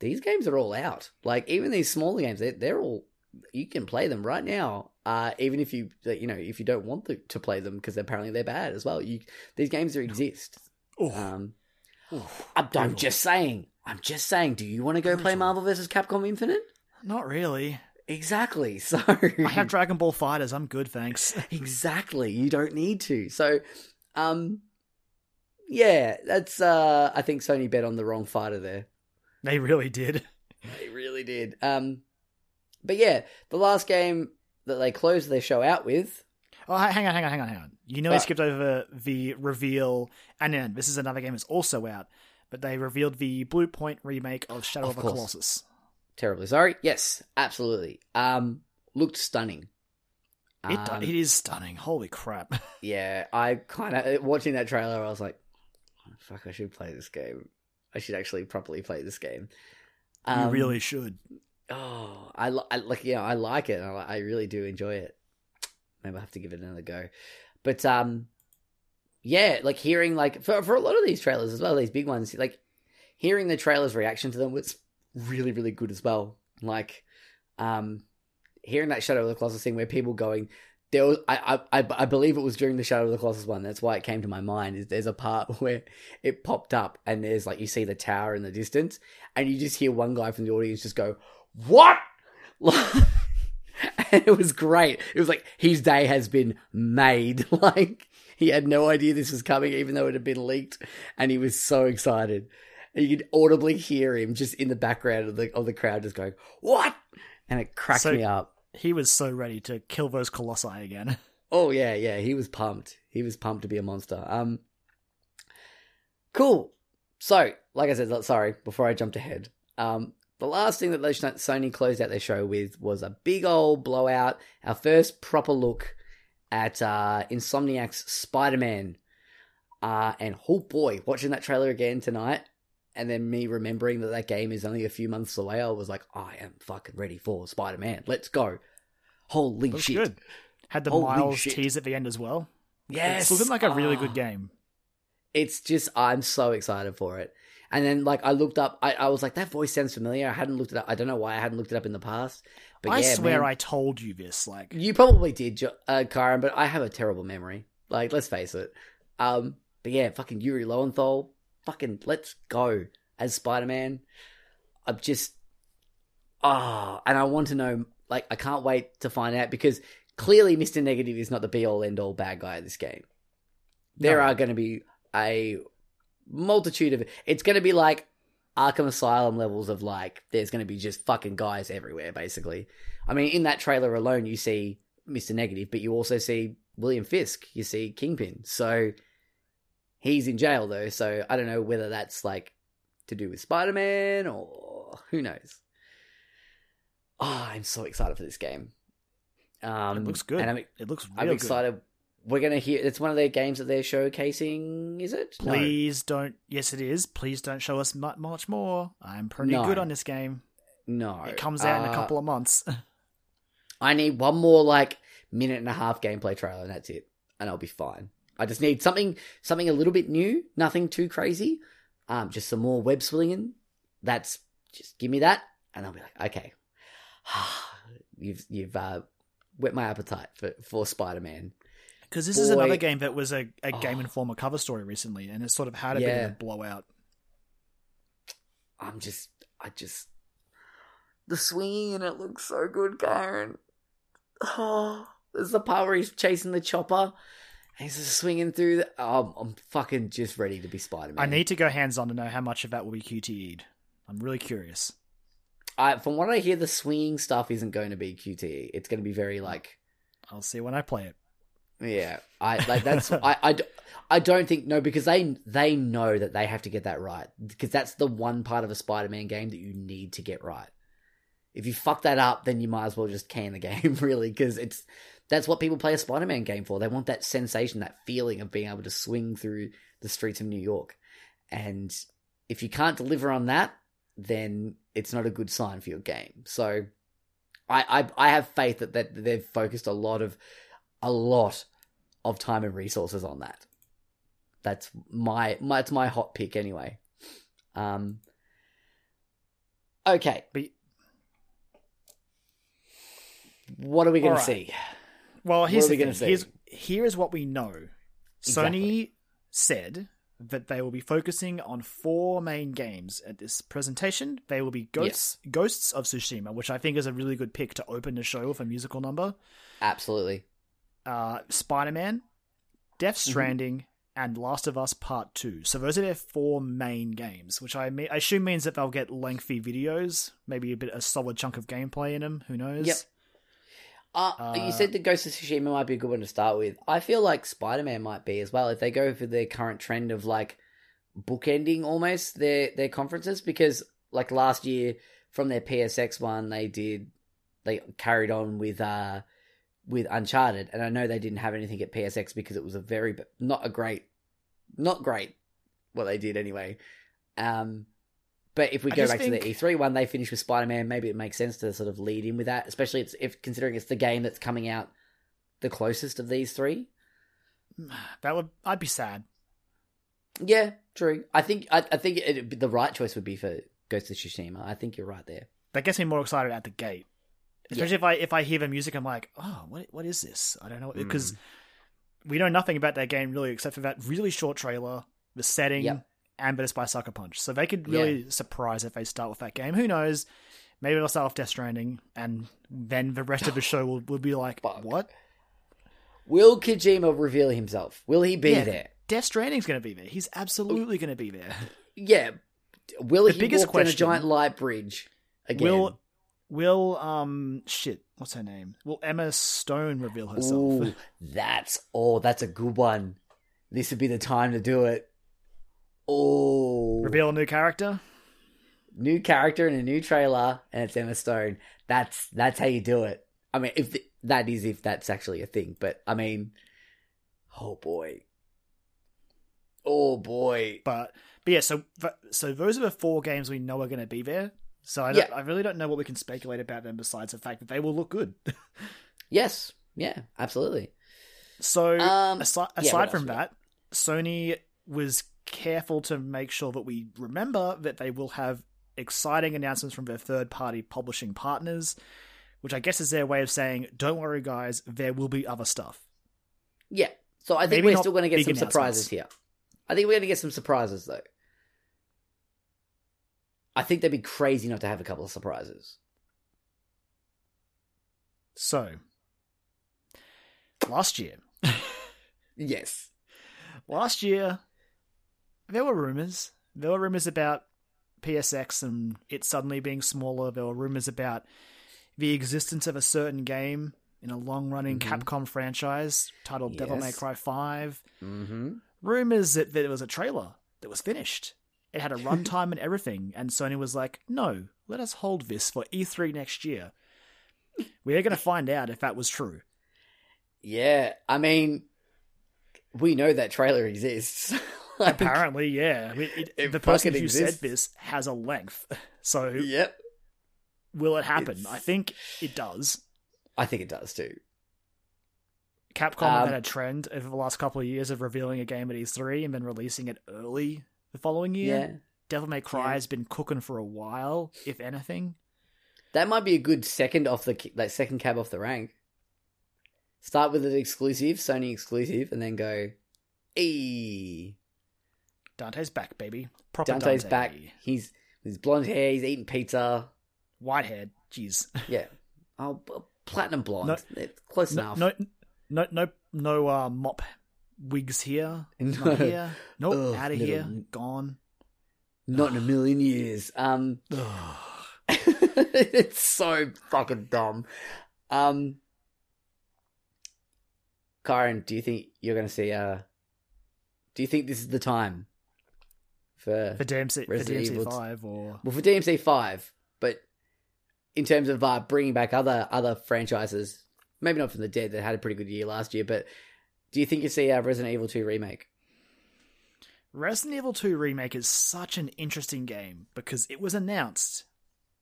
[SPEAKER 1] these games are all out. Like even these smaller games, they're, they're all you can play them right now. Uh, even if you you know if you don't want to, to play them because apparently they're bad as well. You these games are exist.
[SPEAKER 2] Oh,
[SPEAKER 1] Um,
[SPEAKER 2] oh,
[SPEAKER 1] I'm, I'm just saying. I'm just saying. Do you want to go play Marvel vs. Capcom Infinite?
[SPEAKER 2] not really.
[SPEAKER 1] Exactly. So
[SPEAKER 2] I have Dragon Ball FighterZ. I'm good, thanks.
[SPEAKER 1] exactly. You don't need to. So, um, yeah, that's. uh I think Sony bet on the wrong fighter there.
[SPEAKER 2] They really did.
[SPEAKER 1] They really did. Um, but yeah, the last game that they closed their show out with.
[SPEAKER 2] Oh, hang on, hang on, hang on, hang on. You know, I
[SPEAKER 1] What?
[SPEAKER 2] skipped over the reveal, and then this is another game that's also out, but they revealed the Bluepoint remake of Shadow
[SPEAKER 1] Of
[SPEAKER 2] of, the. Colossus.
[SPEAKER 1] Terribly sorry. Yes, absolutely. Um, looked stunning.
[SPEAKER 2] It,
[SPEAKER 1] Um,
[SPEAKER 2] it is stunning. Holy crap.
[SPEAKER 1] yeah, I kind of watching that trailer. I was like, "Oh, "Fuck, I should play this game." I should actually properly play this game.
[SPEAKER 2] you
[SPEAKER 1] Um,
[SPEAKER 2] really should.
[SPEAKER 1] Oh, I, I like yeah, I like it. I, I really do enjoy it. Maybe I have to give it another go. But um, yeah, like hearing like for for a lot of these trailers as well, these big ones, like hearing the trailers' reaction to them was really really good as well. Like, um, hearing that Shadow of the Colossus thing where people going. There was, I, I, I believe it was during the Shadow of the Colossus one. That's why it came to my mind. Is there's a part where it popped up and there's like you see the tower in the distance, and you just hear one guy from the audience just go, "What?" and it was great. It was like his day has been made. Like he had no idea this was coming, even though it had been leaked, and he was so excited. And you could audibly hear him just in the background of the of the crowd, just going, "What?" And it cracked
[SPEAKER 2] So-
[SPEAKER 1] me up.
[SPEAKER 2] He was so ready to kill those colossi again.
[SPEAKER 1] Oh yeah, yeah, he was pumped. He was pumped to be a monster. Um, cool. So, like I said, sorry, before I jumped ahead, um, the last thing that Sony closed out their show with was a big old blowout. Our first proper look at uh, Insomniac's Spider-Man. Uh, and oh boy, watching that trailer again tonight, and then me remembering that that game is only a few months away, I was like, I am fucking ready for Spider-Man. Let's go. Holy shit.
[SPEAKER 2] good. Had the
[SPEAKER 1] Holy
[SPEAKER 2] Miles
[SPEAKER 1] shit.
[SPEAKER 2] tease at the end as well.
[SPEAKER 1] Yes.
[SPEAKER 2] It's looking like a really
[SPEAKER 1] Ah.
[SPEAKER 2] good game.
[SPEAKER 1] it's just I'm so excited for it. And then like I looked up, I, I was like, that voice sounds familiar. I hadn't looked it up. I don't know why I hadn't looked it up in the past. But
[SPEAKER 2] I
[SPEAKER 1] yeah,
[SPEAKER 2] swear
[SPEAKER 1] man,
[SPEAKER 2] I told you this. Like,
[SPEAKER 1] you probably did, uh, Kyron, but I have a terrible memory. Like, let's face it. Um, but yeah, fucking Yuri Lowenthal, fucking let's go as Spider Man. I'm just ah, and I want to know. Like, I can't wait to find out because clearly, Mister Negative is not the be all end all bad guy of this game. There
[SPEAKER 2] No.
[SPEAKER 1] are going to be a multitude of. It's going to be like Arkham Asylum levels of like. There's going to be just fucking guys everywhere, basically. I mean, in that trailer alone, you see Mister Negative, but you also see William Fisk. You see Kingpin. So he's in jail though. So I don't know whether that's like to do with Spider Man or who knows. Oh, I'm so excited for this game. Um,
[SPEAKER 2] it looks good.
[SPEAKER 1] and I'm,
[SPEAKER 2] it looks really
[SPEAKER 1] I'm
[SPEAKER 2] good.
[SPEAKER 1] excited. We're gonna hear. It's one of their games that they're showcasing. Is it? No.
[SPEAKER 2] Please don't. Yes, it is. Please don't show us much more. I'm pretty
[SPEAKER 1] No.
[SPEAKER 2] good on this game.
[SPEAKER 1] No,
[SPEAKER 2] It comes out in a
[SPEAKER 1] Uh,
[SPEAKER 2] couple of months.
[SPEAKER 1] I need one more like minute and a half gameplay trailer, and that's it, and I'll be fine. I just need something, something a little bit new, nothing too crazy. Um, just some more web swinging. That's just give me that, and I'll be like, okay, you've you've uh, whet my appetite for for Spider Man.
[SPEAKER 2] Because this is another game that was a, a
[SPEAKER 1] Oh.
[SPEAKER 2] Game Informer cover story recently, and it sort of had a bit of a blowout.
[SPEAKER 1] I'm just, I just, the swinging in it looks so good, Kyron. Oh, there's the part where he's chasing the chopper. He's just swinging through. The, oh, I'm fucking just ready to be Spider Man.
[SPEAKER 2] I need to go hands on to know how much of that will be QTE'd. I'm really curious.
[SPEAKER 1] I, from what I hear, the swinging stuff isn't going to be QTE. It's going to be very like,
[SPEAKER 2] I'll see when I play it.
[SPEAKER 1] yeah. I like that's. I, I, I don't think no because they they know that they have to get that right because that's the one part of a Spider Man game that you need to get right. If you fuck that up, then you might as well just can the game really because it's that's what people play a Spider Man game for. They want that sensation, that feeling of being able to swing through the streets of New York, and if you can't deliver on that, then it's not a good sign for your game. So, I I, I have faith that, that they've focused a lot of a lot of time and resources on that. That's my my it's my hot pick anyway. Um. Okay,
[SPEAKER 2] But
[SPEAKER 1] what are we going
[SPEAKER 2] All
[SPEAKER 1] to see?
[SPEAKER 2] Well, here's
[SPEAKER 1] are we see?
[SPEAKER 2] Here's what we know.
[SPEAKER 1] Exactly.
[SPEAKER 2] Sony said that they will be focusing on four main games at this presentation. They will be Ghosts Ghosts of Tsushima, which I think is a really good pick to open the show with a musical number.
[SPEAKER 1] Absolutely.
[SPEAKER 2] uh, Spider Man, Death
[SPEAKER 1] Mm-hmm.
[SPEAKER 2] Stranding, and Last of Us Part Two. So those are their four main games, which I, I assume means that they'll get lengthy videos, maybe a bit a solid chunk of gameplay in them. Who knows?
[SPEAKER 1] Yep. Uh,
[SPEAKER 2] Uh,
[SPEAKER 1] you said the Ghost of Tsushima might be a good one to start with. I feel like Spider Man might be as well if they go for their current trend of like bookending almost their their conferences because like last year from their PSX one they did they carried on with uh with Uncharted and I know they didn't have anything at PSX because it was a very not a great not great what they did anyway Um, but if we go back to the E3 one, they finished with Spider Man. Maybe it makes sense to sort of lead in with that, especially it's, if considering it's the game that's coming out the closest of these three.
[SPEAKER 2] That would I'd be sad.
[SPEAKER 1] Yeah, true. I think I, I think it, the right choice would be for Ghost of Tsushima. I think you're right there.
[SPEAKER 2] That gets me more excited at the gate. Especially if I if I hear the music, I'm like, oh, what what is this? I don't know
[SPEAKER 1] Hmm.
[SPEAKER 2] because we know nothing about that game really, except for that really short trailer, the setting,
[SPEAKER 1] Yep.
[SPEAKER 2] It's by Sucker Punch. So they could really surprise if they start with that game. Who knows? Maybe they'll start off Death Stranding, and then the rest of the show will, will be like,
[SPEAKER 1] Fuck.
[SPEAKER 2] what?
[SPEAKER 1] Will Kojima reveal himself? Will he be
[SPEAKER 2] Yeah.
[SPEAKER 1] there?
[SPEAKER 2] Death Stranding's going to be there. He's absolutely going to be there.
[SPEAKER 1] Yeah. Will
[SPEAKER 2] The
[SPEAKER 1] he
[SPEAKER 2] biggest
[SPEAKER 1] walk down a giant light bridge again?
[SPEAKER 2] Will will um shit? What's her name? Will Emma Stone reveal herself?
[SPEAKER 1] Ooh, that's oh, that's a good one. This would be the time to do it. Oh,
[SPEAKER 2] reveal a new character?
[SPEAKER 1] new character in a new trailer, and it's Emma Stone. That's that's how you do it. I mean, if the, that is if that's actually a thing, but I mean, oh boy, oh boy,
[SPEAKER 2] But but yeah, so so those are the four games we know are going to be there. So I don't,
[SPEAKER 1] Yeah.
[SPEAKER 2] I really don't know what we can speculate about them besides the fact that they will look good.
[SPEAKER 1] yes, yeah, absolutely.
[SPEAKER 2] so
[SPEAKER 1] Um,
[SPEAKER 2] aside, aside
[SPEAKER 1] what
[SPEAKER 2] from that, Sony was careful to make sure that we remember that they will have exciting announcements from their third party publishing partners, which I guess is their way of saying, "Don't worry, guys, there will be other stuff."
[SPEAKER 1] Yeah. So I think
[SPEAKER 2] Maybe
[SPEAKER 1] we're still going to get some surprises here. I think we're going to get some surprises though. I think they'd be crazy not to have a couple of surprises.
[SPEAKER 2] So last year,
[SPEAKER 1] Yes.
[SPEAKER 2] last year there were rumors. There were rumors about PSX and it suddenly being smaller. There were rumors about the existence of a certain game in a long-running
[SPEAKER 1] Mhm.
[SPEAKER 2] Capcom franchise titled Devil May Cry 5.
[SPEAKER 1] Mm-hmm.
[SPEAKER 2] Rumors that, that there was a trailer that was finished. It had a runtime and everything, and Sony was like, "No, let us hold this for E3 next year." We're going to find out if that was true.
[SPEAKER 1] Yeah. I mean, we know that trailer exists.
[SPEAKER 2] Apparently, yeah. It- it-
[SPEAKER 1] It
[SPEAKER 2] the person who said this has a length. So,
[SPEAKER 1] Yep.
[SPEAKER 2] will it happen?
[SPEAKER 1] It's-
[SPEAKER 2] I think it does.
[SPEAKER 1] I think it does too.
[SPEAKER 2] Capcom have
[SPEAKER 1] Um,
[SPEAKER 2] had a trend over the last couple of years of revealing a game at E3 and then releasing it early the following year.
[SPEAKER 1] Yeah.
[SPEAKER 2] Devil May Cry
[SPEAKER 1] Yeah.
[SPEAKER 2] has been cooking for a while, if anything.
[SPEAKER 1] That might be a good second off the like second cab off the rank. Start with an exclusive, Sony exclusive, and then go, "Ee,
[SPEAKER 2] Dante's back, baby. Proper
[SPEAKER 1] Dante's
[SPEAKER 2] Dante.
[SPEAKER 1] back. He's his blonde hair. He's eating pizza.
[SPEAKER 2] White hair. Jeez.
[SPEAKER 1] Yeah. Oh, platinum blonde.
[SPEAKER 2] No-
[SPEAKER 1] close
[SPEAKER 2] No,
[SPEAKER 1] enough.
[SPEAKER 2] no, no, no, no uh, mop wigs here.
[SPEAKER 1] No.
[SPEAKER 2] Not here. Nope,
[SPEAKER 1] Ugh,
[SPEAKER 2] out of here. Gone.
[SPEAKER 1] Not in a million years. Um, it's so fucking dumb. Um, Kyron, do you think you're going to see? Uh, do you think this is the time for
[SPEAKER 2] For DMC, for DMC
[SPEAKER 1] Evil
[SPEAKER 2] 5 or.
[SPEAKER 1] well for DMC five? But in terms of uh, bringing back other other franchises, maybe not from the dead that had a pretty good year last year, but do you think you see a Resident Evil two remake?
[SPEAKER 2] Resident Evil 2 Remake is such an interesting game because it was announced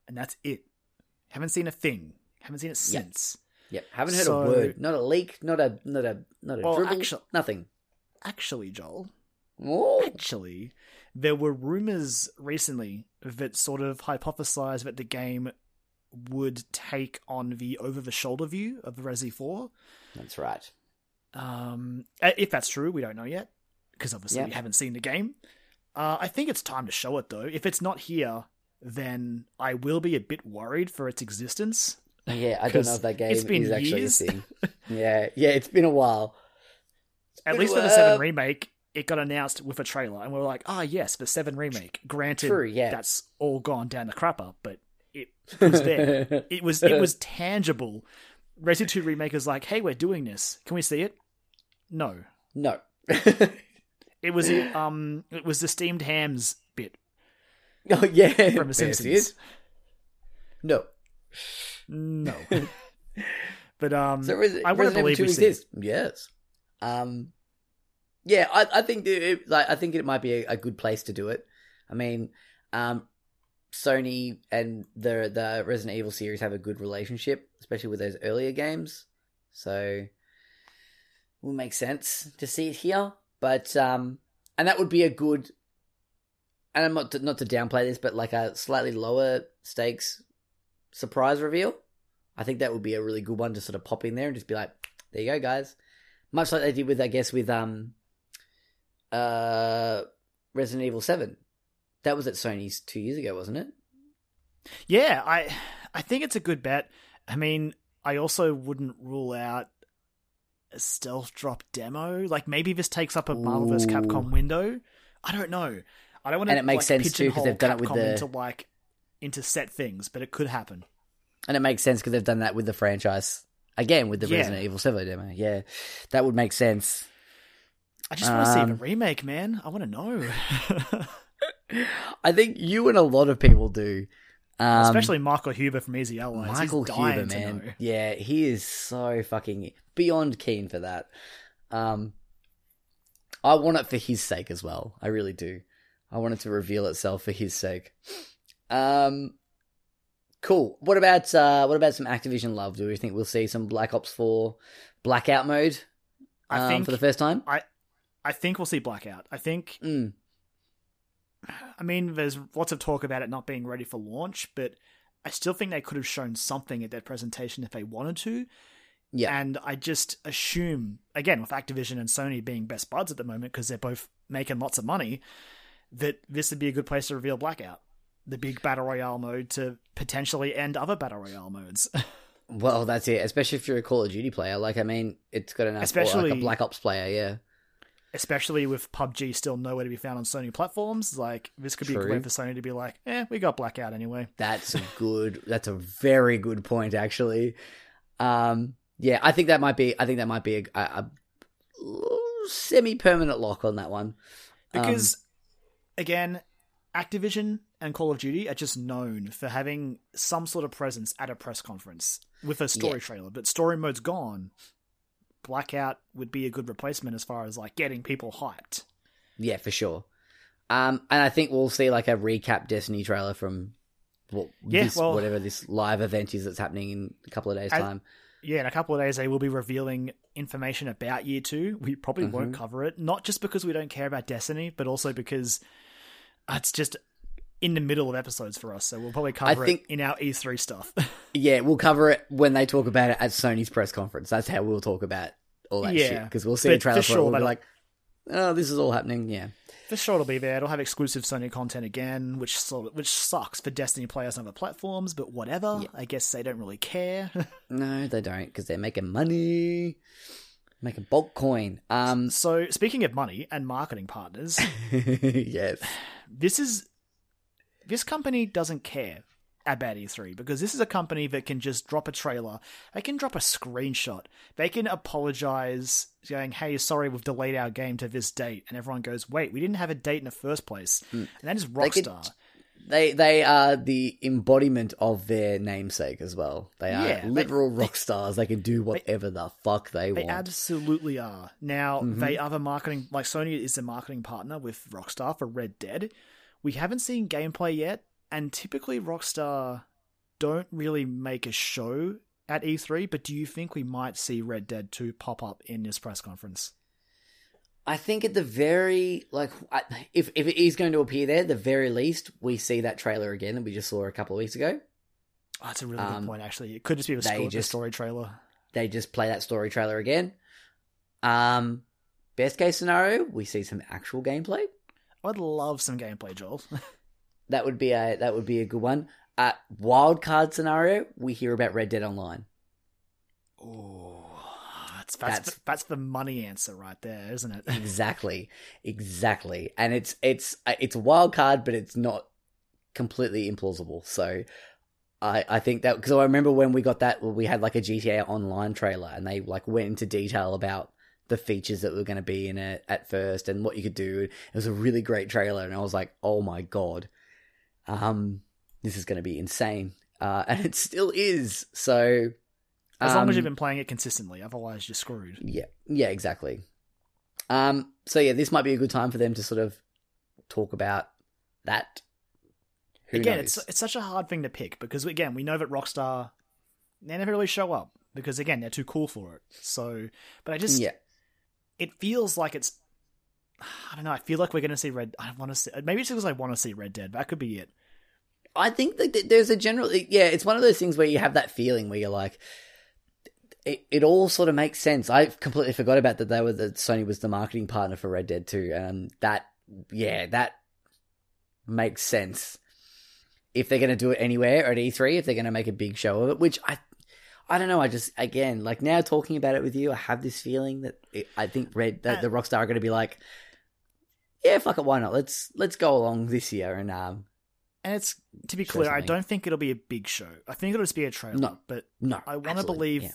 [SPEAKER 2] and that's it. Haven't seen a thing. Haven't seen it since.
[SPEAKER 1] Yep, haven't heard
[SPEAKER 2] So-
[SPEAKER 1] a word. Not a leak. Not a not a not a
[SPEAKER 2] Well,
[SPEAKER 1] dribble.
[SPEAKER 2] actu-
[SPEAKER 1] nothing.
[SPEAKER 2] Actually, Joel,
[SPEAKER 1] Oh,
[SPEAKER 2] actually, there were rumors recently that sort of hypothesized that the game would take on the over the shoulder view of the Resi 4.
[SPEAKER 1] that's right.
[SPEAKER 2] Um, if that's true, we don't know yet because obviously
[SPEAKER 1] Yeah.
[SPEAKER 2] we haven't seen the game. Uh, I think it's time to show it though. If it's not here, then I will be a bit worried for its existence.
[SPEAKER 1] Yeah, I don't know if that game
[SPEAKER 2] it's been
[SPEAKER 1] is actually
[SPEAKER 2] years.
[SPEAKER 1] a thing. yeah, yeah, it's been a while.
[SPEAKER 2] At
[SPEAKER 1] been
[SPEAKER 2] least for the Seven remake, it got announced with a trailer, and we are like, "Ah, yes, the Seven remake." Granted,
[SPEAKER 1] True, yeah.
[SPEAKER 2] that's all gone down the crapper, but it was there. it was it was tangible. Resident 2 remake is like, "Hey, we're doing this. Can we see it?" No,
[SPEAKER 1] no.
[SPEAKER 2] it was um, it was the steamed hams bit
[SPEAKER 1] oh yeah,
[SPEAKER 2] from The Simpsons.
[SPEAKER 1] it. No.
[SPEAKER 2] No. but um
[SPEAKER 1] So Res-
[SPEAKER 2] I want to believe
[SPEAKER 1] 2
[SPEAKER 2] we it.
[SPEAKER 1] Yes. Um. Yeah, I, I think it, like I think it might be a, a good place to do it. I mean, um, Sony and the the Resident Evil series have a good relationship, especially with those earlier games. So, will make sense to see it here. But um, and that would be a good. And I'm not to, not to downplay this, but like a slightly lower stakes surprise reveal. I think that would be a really good one to sort of pop in there and just be like, "There you go, guys." Much like they did with, I guess, with um, uh, Resident Evil Seven. That was at Sony's two years ago, wasn't it?
[SPEAKER 2] Yeah, I I think it's a good bet. I mean, I also wouldn't rule out a stealth drop demo. Like maybe this takes up a Marvel vs. Capcom window. I don't know. I don't want to.
[SPEAKER 1] And it makes
[SPEAKER 2] like,
[SPEAKER 1] sense too, 'cause they've done it with the-
[SPEAKER 2] into like into set things, but it could happen.
[SPEAKER 1] And it makes sense because they've done that with the franchise again with the
[SPEAKER 2] Yeah.
[SPEAKER 1] Resident Evil Seven demo. Yeah, that would make sense.
[SPEAKER 2] I just want to see the
[SPEAKER 1] Um,
[SPEAKER 2] remake, man. I want to know,
[SPEAKER 1] I think you and a lot of people do. Um,
[SPEAKER 2] especially Michael Huber from Easy Allies.
[SPEAKER 1] Michael Huber, man. Yeah, he is so fucking beyond keen for that. Um, I want it for his sake as well. I really do. I want it to reveal itself for his sake. Um, cool. What about uh, what about some Activision love? Do we think we'll see some Black Ops Four blackout mode?
[SPEAKER 2] I
[SPEAKER 1] um,
[SPEAKER 2] think-
[SPEAKER 1] for the first time.
[SPEAKER 2] I think we'll see Blackout. I think
[SPEAKER 1] Mm,
[SPEAKER 2] I mean, there's lots of talk about it not being ready for launch, but I still think they could have shown something at that presentation if they wanted to.
[SPEAKER 1] yeah,
[SPEAKER 2] And I just assume, again, with Activision and Sony being best buds at the moment because they're both making lots of money, that this would be a good place to reveal Blackout, the big battle royale mode to potentially end other battle royale modes.
[SPEAKER 1] well, that's it. Especially if you're a Call of Duty player. Like, I mean, it's got enough. or like a Black Ops player. Yeah.
[SPEAKER 2] Especially with PUBG still nowhere to be found on Sony platforms, like this could be a way for Sony to be like, "Eh, we got Blackout anyway."
[SPEAKER 1] That's a good. that's a very good point, actually. Um, yeah, I think that might be. I think that might be a, a, a semi-permanent lock on that one. Um,
[SPEAKER 2] because again activision and call of duty are just known for having some sort of presence at a press conference with a story
[SPEAKER 1] Yeah.
[SPEAKER 2] trailer but story mode's gone blackout would be a good replacement as far as like getting people hyped
[SPEAKER 1] yeah, for sure. Um, and I think we'll see like a recap Destiny trailer from what
[SPEAKER 2] Yeah,
[SPEAKER 1] this,
[SPEAKER 2] well-
[SPEAKER 1] whatever this live event is that's happening in a couple of days'
[SPEAKER 2] I-
[SPEAKER 1] time.
[SPEAKER 2] yeah in a couple of days they will be revealing information about year two we probably won't
[SPEAKER 1] Mhm.
[SPEAKER 2] cover it not just because we don't care about destiny but also because it's just in the middle of episodes for us so we'll probably cover
[SPEAKER 1] think-
[SPEAKER 2] it in our e3 stuff
[SPEAKER 1] Yeah, we'll cover it when they talk about it at Sony's press conference. That's how we'll talk about all that shit because we'll see a trailer
[SPEAKER 2] for
[SPEAKER 1] for it.
[SPEAKER 2] sure
[SPEAKER 1] We'll be like, "Oh, this is all happening." Yeah.
[SPEAKER 2] For sure, it'll be there. It'll have exclusive Sony content again, which sort of, which sucks for Destiny players on other platforms. But whatever.
[SPEAKER 1] Yeah.
[SPEAKER 2] I guess they don't really care.
[SPEAKER 1] No, they don't because they're making money, making bulk coin. Um,
[SPEAKER 2] so, speaking of money and marketing partners,
[SPEAKER 1] yes,
[SPEAKER 2] this is this company doesn't care about E3 because this is a company that can just drop a trailer, they can drop a screenshot, they can apologize, saying, "Hey, sorry, we've delayed our game to this date," and everyone goes, "Wait, we didn't have a date in the first place," and that is
[SPEAKER 1] They could-
[SPEAKER 2] Rockstar.
[SPEAKER 1] they they are the embodiment of their namesake as well. They are
[SPEAKER 2] Yeah, they-
[SPEAKER 1] literal rock stars. They can do whatever the fuck they,
[SPEAKER 2] They
[SPEAKER 1] want.
[SPEAKER 2] They absolutely are. Now,
[SPEAKER 1] Mhm.
[SPEAKER 2] they are the marketing, like Sony is the marketing partner with Rockstar for Red Dead. We haven't seen gameplay yet, and typically Rockstar don't really make a show at E3, but do you think we might see Red Dead 2 pop up in this press conference?
[SPEAKER 1] I think at the very like, if if it is going to appear there, the very least we see that trailer again that we just saw a couple of weeks ago.
[SPEAKER 2] Oh, that's a really
[SPEAKER 1] Um,
[SPEAKER 2] good point, actually. It could just be a, story,
[SPEAKER 1] just-
[SPEAKER 2] story trailer.
[SPEAKER 1] They just play that story trailer again. Um, best case scenario, we see some actual gameplay.
[SPEAKER 2] I'd love some gameplay, Joel.
[SPEAKER 1] That would be a that would be a good one. Uh, wild card scenario, we hear about Red Dead Online.
[SPEAKER 2] oh, that's, that's,
[SPEAKER 1] That's-
[SPEAKER 2] the, that's the money answer right there, isn't it?
[SPEAKER 1] exactly, exactly. And it's it's uh, it's a wild card, but it's not completely implausible. So I I think that because I remember when we got that, we had like a GTA Online trailer, and they like went into detail about the features that were going to be in it at first and what you could do. It was a really great trailer, and I was like, oh my god, um, this is going to be insane. Uh, and it still is. So
[SPEAKER 2] As long as
[SPEAKER 1] um,
[SPEAKER 2] you've been playing it consistently, otherwise you're screwed.
[SPEAKER 1] yeah, yeah, exactly. Um, so yeah, this might be a good time for them to sort of talk about that? Who
[SPEAKER 2] again,
[SPEAKER 1] knows?
[SPEAKER 2] it's it's such a hard thing to pick because again, we know that Rockstar they never really show up because again, they're too cool for it. So, but I just
[SPEAKER 1] yeah.
[SPEAKER 2] It feels like it's I don't know. I feel like we're going to see Red. I want to see. Maybe it's because I want to see Red Dead. That could be it.
[SPEAKER 1] I think that there's a general yeah, it's one of those things where you have that feeling where you're like it, it all sort of makes sense. I completely forgot about that they were that Sony was the marketing partner for Red Dead 2. Um that yeah, that makes sense. If they're going to do it anywhere at E3, if they're going to make a big show of it, which I I don't know, I just again, like now talking about it with you, I have this feeling that it, I think Red that the Rockstar are going to be like yeah, fuck it, why not? Let's let's go along this year and um
[SPEAKER 2] And it's to be
[SPEAKER 1] Show
[SPEAKER 2] clear, I don't think it'll be a big show. I think it'll just be a trailer.
[SPEAKER 1] No.
[SPEAKER 2] But
[SPEAKER 1] no.
[SPEAKER 2] I want to believe
[SPEAKER 1] yeah.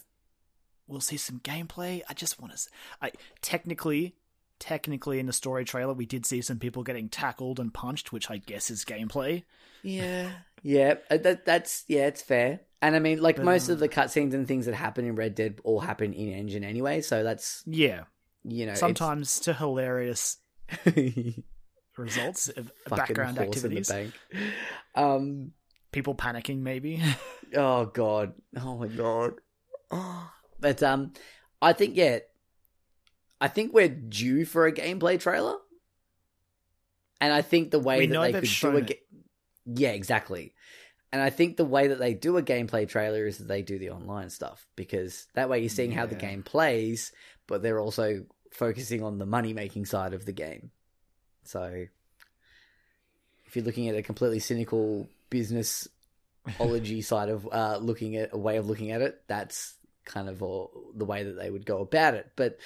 [SPEAKER 2] we'll see some gameplay. I just want to. I technically, technically, in the story trailer, we did see some people getting tackled and punched, which I guess is gameplay.
[SPEAKER 1] Yeah, yeah, uh, that that's yeah, it's fair. And I mean, like
[SPEAKER 2] But,
[SPEAKER 1] most
[SPEAKER 2] uh,
[SPEAKER 1] of the cutscenes and things that happen in Red Dead all happen in engine anyway, so that's
[SPEAKER 2] Yeah,
[SPEAKER 1] you know
[SPEAKER 2] sometimes to hilarious results of background
[SPEAKER 1] in the
[SPEAKER 2] activities.
[SPEAKER 1] Um.
[SPEAKER 2] People panicking, maybe.
[SPEAKER 1] Oh god. Oh my god. Oh. But um, I think yeah, I think we're due for a gameplay trailer, and I think the way
[SPEAKER 2] We
[SPEAKER 1] that they could do a ga- yeah, exactly. And I think the way that they do a gameplay trailer is that they do the online stuff because that way you're seeing how the game plays, but they're also focusing on the money making side of the game. So if you're looking at a completely cynical business ology side of uh, looking at a way of looking at it, that's kind of all, the way that they would go about it. But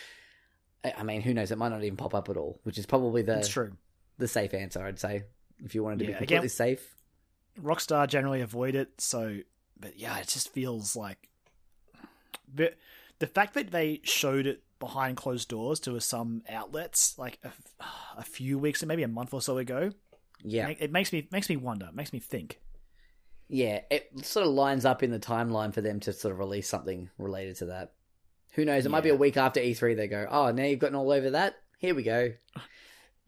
[SPEAKER 1] I mean, who knows? It might not even pop up at all, which is probably the
[SPEAKER 2] true.
[SPEAKER 1] the safe answer, I'd say. If you wanted to
[SPEAKER 2] Yeah,
[SPEAKER 1] be completely
[SPEAKER 2] again-
[SPEAKER 1] safe,
[SPEAKER 2] Rockstar generally avoid it, so but yeah, it just feels like the the fact that they showed it behind closed doors to some outlets like a, a few weeks, maybe a month or so ago,
[SPEAKER 1] yeah,
[SPEAKER 2] it makes me makes me wonder, makes me think.
[SPEAKER 1] yeah, it sort of lines up in the timeline for them to sort of release something related to that. Who knows? It might be a week after E3. They go, oh, now you've gotten all over that. Here we go.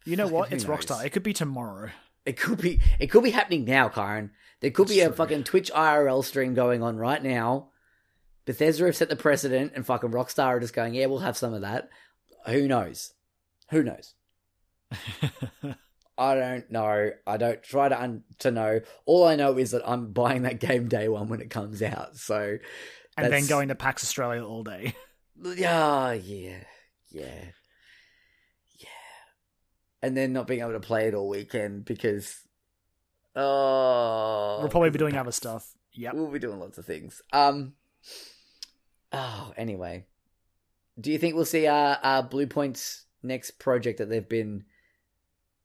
[SPEAKER 2] You know
[SPEAKER 1] Fucking
[SPEAKER 2] what? It's
[SPEAKER 1] knows?
[SPEAKER 2] Rockstar. It could be tomorrow.
[SPEAKER 1] It could be it could be happening now, Kyron. There could be a
[SPEAKER 2] true.
[SPEAKER 1] fucking Twitch IRL stream going on right now. Bethesda have set the precedent, and fucking Rockstar are just going, yeah, we'll have some of that. Who knows? Who knows? I don't know. I don't try to un- to know. All I know is that I'm buying that game day one when it comes out. So
[SPEAKER 2] and then going to PAX Australia all day.
[SPEAKER 1] yeah, yeah, yeah, and then not being able to play it all weekend because oh,
[SPEAKER 2] we'll probably be doing other stuff. Yeah,
[SPEAKER 1] We'll be doing lots of things. Um. Oh, anyway, do you think we'll see uh, uh Bluepoint's next project that they've been?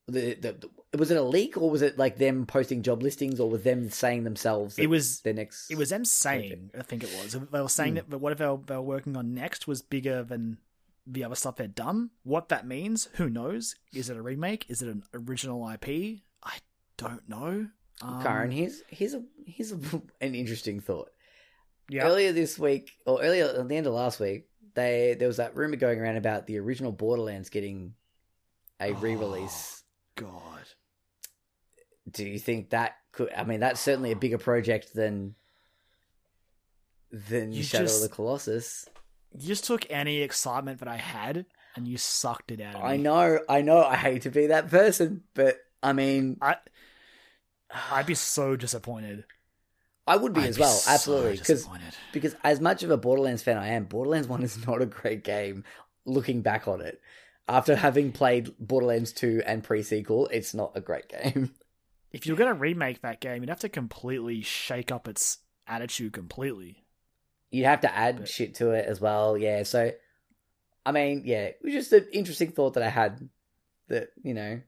[SPEAKER 1] The, the, the- was it a leak or was it like them posting job listings or was them saying themselves?
[SPEAKER 2] It was
[SPEAKER 1] their next.
[SPEAKER 2] It was them saying, I think it was. They were saying
[SPEAKER 1] Hmm.
[SPEAKER 2] that whatever they were working on next was bigger than the other stuff they'd done. What that means, who knows? Is it a remake? Is it an original IP? I don't know. Um,
[SPEAKER 1] Kyron, here's here's a here's a, an interesting thought.
[SPEAKER 2] yeah,
[SPEAKER 1] Earlier this week, or earlier at the end of last week, they there was that rumor going around about the original Borderlands getting a
[SPEAKER 2] Oh.
[SPEAKER 1] re-release.
[SPEAKER 2] God,
[SPEAKER 1] Do you think that could? I mean, that's certainly a bigger project than than
[SPEAKER 2] You
[SPEAKER 1] Shadow
[SPEAKER 2] just-
[SPEAKER 1] of the Colossus.
[SPEAKER 2] You just took any excitement that I had and you sucked it out of me.
[SPEAKER 1] I know, I know. I hate to be that person, but I mean,
[SPEAKER 2] I, I'd be so disappointed.
[SPEAKER 1] I would be
[SPEAKER 2] I'd
[SPEAKER 1] as well,
[SPEAKER 2] so
[SPEAKER 1] absolutely, because
[SPEAKER 2] disappointed.
[SPEAKER 1] because as much of a Borderlands fan I am, Borderlands One is not a great game. Looking back on it, after having played Borderlands Two and pre sequel, it's not a great game.
[SPEAKER 2] if you're going to remake that game, you'd have to completely shake up its attitude completely.
[SPEAKER 1] You'd have to add
[SPEAKER 2] But-
[SPEAKER 1] shit to it as well, yeah. So, I mean, yeah, it was just an interesting thought that I had. That you know,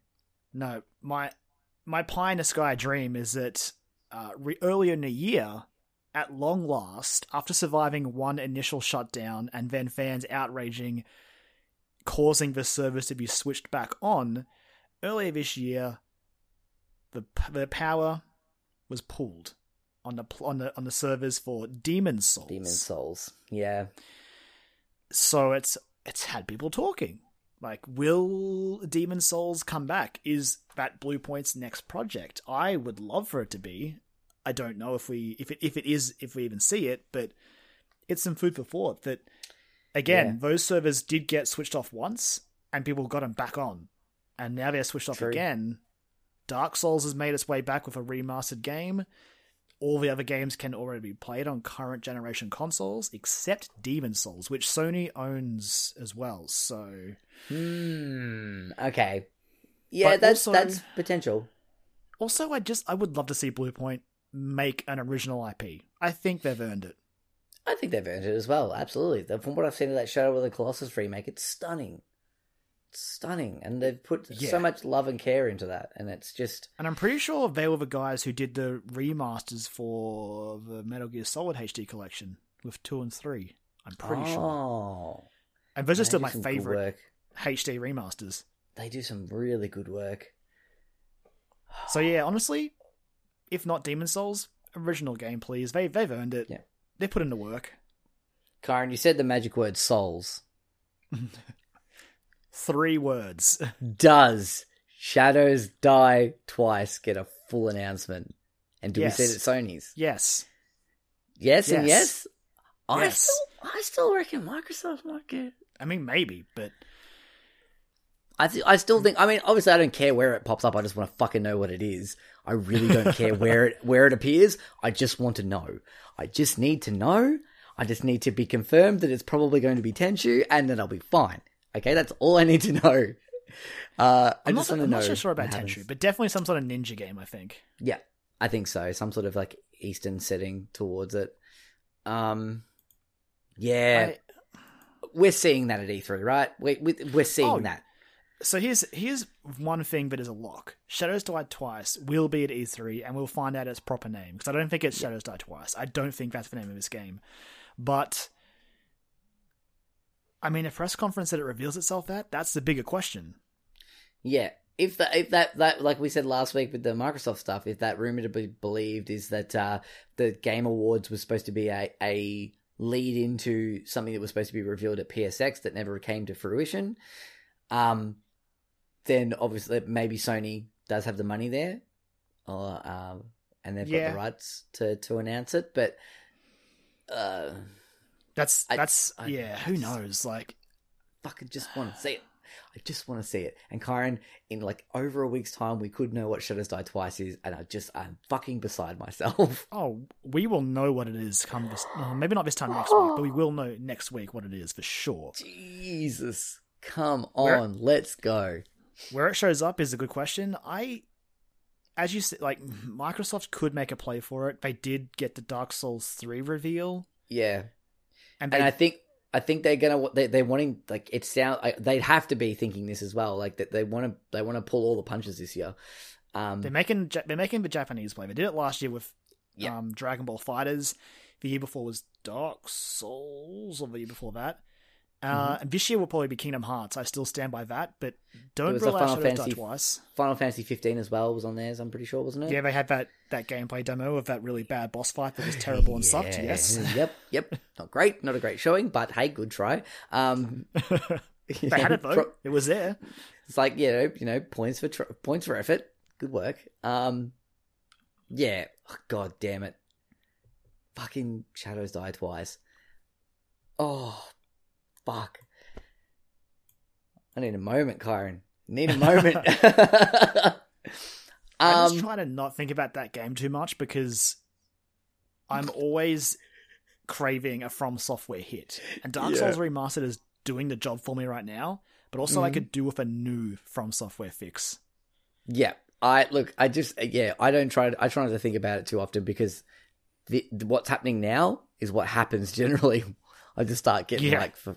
[SPEAKER 2] No, my my pie in the sky dream is that uh, re- earlier in the year, at long last, after surviving one initial shutdown and then fans outraging, causing the service to be switched back on, earlier this year, the the power was pulled on the on the on the servers for Demon Souls.
[SPEAKER 1] Demon Souls, yeah,
[SPEAKER 2] So it's it's had people talking. Like, will Demon Souls come back? Is that Bluepoint's next project? I would love for it to be. I don't know if we if it if it is if we even see it, but it's some food for thought. That again,
[SPEAKER 1] Yeah.
[SPEAKER 2] those servers did get switched off once, and people got them back on, and now they're switched off again. Dark Souls has made its way back with a remastered game. All the other games can already be played on current generation consoles, except Demon Souls, which Sony owns as well. So
[SPEAKER 1] Hmm. Okay. Yeah,
[SPEAKER 2] But
[SPEAKER 1] that's
[SPEAKER 2] also-
[SPEAKER 1] that's potential.
[SPEAKER 2] Also, I just I would love to see Bluepoint make an original IP. I think they've earned it.
[SPEAKER 1] I think they've earned it as well. Absolutely. From what I've seen of that Shadow of the Colossus remake, it's stunning. Stunning, and they've put
[SPEAKER 2] Yeah.
[SPEAKER 1] so much love and care into that, and it's just
[SPEAKER 2] And I'm pretty sure they were the guys who did the remasters for the Metal Gear Solid HD collection with two and three. I'm pretty sure.
[SPEAKER 1] oh,
[SPEAKER 2] And those are still my favorite
[SPEAKER 1] work.
[SPEAKER 2] HD remasters.
[SPEAKER 1] They do some really good work.
[SPEAKER 2] So yeah, honestly, if not Demon Souls, original game, please. They they've earned it.
[SPEAKER 1] Yeah.
[SPEAKER 2] They put in the work.
[SPEAKER 1] Kyron, you said the magic word "souls."
[SPEAKER 2] Three words.
[SPEAKER 1] Does Shadows Die Twice get a full announcement? And do
[SPEAKER 2] Yes.
[SPEAKER 1] we see it at Sony's?
[SPEAKER 2] yes.
[SPEAKER 1] Yes, and
[SPEAKER 2] Yes.
[SPEAKER 1] yes. I
[SPEAKER 2] Yes.
[SPEAKER 1] still, I still reckon Microsoft might get.
[SPEAKER 2] I mean, maybe, but
[SPEAKER 1] I th- I still think. I mean, obviously, I don't care where it pops up. I just want to fucking know what it is. I really don't care where it where it appears. I just want to know. I just need to know. I just need to be confirmed that it's probably going to be Tenchu, and then I'll be fine. Okay, that's all I need to know. Uh, I
[SPEAKER 2] I'm, not, I'm not so sure about. Tenchu, but definitely some sort of ninja game. I think.
[SPEAKER 1] Yeah, I think so. Some sort of like Eastern setting towards it. Um, yeah,
[SPEAKER 2] I-
[SPEAKER 1] we're seeing that at E3, right? We, we we're seeing
[SPEAKER 2] Oh,
[SPEAKER 1] that.
[SPEAKER 2] So here's here's one thing that is a lock. Shadows Die Twice will be at E3, and we'll find out its proper name because I don't think it's Shadows Die Twice. I don't think that's the name of this game, but I mean, a press conference that it reveals itself that that's the bigger question.
[SPEAKER 1] Yeah. If that, if that, that, like we said last week with the Microsoft stuff, if that rumor to be believed is that uh, the Game Awards was supposed to be a, a lead into something that was supposed to be revealed at PSX that never came to fruition, um, then obviously maybe Sony does have the money there, or um, and they've got the rights to to announce it. But uh,
[SPEAKER 2] That's
[SPEAKER 1] I-
[SPEAKER 2] that's
[SPEAKER 1] I-
[SPEAKER 2] yeah. Who knows? Like
[SPEAKER 1] fucking just want to see it. I just want to see it. And Kyron, in like over a week's time, we could know what Shadows Die Twice is, and I just I'm fucking beside myself.
[SPEAKER 2] Oh, we will know what it is come this. well, maybe not this time next week, but we will know next week what it is for sure.
[SPEAKER 1] Jesus, come
[SPEAKER 2] Where-
[SPEAKER 1] on, let's go.
[SPEAKER 2] Where it shows up is a good question. I, as you said, like Microsoft could make a play for it. They did get the Dark Souls three reveal,
[SPEAKER 1] Yeah,
[SPEAKER 2] and they
[SPEAKER 1] and I think I think they're gonna they they're wanting like it sound like they'd have to be thinking this as well. Like that they want to they want to pull all the punches this year. Um,
[SPEAKER 2] they're making they're making the Japanese play. They did it last year with
[SPEAKER 1] Yeah.
[SPEAKER 2] um, Dragon Ball FighterZ. The year before was Dark Souls, or the year before that. Uh,
[SPEAKER 1] Mm-hmm.
[SPEAKER 2] And this year will probably be Kingdom Hearts. I still stand by that, but don't rule out Die
[SPEAKER 1] Fantasy-
[SPEAKER 2] twice.
[SPEAKER 1] Final Fantasy 15 as well was on theirs. I'm pretty sure, wasn't it?
[SPEAKER 2] Yeah, they had that, that gameplay demo of that really bad boss fight that was terrible and sucked. Yes,
[SPEAKER 1] yep, yep. Not great, not a great showing, but hey, good try. Um,
[SPEAKER 2] they had it though. It was there.
[SPEAKER 1] It's like you know, you know, points for tr- points for effort. Good work. Um, yeah. Oh, God damn it. Fucking shadows die twice. Oh, fuck. I need a moment, Kyron. Need a moment.
[SPEAKER 2] I just trying to not think about that game too much because I'm always craving a FromSoftware hit, and Dark
[SPEAKER 1] Yeah.
[SPEAKER 2] Souls Remastered is doing the job for me right now. But also, I
[SPEAKER 1] Mhm.
[SPEAKER 2] could do with a new FromSoftware fix.
[SPEAKER 1] Yeah, I look. I just yeah. I don't try. I try not to think about it too often because the, what's happening now is what happens generally. I just start getting
[SPEAKER 2] Yeah.
[SPEAKER 1] like for,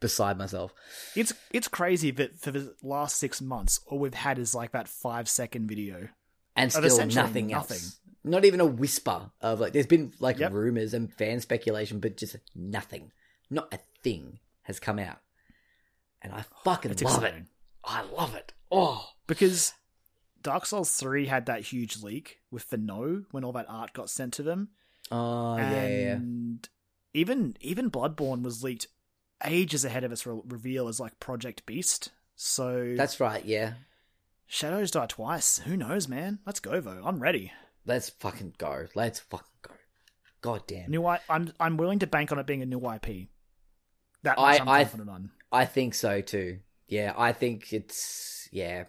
[SPEAKER 1] beside myself.
[SPEAKER 2] It's it's crazy that for the last six months, all we've had is like that five second video.
[SPEAKER 1] and still nothing,
[SPEAKER 2] nothing.
[SPEAKER 1] else. Not even a whisper of like. There's been like
[SPEAKER 2] Yep.
[SPEAKER 1] rumors and fan speculation, but just nothing. Not a thing has come out, and I fucking
[SPEAKER 2] It's
[SPEAKER 1] love
[SPEAKER 2] exciting.
[SPEAKER 1] it. I love it. Oh,
[SPEAKER 2] because Dark Souls three had that huge leak with the no when all that art got sent to them.
[SPEAKER 1] oh yeah, yeah, yeah.
[SPEAKER 2] Even even Bloodborne was leaked ages ahead of its re- reveal as like Project Beast, So
[SPEAKER 1] That's right. Yeah.
[SPEAKER 2] Shadows Die Twice. Who knows, man? Let's go, though. I'm ready.
[SPEAKER 1] Let's fucking go. Let's fucking go. God damn.
[SPEAKER 2] New I, I'm I'm willing to bank on it being a new IP. That
[SPEAKER 1] I-
[SPEAKER 2] I'm
[SPEAKER 1] I-
[SPEAKER 2] confident on.
[SPEAKER 1] I think so too. Yeah, I think it's yeah,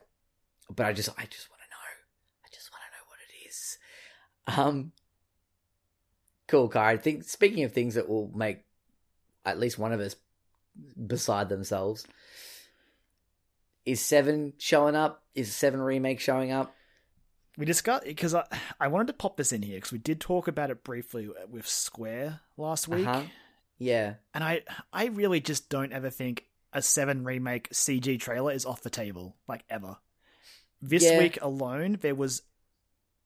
[SPEAKER 1] but I just I just want to know. I just want to know what it is. Um, cool, Car. I think speaking of things that will make at least one of us beside themselves, is Seven showing up? Is Seven remake showing up?
[SPEAKER 2] We discussed it because I I wanted to pop this in here because we did talk about it briefly with Square last week,
[SPEAKER 1] Uh-huh. Yeah,
[SPEAKER 2] and I I really just don't ever think a Seven remake CG trailer is off the table like ever. This
[SPEAKER 1] Yeah.
[SPEAKER 2] week alone, there was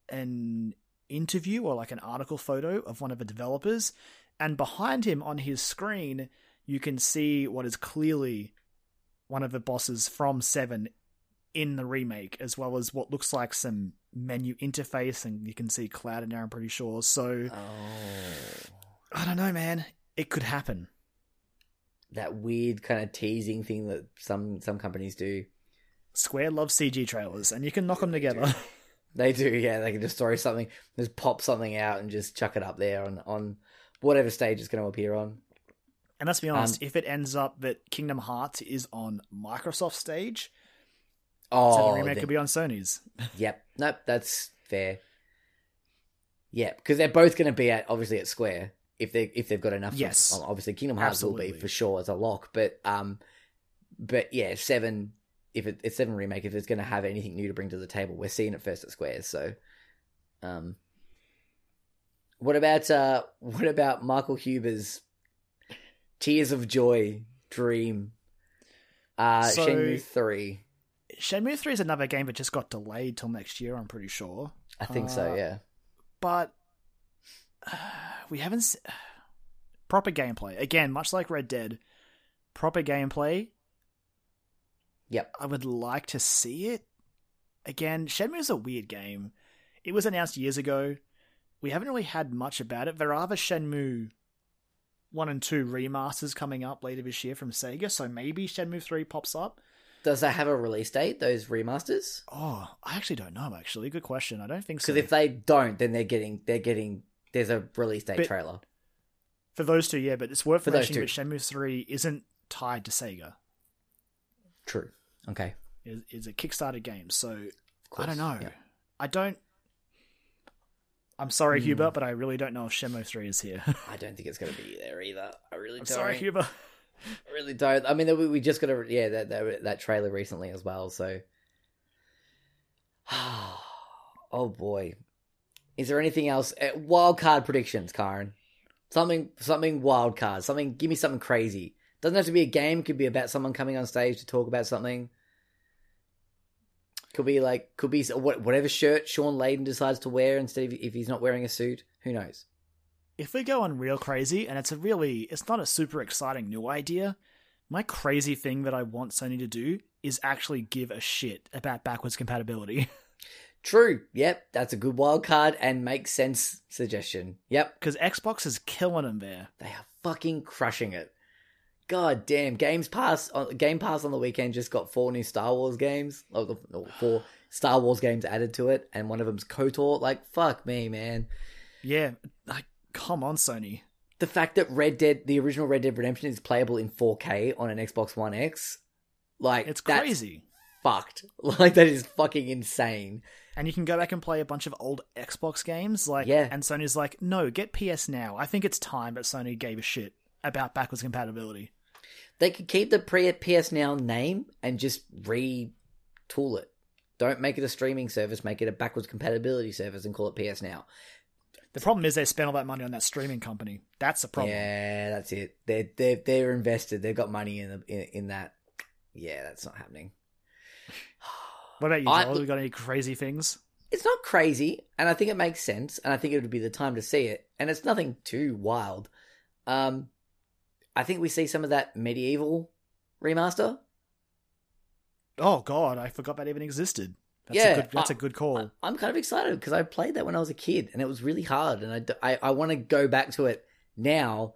[SPEAKER 2] an interview or like an article photo of one of the developers, and behind him on his screen, you can see what is clearly one of the bosses from Seven in the remake, as well as what looks like some menu interface, and you can see Cloud in there. I'm pretty sure. So
[SPEAKER 1] Oh,
[SPEAKER 2] I don't know, man. It could happen.
[SPEAKER 1] that weird kind of teasing thing that some some companies do.
[SPEAKER 2] Square loves CG trailers, and you can knock them together.
[SPEAKER 1] They do, yeah. They can just throw something, just pop something out and just chuck it up there on on whatever stage it's going to appear on.
[SPEAKER 2] And let's be honest,
[SPEAKER 1] Um,
[SPEAKER 2] if it ends up that Kingdom Hearts is on Microsoft stage,
[SPEAKER 1] Oh,
[SPEAKER 2] so the remake
[SPEAKER 1] then-
[SPEAKER 2] could be on Sony's.
[SPEAKER 1] yep. Nope, that's fair. Yeah, because they're both going to be at obviously at Square if they if they've got enough.
[SPEAKER 2] Yes.
[SPEAKER 1] Well, obviously Kingdom Hearts will be for sure as a lock, but um, but yeah, seven. If it, it's seven remake, if it's going to have anything new to bring to the table, we're seeing it first at Squares. So, um, what about uh, what about Michael Huber's Tears of Joy Dream? Uh,
[SPEAKER 2] So-
[SPEAKER 1] Shenmue three.
[SPEAKER 2] Shenmue 3 is another game that just got delayed till next year, I'm pretty sure.
[SPEAKER 1] I think so.
[SPEAKER 2] Uh,
[SPEAKER 1] Yeah.
[SPEAKER 2] But uh, we haven't. Se- proper gameplay. Again, much like Red Dead, proper gameplay.
[SPEAKER 1] Yep.
[SPEAKER 2] I would like to see it. Again, Shenmue is a weird game. It was announced years ago. We haven't really had much about it. There are the Shenmue 1 and 2 remasters coming up later this year from Sega, so maybe Shenmue 3 pops up.
[SPEAKER 1] Does that have a release date? Those remasters?
[SPEAKER 2] Oh, I actually don't know, actually. Good question. I don't think so.
[SPEAKER 1] Because if they don't, then they're getting they're getting there's a release date
[SPEAKER 2] But-
[SPEAKER 1] trailer.
[SPEAKER 2] For those two, yeah, but it's worth
[SPEAKER 1] For
[SPEAKER 2] mentioning that. Shenmue 3 isn't tied to Sega.
[SPEAKER 1] True. Okay.
[SPEAKER 2] It's, it's a Kickstarter game, so I don't know.
[SPEAKER 1] Yeah.
[SPEAKER 2] I don't. I'm sorry,
[SPEAKER 1] Hmm.
[SPEAKER 2] Huber, but I really don't know if Shenmue 3 is here.
[SPEAKER 1] I don't think it's going to be there either. I really
[SPEAKER 2] I'm
[SPEAKER 1] don't.
[SPEAKER 2] sorry, Huber.
[SPEAKER 1] I really don't. I mean, we, we just got a yeah that, that that trailer recently as well. So, oh boy, is there anything else? Uh, wild card predictions, Kyron. Something something wild card. Something. Give me something crazy. Doesn't have to be a game. Could be about someone coming on stage to talk about something. Could be like could be whatever shirt Shawn Layden decides to wear instead of if he's not wearing a suit. Who knows?
[SPEAKER 2] If we go on real crazy, and it's a really, it's not a super exciting new idea, my crazy thing that I want Sony to do is actually give a shit about backwards compatibility.
[SPEAKER 1] True. Yep, that's a good wild card and makes sense suggestion. Yep,
[SPEAKER 2] Because Xbox is killing them there.
[SPEAKER 1] they are fucking crushing it. God damn, Games Pass on Game Pass on the weekend just got four new Star Wars games, or the- or four Star Wars games added to it, and one of them's KOTOR. Like, fuck me, man.
[SPEAKER 2] Yeah, like, come on, Sony.
[SPEAKER 1] The fact that Red Dead, the original Red Dead Redemption, is playable in 4K on an Xbox One X, like,
[SPEAKER 2] It's
[SPEAKER 1] that's
[SPEAKER 2] crazy.
[SPEAKER 1] fucked. Like, that is fucking insane.
[SPEAKER 2] And you can go back and play a bunch of old Xbox games, like,
[SPEAKER 1] Yeah.
[SPEAKER 2] and Sony's like, no, get PS now. I think it's time that Sony gave a shit about backwards compatibility.
[SPEAKER 1] They could keep the pre PS Now name and just retool it. Don't make it a streaming service, make it a backwards compatibility service and call it PS Now.
[SPEAKER 2] The problem is they spent all that money on that streaming company. That's the problem.
[SPEAKER 1] Yeah, that's it. They're they're they're invested. They've got money in the, in, in that. Yeah, that's not happening.
[SPEAKER 2] What about you,
[SPEAKER 1] I-
[SPEAKER 2] Joel? You got any crazy things?
[SPEAKER 1] It's not crazy, and I think it makes sense, and I think it would be the time to see it, and it's nothing too wild. Um, I think we see some of that MediEvil remaster.
[SPEAKER 2] Oh God, I forgot that even existed. That's
[SPEAKER 1] Yeah,
[SPEAKER 2] a good, that's
[SPEAKER 1] I-
[SPEAKER 2] a good call.
[SPEAKER 1] I- I'm kind of excited because I played that when I was a kid and it was really hard. And I I, I want to go back to it now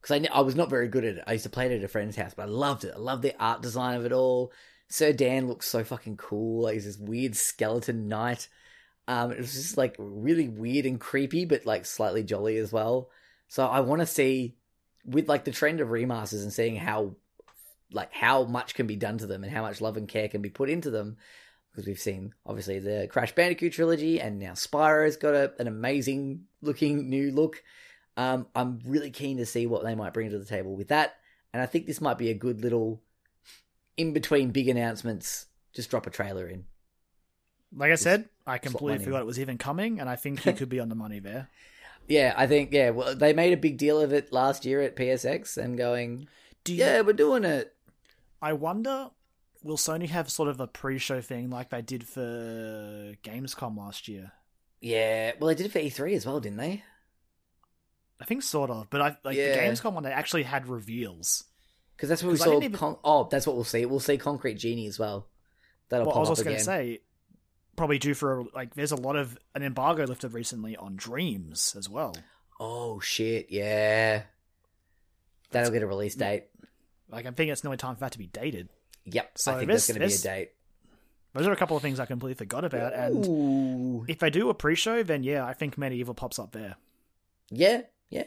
[SPEAKER 1] because I, I was not very good at it. I used to play it at a friend's house, but I loved it. I loved the art design of it all. Sir Dan looks so fucking cool. Like, he's this weird skeleton knight. Um, it was just like really weird and creepy, but like slightly jolly as well. So I want to see with like the trend of remasters and seeing how like how much can be done to them and how much love and care can be put into them because we've seen obviously the Crash Bandicoot trilogy and now Spyro's got a, an amazing looking new look. Um, I'm really keen to see what they might bring to the table with that, and I think this might be a good little in between big announcements. Just drop a trailer in.
[SPEAKER 2] Like I said, I completely forgot it was even coming, and I think you could be on the money there.
[SPEAKER 1] Yeah, I think yeah. Well, they made a big deal of it last year at PSX and going,
[SPEAKER 2] Do you,
[SPEAKER 1] yeah, we're doing it.
[SPEAKER 2] I wonder, will Sony have sort of a pre-show thing like they did for Gamescom last year?
[SPEAKER 1] Yeah, well, they did it for E3 as well, didn't they?
[SPEAKER 2] I think sort of, but I like
[SPEAKER 1] Yeah.
[SPEAKER 2] the Gamescom one. They actually had reveals.
[SPEAKER 1] Because that's what we saw.
[SPEAKER 2] even-
[SPEAKER 1] Con- oh, that's what we'll see. We'll see Concrete Genie as well. That'll
[SPEAKER 2] well, I was also going to say, probably due for like. There's a lot of an embargo lifted recently on Dreams as well.
[SPEAKER 1] Oh shit! Yeah, that'll get a release date.
[SPEAKER 2] Like I'm thinking it's nearly time for that to be dated.
[SPEAKER 1] Yep,
[SPEAKER 2] So
[SPEAKER 1] I think
[SPEAKER 2] there's,
[SPEAKER 1] that's going to be a date.
[SPEAKER 2] Those are a couple of things I completely forgot about, and
[SPEAKER 1] Ooh.
[SPEAKER 2] if they do a pre-show, then yeah, I think MediEvil pops up there.
[SPEAKER 1] Yeah, yeah.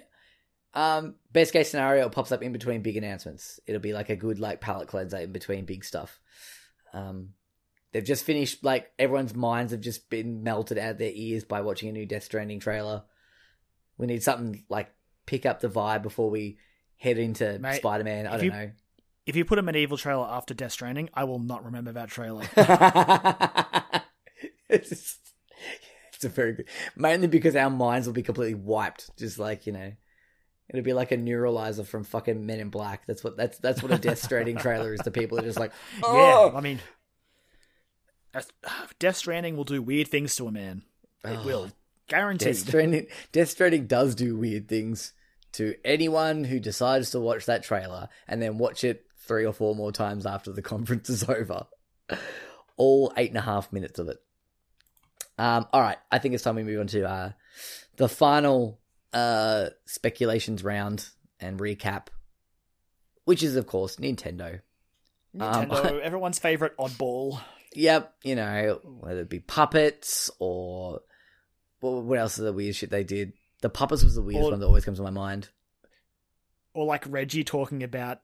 [SPEAKER 1] Um, best case scenario, pops up in between big announcements. It'll be like a good like palate cleanser in between big stuff. Um, they've just finished like everyone's minds have just been melted out of their ears by watching a new Death Stranding trailer. We need something like pick up the vibe before we head into Spider Man. I don't
[SPEAKER 2] you-
[SPEAKER 1] know.
[SPEAKER 2] If you put a MediEvil trailer after Death Stranding, I will not remember that trailer.
[SPEAKER 1] it's, just- it's a very good, mainly because our minds will be completely wiped. Just like you know, it'll be like a neuralizer from fucking Men in Black. That's what that's that's what a Death Stranding trailer is. to people are just like,
[SPEAKER 2] Yeah,
[SPEAKER 1] oh,
[SPEAKER 2] I mean, Death Stranding will do weird things to a man. It
[SPEAKER 1] Oh,
[SPEAKER 2] will, guaranteed.
[SPEAKER 1] Death Stranding. Death Stranding does do weird things to anyone who decides to watch that trailer and then watch it three or four more times after the conference is over. All eight and a half minutes of it. Um, all right, I think it's time we move on to uh, the final uh, speculations round and recap, which is of course Nintendo. Um,
[SPEAKER 2] Nintendo, everyone's favorite oddball.
[SPEAKER 1] Yep, you know, whether it be puppets or what, else is the weird shit they did? The puppets was the weirdest
[SPEAKER 2] Or-
[SPEAKER 1] one that always comes to my mind.
[SPEAKER 2] or like Reggie talking about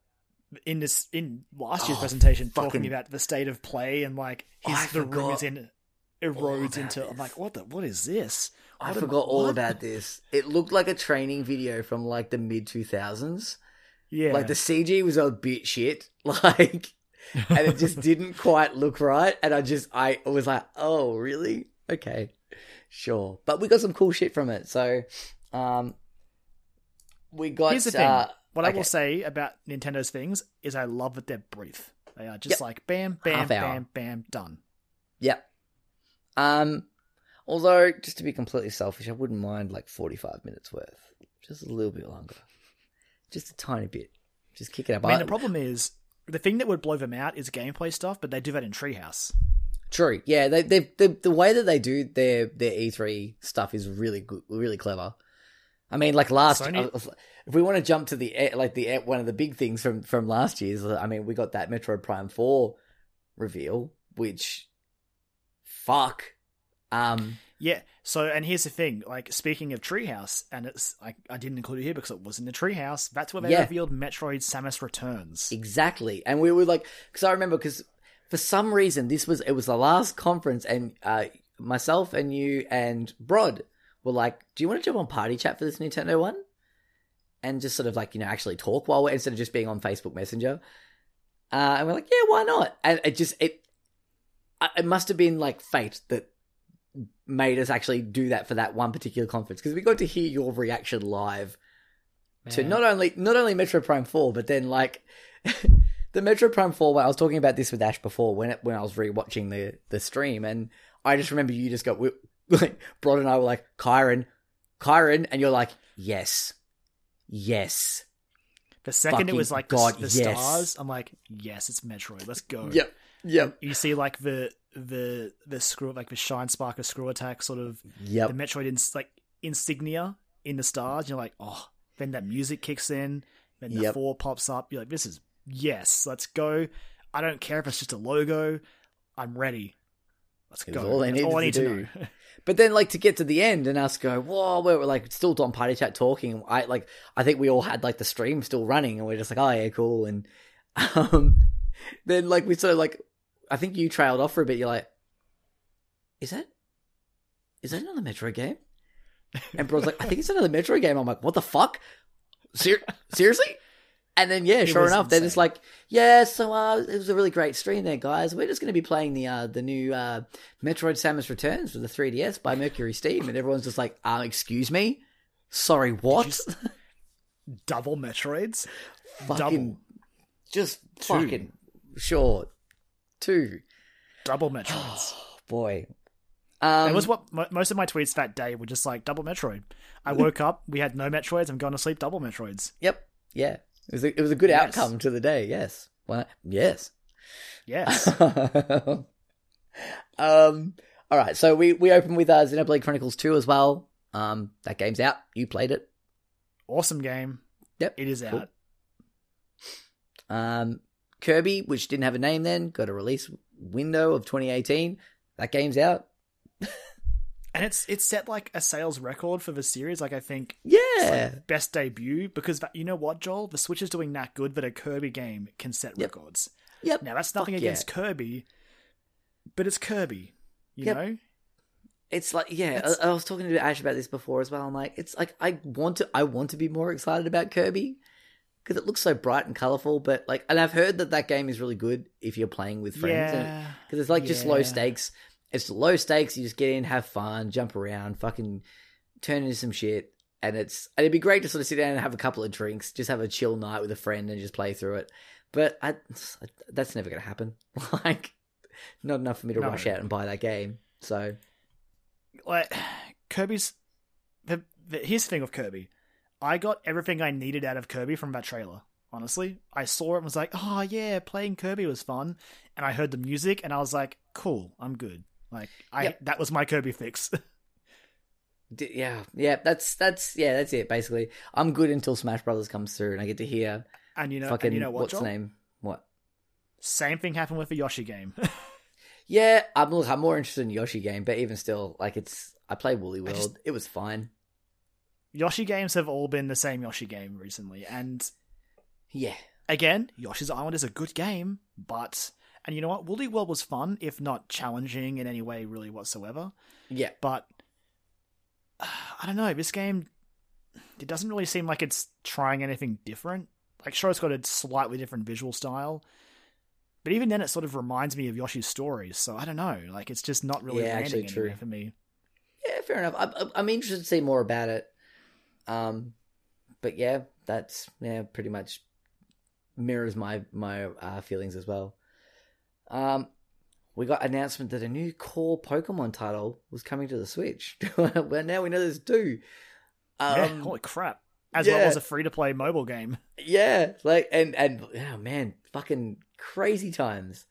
[SPEAKER 2] in this in last year's
[SPEAKER 1] Oh,
[SPEAKER 2] presentation
[SPEAKER 1] fucking-
[SPEAKER 2] talking about the state of play and like his
[SPEAKER 1] I
[SPEAKER 2] the room is in erodes into. I'm like, what the what is this?
[SPEAKER 1] I
[SPEAKER 2] What am-
[SPEAKER 1] forgot all
[SPEAKER 2] what?
[SPEAKER 1] about this. It looked like a training video from like the mid 2000s.
[SPEAKER 2] Yeah,
[SPEAKER 1] Like the CG was a bit shit, like, and it just didn't quite look right. And I just, I was like, oh, really? Okay, sure. But we got some cool shit from it. So, um, we got.
[SPEAKER 2] Here's the thing.
[SPEAKER 1] Uh,
[SPEAKER 2] what I will say about Nintendo's things is I love that they're brief. They are just
[SPEAKER 1] Yep.
[SPEAKER 2] like bam, bam, bam, bam, done.
[SPEAKER 1] Yep. Um, although just to be completely selfish, I wouldn't mind like forty-five minutes worth, just a little bit longer, just a tiny bit. Just kick it up.
[SPEAKER 2] I mean, the problem is the thing that would blow them out is gameplay stuff, but they do that in Treehouse.
[SPEAKER 1] True. Yeah, they they the the way that they do their their E3 stuff is really good, really clever. I mean, like last,
[SPEAKER 2] Sony-
[SPEAKER 1] uh, if we want to jump to the like the one of the big things from from last year's, I mean, we got that Metroid Prime Four reveal, which fuck, um,
[SPEAKER 2] Yeah. So, and here's the thing: like speaking of Treehouse, and it's like I didn't include it here because it wasn't the Treehouse. That's where they
[SPEAKER 1] Yeah.
[SPEAKER 2] revealed Metroid: Samus Returns.
[SPEAKER 1] Exactly. And we were like, because I remember, because for some reason, this was, it was the last conference, and uh, myself and you and Brod were like, do you want to jump on party chat for this Nintendo one? And just sort of like, you know, actually talk while we're, instead of just being on Facebook Messenger. Uh, and we're like, yeah, why not? And it just, it, it must have been like fate that made us actually do that for that one particular conference because we got to hear your reaction live to not only not only Metroid Prime Four, but then like the Metroid Prime Four. When I was talking about this with Ash before, when it, when I was rewatching the the stream, and I just remember you just got like Brod and I were like Kyron, Kyron, and you're like yes, yes,
[SPEAKER 2] The second it was like the,
[SPEAKER 1] God,
[SPEAKER 2] the
[SPEAKER 1] yes.
[SPEAKER 2] stars, I'm like, yes, it's Metroid. Let's go.
[SPEAKER 1] yep, yep,
[SPEAKER 2] You see like the the the screw like the shine sparker screw attack sort of
[SPEAKER 1] yep.
[SPEAKER 2] the Metroid ins- like insignia in the stars. You're like, oh. Then that music kicks in. Then the
[SPEAKER 1] Yep.
[SPEAKER 2] four pops up. You're like, this is yes, let's go. I don't care if it's just a logo. I'm ready. Let's go.
[SPEAKER 1] all
[SPEAKER 2] That's all I need to,
[SPEAKER 1] to
[SPEAKER 2] know.
[SPEAKER 1] But then, like, to get to the end and us go, whoa, we're like still on party chat talking. I like, I think we all had like the stream still running, and we're just like, oh yeah, cool. And um, then like we sort of like, I think you trailed off for a bit. You're like, is that, is that another Metroid game? And Brod's like, I think it's another Metroid game. I'm like, what the fuck? Ser- seriously? And then yeah,
[SPEAKER 2] It
[SPEAKER 1] sure enough, they're just like, yeah, so uh, it was a really great stream there, guys. We're just going to be playing the uh, the new uh, Metroid Samus Returns for the 3DS by MercurySteam, and everyone's just like, uh, excuse me, sorry, what?
[SPEAKER 2] you Double Metroids.
[SPEAKER 1] fucking,
[SPEAKER 2] double.
[SPEAKER 1] just
[SPEAKER 2] Two.
[SPEAKER 1] fucking short, two,
[SPEAKER 2] Double Metroids.
[SPEAKER 1] boy. Um,
[SPEAKER 2] it was what mo- most of my tweets that day were just like double Metroid. I woke up, we had no Metroids. I'm going to sleep. Double Metroids.
[SPEAKER 1] Yep, yeah, it was a, it was a good
[SPEAKER 2] Yes.
[SPEAKER 1] outcome to the day. Yes, well, yes.
[SPEAKER 2] Yes.
[SPEAKER 1] um, all right. So we we open with uh, Xenoblade Chronicles Two as well. Um, that game's out. You played it.
[SPEAKER 2] awesome game.
[SPEAKER 1] Yep.
[SPEAKER 2] It is
[SPEAKER 1] Cool.
[SPEAKER 2] out.
[SPEAKER 1] Um, Kirby, which didn't have a name then, got a release window of 2018. That game's out.
[SPEAKER 2] And it's it's set like a sales record for the series. Like I think
[SPEAKER 1] Yeah,
[SPEAKER 2] best debut because that, you know what, Joel, the Switch is doing that good, but a Kirby game can set
[SPEAKER 1] Yep.
[SPEAKER 2] records.
[SPEAKER 1] yep.
[SPEAKER 2] Now that's nothing
[SPEAKER 1] Fuck
[SPEAKER 2] against
[SPEAKER 1] yeah.
[SPEAKER 2] Kirby, but it's Kirby. You
[SPEAKER 1] Yep.
[SPEAKER 2] know,
[SPEAKER 1] It's like yeah.
[SPEAKER 2] It's-
[SPEAKER 1] I, I was talking to Ash about this before as well. I'm like, it's like I want to I want to be more excited about Kirby because it looks so bright and colorful. But like, and I've heard that that game is really good if you're playing with friends. and-
[SPEAKER 2] yeah.
[SPEAKER 1] because it's like just low stakes. It's low stakes. You just get in, have fun, jump around, fucking turn into some shit, and it's and it'd be great to sort of sit down and have a couple of drinks, just have a chill night with a friend and just play through it. But I, that's never gonna happen. Like, not enough for me to
[SPEAKER 2] No.
[SPEAKER 1] rush out and buy that game. So
[SPEAKER 2] like Kirby's. The, the, here's the thing with Kirby. I got everything I needed out of Kirby from that trailer. Honestly, I saw it and was like, "Oh yeah, playing Kirby was fun," and I heard the music and I was like, "Cool, I'm good." Like, I
[SPEAKER 1] Yep.
[SPEAKER 2] that was my Kirby fix.
[SPEAKER 1] d- yeah, yeah, that's that's yeah, that's it. Basically, I'm good until Smash Brothers comes through and I get to hear
[SPEAKER 2] and you know,
[SPEAKER 1] fucking
[SPEAKER 2] you know what,
[SPEAKER 1] what's
[SPEAKER 2] Joel?
[SPEAKER 1] name? What?
[SPEAKER 2] Same thing happened with the Yoshi game.
[SPEAKER 1] Yeah, I'm look. I'm more interested in Yoshi game, but even still, like it's. I played Woolly World.
[SPEAKER 2] just-
[SPEAKER 1] It was fine.
[SPEAKER 2] Yoshi games have all been the same Yoshi game recently, and
[SPEAKER 1] Yeah,
[SPEAKER 2] again, Yoshi's Island is a good game, but and you know what, Woolly World was fun, if not challenging in any way really whatsoever.
[SPEAKER 1] yeah.
[SPEAKER 2] But uh, I don't know, this game it doesn't really seem like it's trying anything different. Like sure, it's got a slightly different visual style, but even then, it sort of reminds me of Yoshi's stories. So I don't know, like it's just not really
[SPEAKER 1] Yeah,
[SPEAKER 2] landing
[SPEAKER 1] actually true.
[SPEAKER 2] for me.
[SPEAKER 1] Yeah, fair enough. I'm- I'm interested to see more about it. Um, but yeah, that's yeah, pretty much mirrors my my uh, feelings as well. Um, we got announcement that a new core Pokemon title was coming to the Switch. well, now we know there's two. Um,
[SPEAKER 2] yeah, holy crap! As
[SPEAKER 1] yeah.
[SPEAKER 2] well as a free to play mobile game.
[SPEAKER 1] Yeah, like and and oh man, fucking crazy times.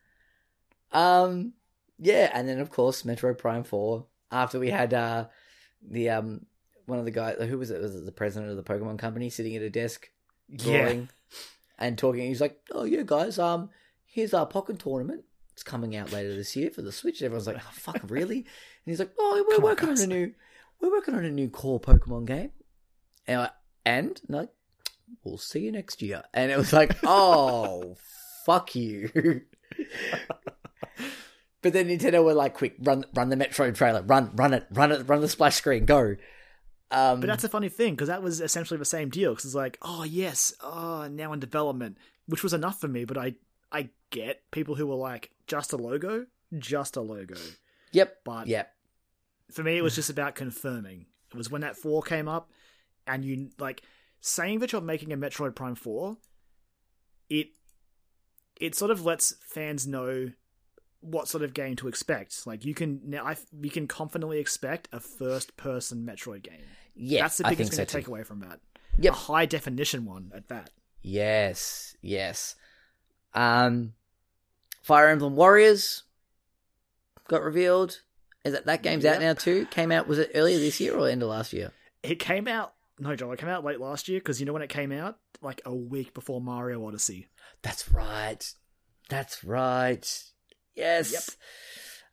[SPEAKER 1] Um, yeah, and then of course Metroid Prime Four. After we had uh the um one of the guys who was it was it the president of the Pokemon company sitting at a desk drawing and talking. He's like, "Oh yeah, guys, um, here's our Pokken tournament. It's coming out later this year for the Switch." Everyone's like, oh, "Fuck, really?" And he's like, "Oh, we're
[SPEAKER 2] Come
[SPEAKER 1] working on
[SPEAKER 2] guys."
[SPEAKER 1] a new, we're working on a new core Pokemon game." And, I, and I'm like, we'll see you next year. And it was like, oh, fuck you. but then Nintendo were like, quick, run, run the Metroid trailer, run, run it, run it, run the splash screen, go. Um,
[SPEAKER 2] But that's a funny thing because that was essentially the same deal. Because it's like, oh yes, oh now in development, which was enough for me. But I, I get people who were like, just a logo, just a logo.
[SPEAKER 1] yep,
[SPEAKER 2] But
[SPEAKER 1] yep,
[SPEAKER 2] for me, it was just about confirming. It was when that four came up, and you like saying that you're making a Metroid Prime four. It, it sort of lets fans know what sort of game to expect. Like you can now, I you can confidently expect a first-person Metroid game.
[SPEAKER 1] yeah.
[SPEAKER 2] That's the biggest thing
[SPEAKER 1] so
[SPEAKER 2] to take away from that.
[SPEAKER 1] Yep.
[SPEAKER 2] A high definition one at that.
[SPEAKER 1] Yes, yes. Um, Fire Emblem Warriors got revealed. Is that that game's out now too? Came out was it earlier this year or end of last year?
[SPEAKER 2] It came out. No, Joel, it came out late last year because you know when it came out, like a week before Mario Odyssey.
[SPEAKER 1] That's right. That's right. Yes.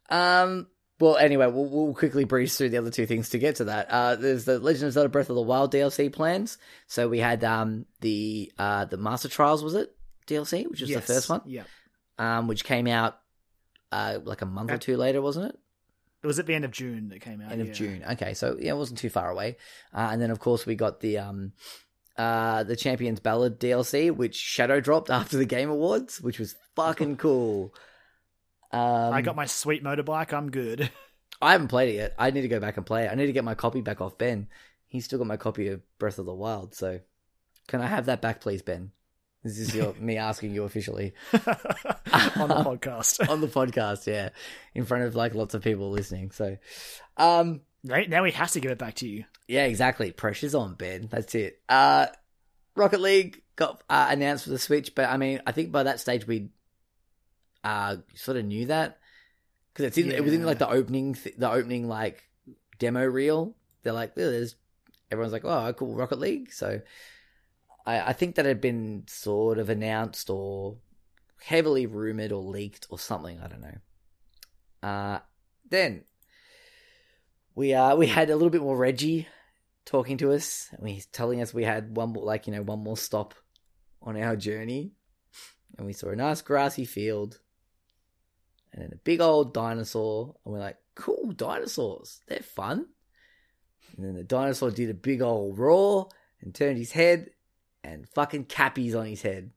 [SPEAKER 1] Um. Well, anyway, we'll, we'll quickly breeze through the other two things to get to that. Uh, there's the Legend of Zelda: Breath of the Wild DLC plans. So we had um the uh the Master Trials was it DLC, which was
[SPEAKER 2] Yes.
[SPEAKER 1] the first one,
[SPEAKER 2] Yeah.
[SPEAKER 1] um, which came out uh like a month or two later, wasn't it?
[SPEAKER 2] It was at the end of June that came out.
[SPEAKER 1] End of
[SPEAKER 2] yeah.
[SPEAKER 1] June. Okay, so yeah, it wasn't too far away. Uh, and then of course we got the um uh the Champions Ballad DLC, which shadow dropped after the Game Awards, which was fucking cool. Um,
[SPEAKER 2] I got my sweet motorbike. I'm good.
[SPEAKER 1] I haven't played it yet. I need to go back and play it. I need to get my copy back off Ben. He's still got my copy of Breath of the Wild, so can I have that back, please, Ben? This is your, me asking you officially
[SPEAKER 2] on the podcast.
[SPEAKER 1] on the podcast, yeah, in front of like lots of people listening. So, um,
[SPEAKER 2] Right now he has to give it back to you.
[SPEAKER 1] yeah, exactly. Pressure's on Ben. That's it. Uh, Rocket League got uh, announced for the Switch, but I mean, I think by that stage we uh sort of knew that because it's in it was in like the opening th- the opening like demo reel. They're like, oh, there's everyone's like, oh, cool, Rocket League. So I, I think that had been sort of announced or heavily rumored or leaked or something. I don't know. Uh, then we uh we had a little bit more Reggie talking to us and he's telling us we had one more like you know one more stop on our journey and we saw a nice grassy field and then a big old dinosaur and we're like cool dinosaurs they're fun and then the dinosaur did a big old roar and turned his head and fucking Cappy's on his head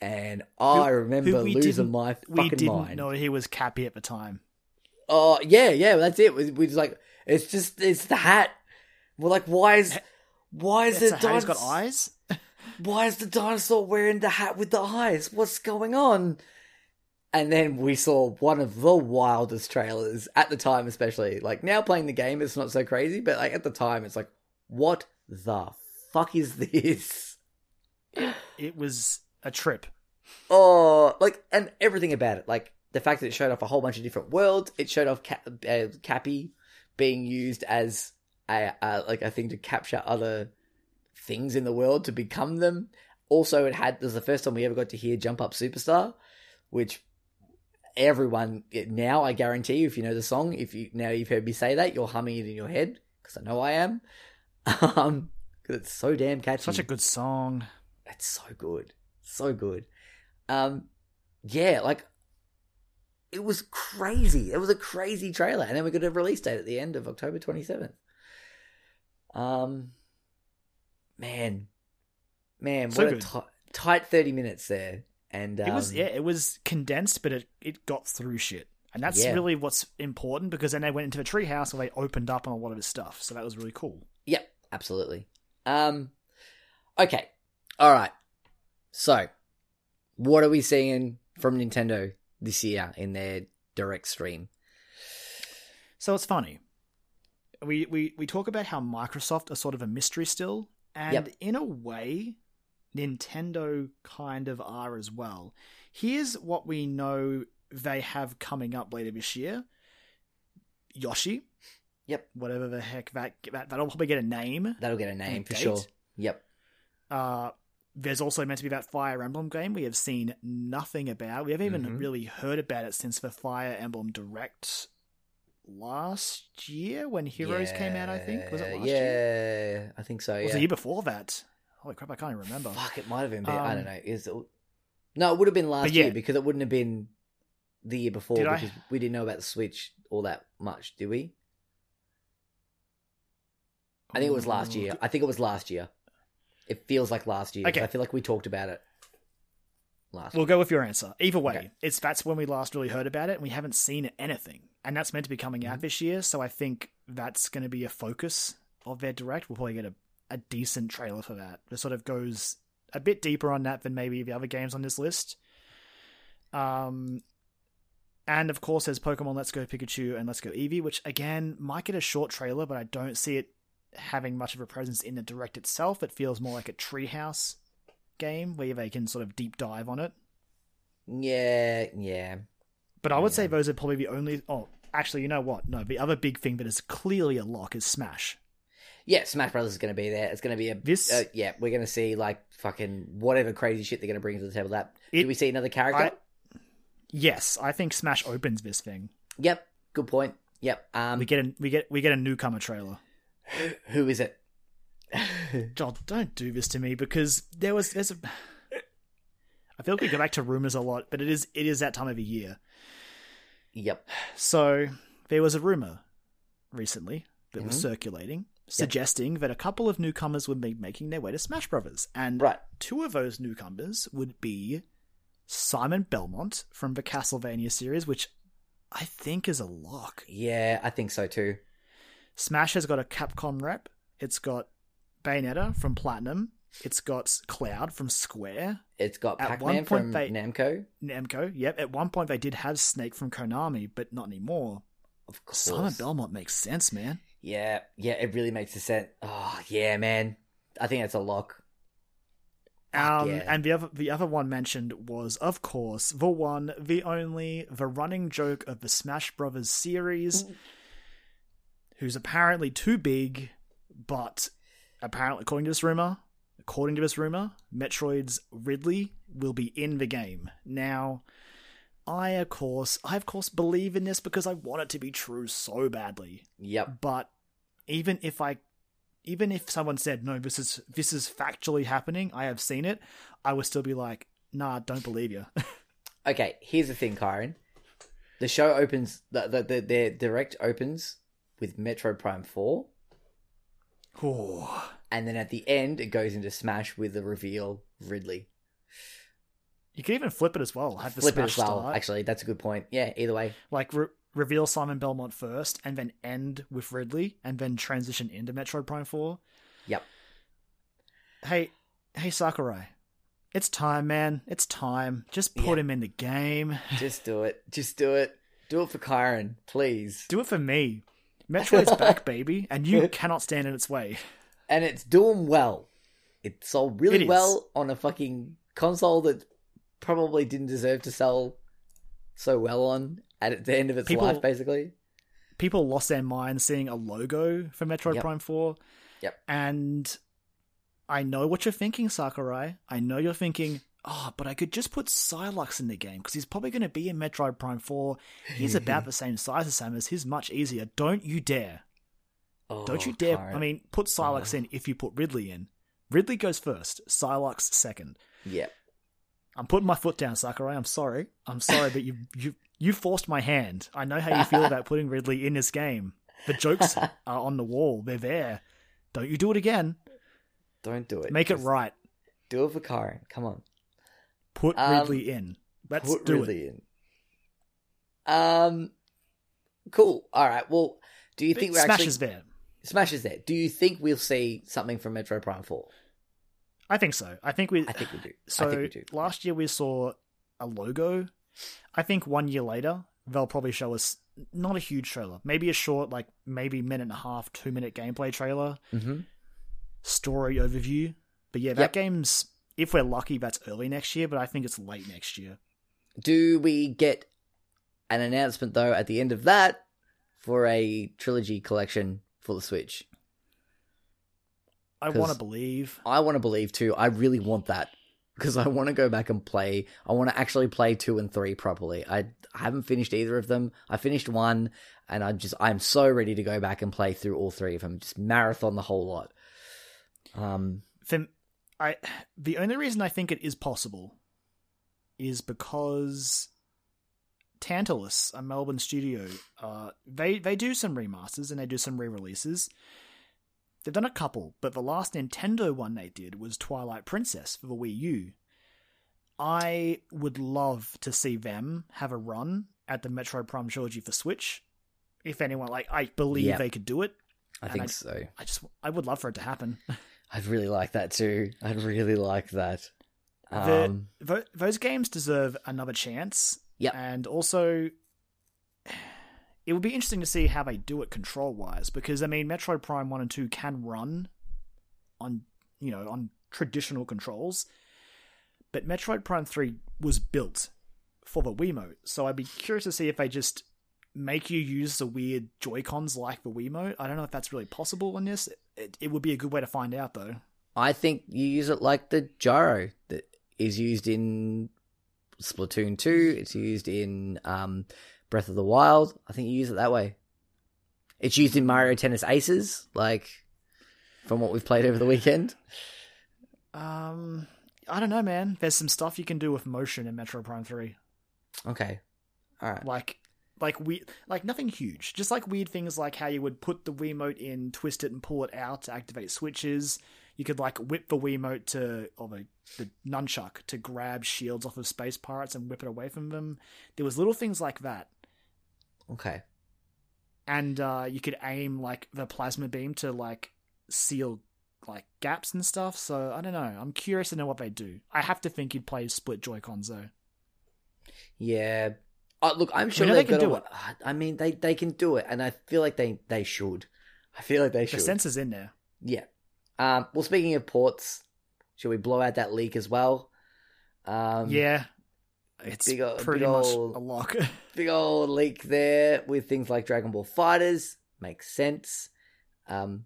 [SPEAKER 1] and I
[SPEAKER 2] Who-
[SPEAKER 1] remember
[SPEAKER 2] who we
[SPEAKER 1] losing my
[SPEAKER 2] We
[SPEAKER 1] fucking
[SPEAKER 2] didn't
[SPEAKER 1] mind.
[SPEAKER 2] know he was Cappy at the time.
[SPEAKER 1] Oh yeah, yeah, that's it. We, we just like it's just it's the hat. We're like, why is why is the
[SPEAKER 2] he's got eyes.
[SPEAKER 1] Why is the dinosaur wearing the hat with the eyes? What's going on? And then we saw one of the wildest trailers at the time, especially like now playing the game, it's not so crazy, but like at the time, it's like, what the fuck is this?
[SPEAKER 2] It was a trip.
[SPEAKER 1] Oh, like, and everything about it. Like, the fact that it showed off a whole bunch of different worlds. It showed off Cap- uh, Cappy being used as a, uh, like, a thing to capture other things in the world to become them. Also, it had, this was the first time we ever got to hear Jump Up Superstar, which everyone, now I guarantee you, if you know the song, if you, now you've heard me say that, you're humming it in your head, because I know I am. Um, because it's so damn catchy.
[SPEAKER 2] Such a good song.
[SPEAKER 1] It's so good. So good. Um yeah, like it was crazy. It was a crazy trailer. And then we got a release date at the end of October 27th. Um man. Man,
[SPEAKER 2] So
[SPEAKER 1] what
[SPEAKER 2] good.
[SPEAKER 1] a ti- tight 30 minutes there. And um,
[SPEAKER 2] It was yeah, it was condensed, but it, it got through shit. And that's
[SPEAKER 1] Yeah.
[SPEAKER 2] really what's important because then they went into the treehouse where they opened up on a lot of his stuff. So that was really cool.
[SPEAKER 1] Yep, absolutely. Um okay. All right. So, what are we seeing from Nintendo this year in their direct stream?
[SPEAKER 2] So it's funny. We we we talk about how Microsoft are sort of a mystery still, and
[SPEAKER 1] Yep.
[SPEAKER 2] in a way, Nintendo kind of are as well. Here's what we know they have coming up later this year. Yoshi.
[SPEAKER 1] Yep.
[SPEAKER 2] Whatever the heck that, that that'll probably get a name.
[SPEAKER 1] That'll get a name for
[SPEAKER 2] date.
[SPEAKER 1] sure. Yep.
[SPEAKER 2] Uh, there's also meant to be that Fire Emblem game we have seen nothing about. We haven't even
[SPEAKER 1] Mhm.
[SPEAKER 2] really heard about it since the Fire Emblem Direct last year when Heroes came out. I think was it last
[SPEAKER 1] yeah,
[SPEAKER 2] year?
[SPEAKER 1] Yeah, I think so.
[SPEAKER 2] Or
[SPEAKER 1] Yeah.
[SPEAKER 2] was it the year before that? Holy crap! I can't even remember.
[SPEAKER 1] Fuck, it might have been. I
[SPEAKER 2] Um,
[SPEAKER 1] don't know. Is it... no, it would have been last
[SPEAKER 2] yeah.
[SPEAKER 1] year because it wouldn't have been the year before
[SPEAKER 2] Did I-
[SPEAKER 1] because we didn't know about the Switch all that much, did we? I think it was last year. I think it was last year. It feels like last year.
[SPEAKER 2] Okay.
[SPEAKER 1] I feel like we talked about it last.
[SPEAKER 2] We'll go with your answer. Either way,
[SPEAKER 1] Okay.
[SPEAKER 2] it's that's when we last really heard about it, and we haven't seen anything. And that's meant to be coming
[SPEAKER 1] Mm-hmm.
[SPEAKER 2] out this year, so I think that's going to be a focus of their direct. We'll probably get a, a decent trailer for that. It sort of goes a bit deeper on that than maybe the other games on this list. Um, and of course, there's Pokemon Let's Go Pikachu and Let's Go Eevee, which again might get a short trailer, but I don't see it having much of a presence in the direct itself. It feels more like a treehouse game where they can sort of deep dive on it.
[SPEAKER 1] Yeah, yeah.
[SPEAKER 2] But I would
[SPEAKER 1] Yeah.
[SPEAKER 2] say those are probably the only. Oh, actually, you know what? No, the other big thing that is clearly a lock is Smash.
[SPEAKER 1] Yeah, Smash Brothers is going to be there. It's going to be a
[SPEAKER 2] This-
[SPEAKER 1] Uh, yeah, we're going to see like fucking whatever crazy shit they're going to bring to the table. That
[SPEAKER 2] It-
[SPEAKER 1] do we see another character?
[SPEAKER 2] I- Yes, I think Smash opens this thing.
[SPEAKER 1] Yep, good point. Yep. Um,
[SPEAKER 2] We get a we get we get a newcomer trailer.
[SPEAKER 1] who is it?
[SPEAKER 2] John, don't do this to me because there was there's a. I feel like we go back to rumors a lot, but it is it is that time of the year.
[SPEAKER 1] Yep.
[SPEAKER 2] So there was a rumor recently that was
[SPEAKER 1] Mhm.
[SPEAKER 2] circulating suggesting that a couple of newcomers would be making their way to Smash Brothers, and
[SPEAKER 1] Right.
[SPEAKER 2] two of those newcomers would be Simon Belmont from the Castlevania series, which I think is a lock.
[SPEAKER 1] Yeah, I think so too.
[SPEAKER 2] Smash has got a Capcom rep. It's got Bayonetta from Platinum. It's got Cloud from Square.
[SPEAKER 1] It's got Pac Man from
[SPEAKER 2] they-
[SPEAKER 1] Namco.
[SPEAKER 2] Namco. Yep. At one point they did have Snake from Konami, but not anymore.
[SPEAKER 1] Of course.
[SPEAKER 2] Simon Belmont makes sense, man.
[SPEAKER 1] Yeah, yeah, it really makes a sense. Oh, yeah, man. I think that's a lock.
[SPEAKER 2] Um,
[SPEAKER 1] yeah.
[SPEAKER 2] and the other the other one mentioned was, of course, the one, the only, the running joke of the Smash Brothers series, who's apparently too big, but apparently, according to this rumor, according to this rumor, Metroid's Ridley will be in the game. Now, I of course, I of course believe in this because I want it to be true so badly.
[SPEAKER 1] Yep.
[SPEAKER 2] But even if I even if someone said no this is this is factually happening i have seen it i would still be like nah don't believe you
[SPEAKER 1] Okay, here's the thing, Kyron. The show opens, the, the, the, their direct opens with Metroid Prime 4,
[SPEAKER 2] oh,
[SPEAKER 1] and then at the end, it goes into Smash with the reveal Ridley.
[SPEAKER 2] You can even flip it as well have the
[SPEAKER 1] Flip it as well.
[SPEAKER 2] start
[SPEAKER 1] Actually, that's a good point. Yeah, either way.
[SPEAKER 2] like re- reveal simon belmont first and then end with ridley and then transition into metroid prime 4
[SPEAKER 1] Yep.
[SPEAKER 2] hey hey sakurai it's time man it's time just put
[SPEAKER 1] Yeah.
[SPEAKER 2] him in the game
[SPEAKER 1] Just do it. Just do it. Do it for Kyron, please.
[SPEAKER 2] do it for me metroid's back baby and you cannot stand in its way
[SPEAKER 1] and it's doing well. It sold really
[SPEAKER 2] It
[SPEAKER 1] well on a fucking console that probably didn't deserve to sell so well on at the end of its
[SPEAKER 2] People-
[SPEAKER 1] life, basically.
[SPEAKER 2] people lost their minds seeing a logo for Metroid
[SPEAKER 1] Yep.
[SPEAKER 2] Prime 4.
[SPEAKER 1] Yep.
[SPEAKER 2] And I know what you're thinking, Sakurai. I know you're thinking, oh, but I could just put Sylux in the game because he's probably going to be in Metroid Prime 4. He's about the same size as Samus. He's much easier. Don't you dare. Don't you
[SPEAKER 1] Oh,
[SPEAKER 2] dare. I mean, put Sylux
[SPEAKER 1] Oh. Uh-huh.
[SPEAKER 2] in if you put Ridley in. Ridley goes first, Sylux second.
[SPEAKER 1] yeah.
[SPEAKER 2] I'm putting my foot down, Sakurai. I'm sorry. I'm sorry, but you you you forced my hand. I know how you feel about putting Ridley in this game. The jokes are on the wall. They're there. Don't you do it again.
[SPEAKER 1] Don't do it.
[SPEAKER 2] Make it right.
[SPEAKER 1] Do it for Kyron. Come on.
[SPEAKER 2] Put
[SPEAKER 1] Um,
[SPEAKER 2] Ridley in. Let's
[SPEAKER 1] Put
[SPEAKER 2] do
[SPEAKER 1] Ridley in. Um, cool. All right. Well, do you
[SPEAKER 2] it.
[SPEAKER 1] think we're
[SPEAKER 2] Smash
[SPEAKER 1] actually
[SPEAKER 2] is there.
[SPEAKER 1] Smash is there? Do you think we'll see something from Metroid Prime Four?
[SPEAKER 2] I think so. I think we.
[SPEAKER 1] I think we do.
[SPEAKER 2] So
[SPEAKER 1] I think we do.
[SPEAKER 2] last year we saw a logo. I think one year later they'll probably show us not a huge trailer, maybe a short, like maybe minute and a half, two minute gameplay trailer,
[SPEAKER 1] hmm
[SPEAKER 2] story overview. But yeah, that
[SPEAKER 1] Yep.
[SPEAKER 2] game's if we're lucky, that's early next year. But I think it's late next year.
[SPEAKER 1] Do we get an announcement though at the end of that for a trilogy collection for the Switch?
[SPEAKER 2] I want to believe.
[SPEAKER 1] I want to believe too. I really want that because I want to go back and play. I want to actually play two and three properly. I, I haven't finished either of them. I finished one, and I just I'm so ready to go back and play through all three of them. Just marathon the whole lot. Um,
[SPEAKER 2] For, I the only reason I think it is possible is because Tantalus, a Melbourne studio, uh, they they do some remasters and they do some re-releases. They've done a couple, but the last Nintendo one they did was Twilight Princess for the Wii U. I would love to see them have a run at the Metroid Prime trilogy for Switch. If anyone like, I believe
[SPEAKER 1] Yeah.
[SPEAKER 2] they could do it.
[SPEAKER 1] I think
[SPEAKER 2] I-
[SPEAKER 1] so.
[SPEAKER 2] I just, I would love for it to happen.
[SPEAKER 1] I'd really like that too. I'd really like that. Um,
[SPEAKER 2] Th- those games deserve another chance.
[SPEAKER 1] Yeah,
[SPEAKER 2] And also, it would be interesting to see how they do it control wise, because I mean, Metroid Prime One and Two can run on you know on traditional controls, but Metroid Prime Three was built for the Wiimote, so I'd be curious to see if they just make you use the weird Joy Cons like the Wiimote. I don't know if that's really possible in this. It, it would be a good way to find out, though.
[SPEAKER 1] I think you use it like the gyro that is used in Splatoon 2. It's used in um, Breath of the Wild. I think you use it that way. It's used in Mario Tennis Aces, like from what we've played over the weekend.
[SPEAKER 2] Um, I don't know, man. There's some stuff you can do with motion in Metroid Prime Three.
[SPEAKER 1] Okay, all right.
[SPEAKER 2] Like, like we like nothing huge. Just like weird things like how you would put the Wiimote in, twist it, and pull it out to activate switches. You could like whip the Wiimote to or the the nunchuck to grab shields off of space pirates and whip it away from them. There was little things like that.
[SPEAKER 1] Okay.
[SPEAKER 2] and uh, you could aim like the plasma beam to like seal like gaps and stuff. So I don't know. I'm curious to know what they do. I have to think you'd play split Joy Cons though.
[SPEAKER 1] Yeah. Uh, look, I'm sure
[SPEAKER 2] they can do it.
[SPEAKER 1] uh, I mean, they they can do it, and I feel like they they should. I feel like they should.
[SPEAKER 2] The sensor's in there.
[SPEAKER 1] Yeah. Um. Well, speaking of ports, should we blow out that leak as well? Um,
[SPEAKER 2] yeah, it's
[SPEAKER 1] big ol-
[SPEAKER 2] pretty
[SPEAKER 1] big
[SPEAKER 2] much a lock.
[SPEAKER 1] big old leak there with things like Dragon Ball FighterZ makes sense. Um,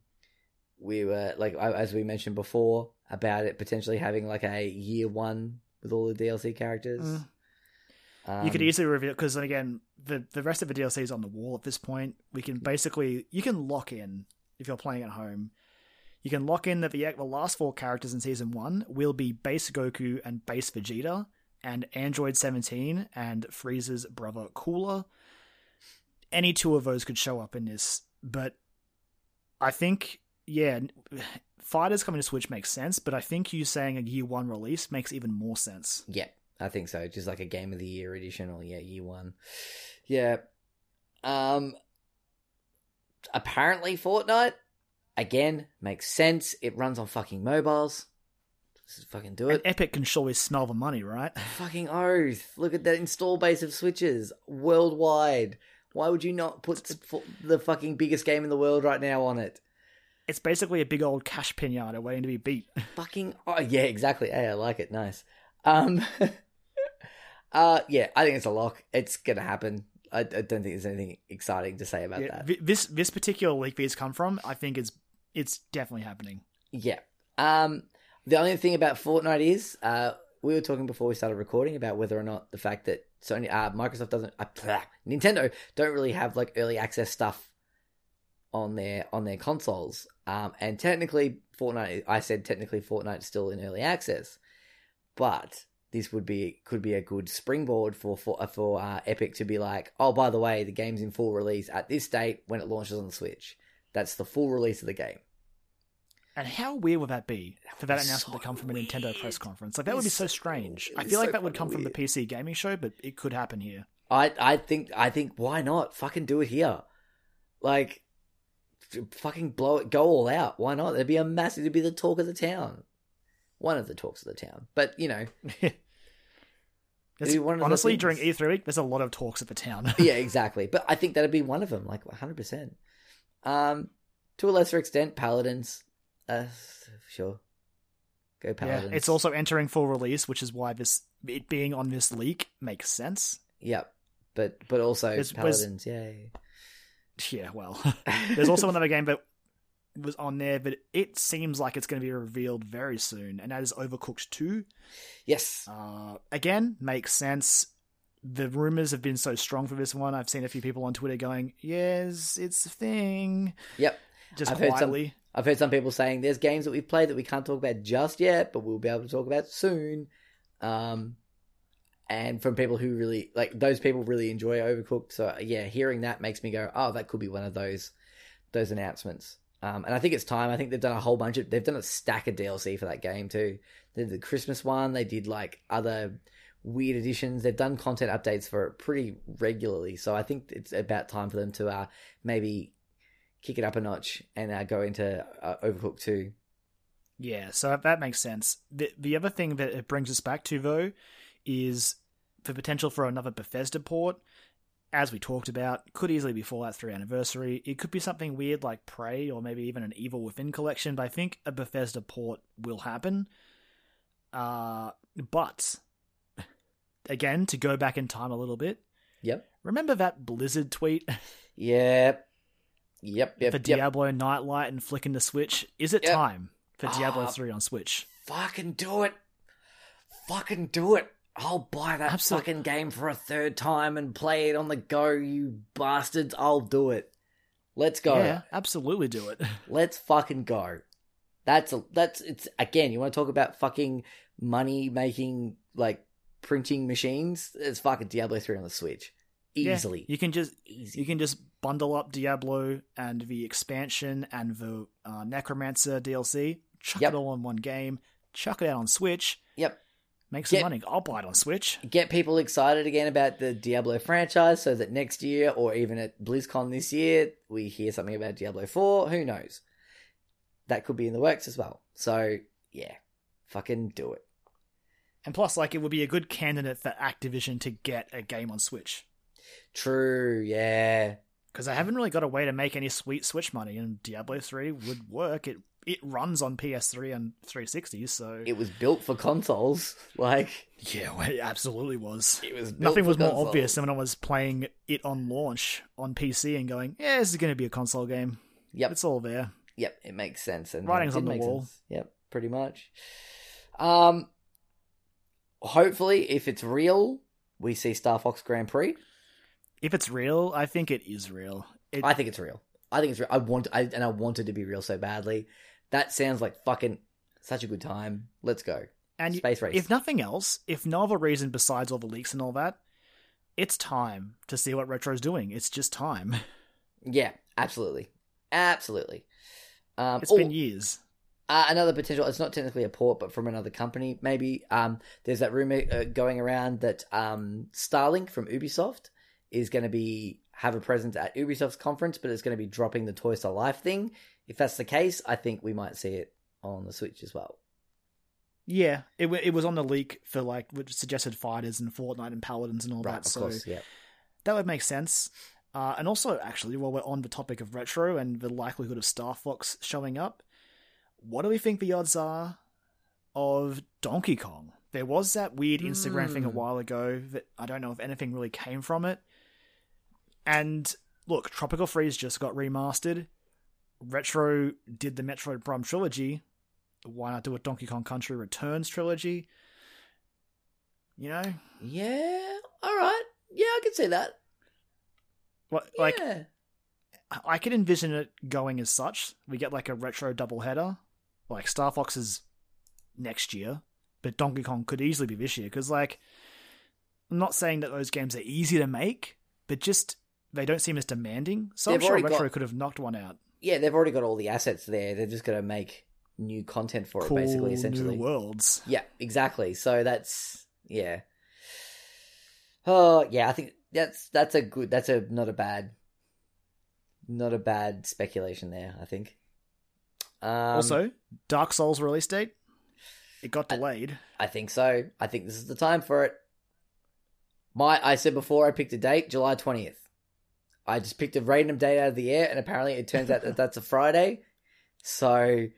[SPEAKER 1] we were like as we mentioned before about it potentially having like a year one with all the DLC characters.
[SPEAKER 2] Mm.
[SPEAKER 1] Um,
[SPEAKER 2] you could easily reveal because again, the the rest of the DLC is on the wall at this point. We can basically you can lock in if you're playing at home. You can lock in that the the last four characters in season one will be base Goku and base Vegeta, and Android 17 and Frieza's brother Cooler. Any two of those could show up in this, but I think yeah, FighterZ coming to Switch makes sense, but I think you saying a year one release makes even more sense.
[SPEAKER 1] Yeah, I think so. Just like a game of the year edition or yeah, year one. Yeah. Um apparently Fortnite again makes sense. It runs on fucking mobiles. Just fucking do
[SPEAKER 2] And
[SPEAKER 1] it.
[SPEAKER 2] Epic can surely smell the money, right?
[SPEAKER 1] fucking oath. Look at that install base of Switches worldwide. Why would you not put the, fucking biggest game in the world right now on it?
[SPEAKER 2] It's basically a big old cash pinata waiting to be beat.
[SPEAKER 1] Fucking oh yeah, exactly. Hey, I like it. Nice. Um, uh, yeah, I think it's a lock. It's gonna happen. I, I don't think there's anything exciting to say about
[SPEAKER 2] Yeah,
[SPEAKER 1] that.
[SPEAKER 2] this this particular leak these come from, I think it's it's definitely happening.
[SPEAKER 1] Yeah. Um, the only thing about Fortnite is, uh, we were talking before we started recording about whether or not the fact that Sony, uh, Microsoft doesn't, uh, blah, Nintendo don't really have like early access stuff on their on their consoles. Um, and technically, Fortnite, I said technically Fortnite's still in early access, but this would be could be a good springboard for for uh, for uh, Epic to be like, oh, by the way, the game's in full release at this date when it launches on the Switch. That's the full release of the game.
[SPEAKER 2] And how weird would that be for that announcement
[SPEAKER 1] so
[SPEAKER 2] to come from a Nintendo
[SPEAKER 1] weird.
[SPEAKER 2] press conference? Like that would be so strange. I feel like
[SPEAKER 1] so
[SPEAKER 2] that would come from the. PC gaming show, but it could happen here.
[SPEAKER 1] I I think I think why not? Fucking do it here. Like fucking blow it go all out. Why not? It'd be a massive it'd be the talk of the town. One of the talks of the town. But you know, one of
[SPEAKER 2] honestly, during. E3 week, there's a lot of talks at the town.
[SPEAKER 1] yeah, exactly. But I think that'd be one of them, like 100%. Um to a lesser extent Paladins. Uh sure. Go
[SPEAKER 2] yeah, it's also entering full release, which is why this it being on this leak makes sense.
[SPEAKER 1] Yep. But but also
[SPEAKER 2] It's-
[SPEAKER 1] Paladins, yay.
[SPEAKER 2] Yeah, well, there's also another game that was on there, but it seems like it's going to be revealed very soon, and that is Overcooked 2.
[SPEAKER 1] Yes.
[SPEAKER 2] Uh, again, makes sense. The rumors have been so strong for this one. I've seen a few people on Twitter going, "Yes, it's a thing."
[SPEAKER 1] Yep.
[SPEAKER 2] Just
[SPEAKER 1] I've heard some-
[SPEAKER 2] quietly.
[SPEAKER 1] I've heard some people saying there's games that we've played that we can't talk about just yet, but we'll be able to talk about soon. Um, and from people who really like those people really enjoy Overcooked, so yeah, hearing that makes me go, oh, that could be one of those those announcements. Um, and I think it's time. I think they've done a whole bunch of they've done a stack of DLC for that game too. They did the Christmas one. They did like other weird additions. They've done content updates for it pretty regularly. So I think it's about time for them to uh, maybe kick it up a notch and uh, go into uh, Overcooked 2.
[SPEAKER 2] Yeah, so that makes sense. The the other thing that it brings us back to though is the potential for another Bethesda port. As we talked about, could easily be Fallout 3 Anniversary. It could be something weird like Prey or maybe even an Evil Within collection, but I think a Bethesda port will happen. Uh, but again, to go back in time a little bit,
[SPEAKER 1] Yep.
[SPEAKER 2] remember that Blizzard tweet
[SPEAKER 1] Yep. Yep. Yep.
[SPEAKER 2] for
[SPEAKER 1] yep.
[SPEAKER 2] Diablo Nightlight and flicking the Switch? Is it
[SPEAKER 1] Yep.
[SPEAKER 2] time for Diablo
[SPEAKER 1] Ah.
[SPEAKER 2] 3 on Switch?
[SPEAKER 1] Fucking do it. Fucking do it. I'll buy that fucking game for a third time and play it on the go, you bastards. I'll do it. Let's go.
[SPEAKER 2] Yeah, absolutely do it.
[SPEAKER 1] Let's fucking go. That's a, that's it's again. You want to talk about fucking money making like printing machines? It's fucking Diablo three on the Switch,
[SPEAKER 2] Yeah,
[SPEAKER 1] easily,
[SPEAKER 2] you can just
[SPEAKER 1] easy.
[SPEAKER 2] you can just bundle up Diablo and the expansion and the uh, Necromancer DLC. Chuck
[SPEAKER 1] Yep.
[SPEAKER 2] it all in one game. Chuck it out on Switch.
[SPEAKER 1] Yep.
[SPEAKER 2] Make some
[SPEAKER 1] Get-
[SPEAKER 2] money. I'll buy it on Switch.
[SPEAKER 1] Get people excited again about the Diablo franchise, so that next year or even at BlizzCon this year we hear something about Diablo four. Who knows? That could be in the works as well. So yeah, fucking do it.
[SPEAKER 2] And plus, like, it would be a good candidate for Activision to get a game on Switch.
[SPEAKER 1] True. Yeah.
[SPEAKER 2] Because I haven't really got a way to make any sweet Switch money, and Diablo 3 would work. It it runs on PS3 and 360, so.
[SPEAKER 1] It was built for consoles. Like
[SPEAKER 2] yeah, well, it absolutely was.
[SPEAKER 1] it was.
[SPEAKER 2] Nothing was more
[SPEAKER 1] consoles.
[SPEAKER 2] obvious than when I was playing it on launch on PC and going, yeah, this is going to be a console game.
[SPEAKER 1] Yep.
[SPEAKER 2] It's all there.
[SPEAKER 1] Yep, it makes sense. And
[SPEAKER 2] Writing's on the wall.
[SPEAKER 1] sense. Yep, pretty much. Um, hopefully, if it's real, we see Star Fox Grand Prix.
[SPEAKER 2] If it's real, I think it is real. It,
[SPEAKER 1] I think it's real. I think it's real. I want, I, and I want it to be real so badly. That sounds like fucking such a good time. Let's go.
[SPEAKER 2] and
[SPEAKER 1] Space race.
[SPEAKER 2] if nothing else, if no other reason besides all the leaks and all that, it's time to see what Retro's doing. It's just time.
[SPEAKER 1] yeah, absolutely, absolutely. Um,
[SPEAKER 2] It's
[SPEAKER 1] oh,
[SPEAKER 2] been years.
[SPEAKER 1] Uh, another potential. It's not technically a port, but from another company, maybe. Um, there's that rumor uh, going around that um, Starlink from Ubisoft is going to be have a presence at Ubisoft's conference, but it's going to be dropping the Toys to Life thing. If that's the case, I think we might see it on the Switch as well.
[SPEAKER 2] Yeah, it it was on the leak for like which suggested FighterZ and Fortnite and Paladins and all
[SPEAKER 1] Right,
[SPEAKER 2] that.
[SPEAKER 1] of
[SPEAKER 2] So
[SPEAKER 1] course, yeah.
[SPEAKER 2] that would make sense. Uh, and also, actually, while we're on the topic of retro and the likelihood of Star Fox showing up, what do we think the odds are of Donkey Kong? There was that weird Instagram thing a
[SPEAKER 1] Hmm.
[SPEAKER 2] while ago that I don't know if anything really came from it. And look, Tropical Freeze just got remastered. Retro did the Metroid Prime trilogy. Why not do a Donkey Kong Country Returns trilogy? You know,
[SPEAKER 1] Yeah, all right. Yeah, I can see that.
[SPEAKER 2] what like. I could envision it going as such. We get like a retro doubleheader, like Star Fox is next year, but Donkey Kong could easily be this year. Because like, I'm not saying that those games are easy to make, but just they don't seem as demanding. So I'm sure retro
[SPEAKER 1] got-
[SPEAKER 2] could have knocked one out.
[SPEAKER 1] yeah, they've already got all the assets there. They're just going to make new content for
[SPEAKER 2] cool
[SPEAKER 1] it, basically, essentially.
[SPEAKER 2] new worlds.
[SPEAKER 1] Yeah, exactly. So that's yeah. Oh yeah, I think that's that's a good. That's a not a bad, not a bad speculation there. I think. Um,
[SPEAKER 2] also, Dark Souls release date, it got delayed.
[SPEAKER 1] I think so. I think this is the time for it. My, I said before, I picked a date, July twentieth. I just picked a random date out of the air, and apparently it turns out that that's a Friday. So,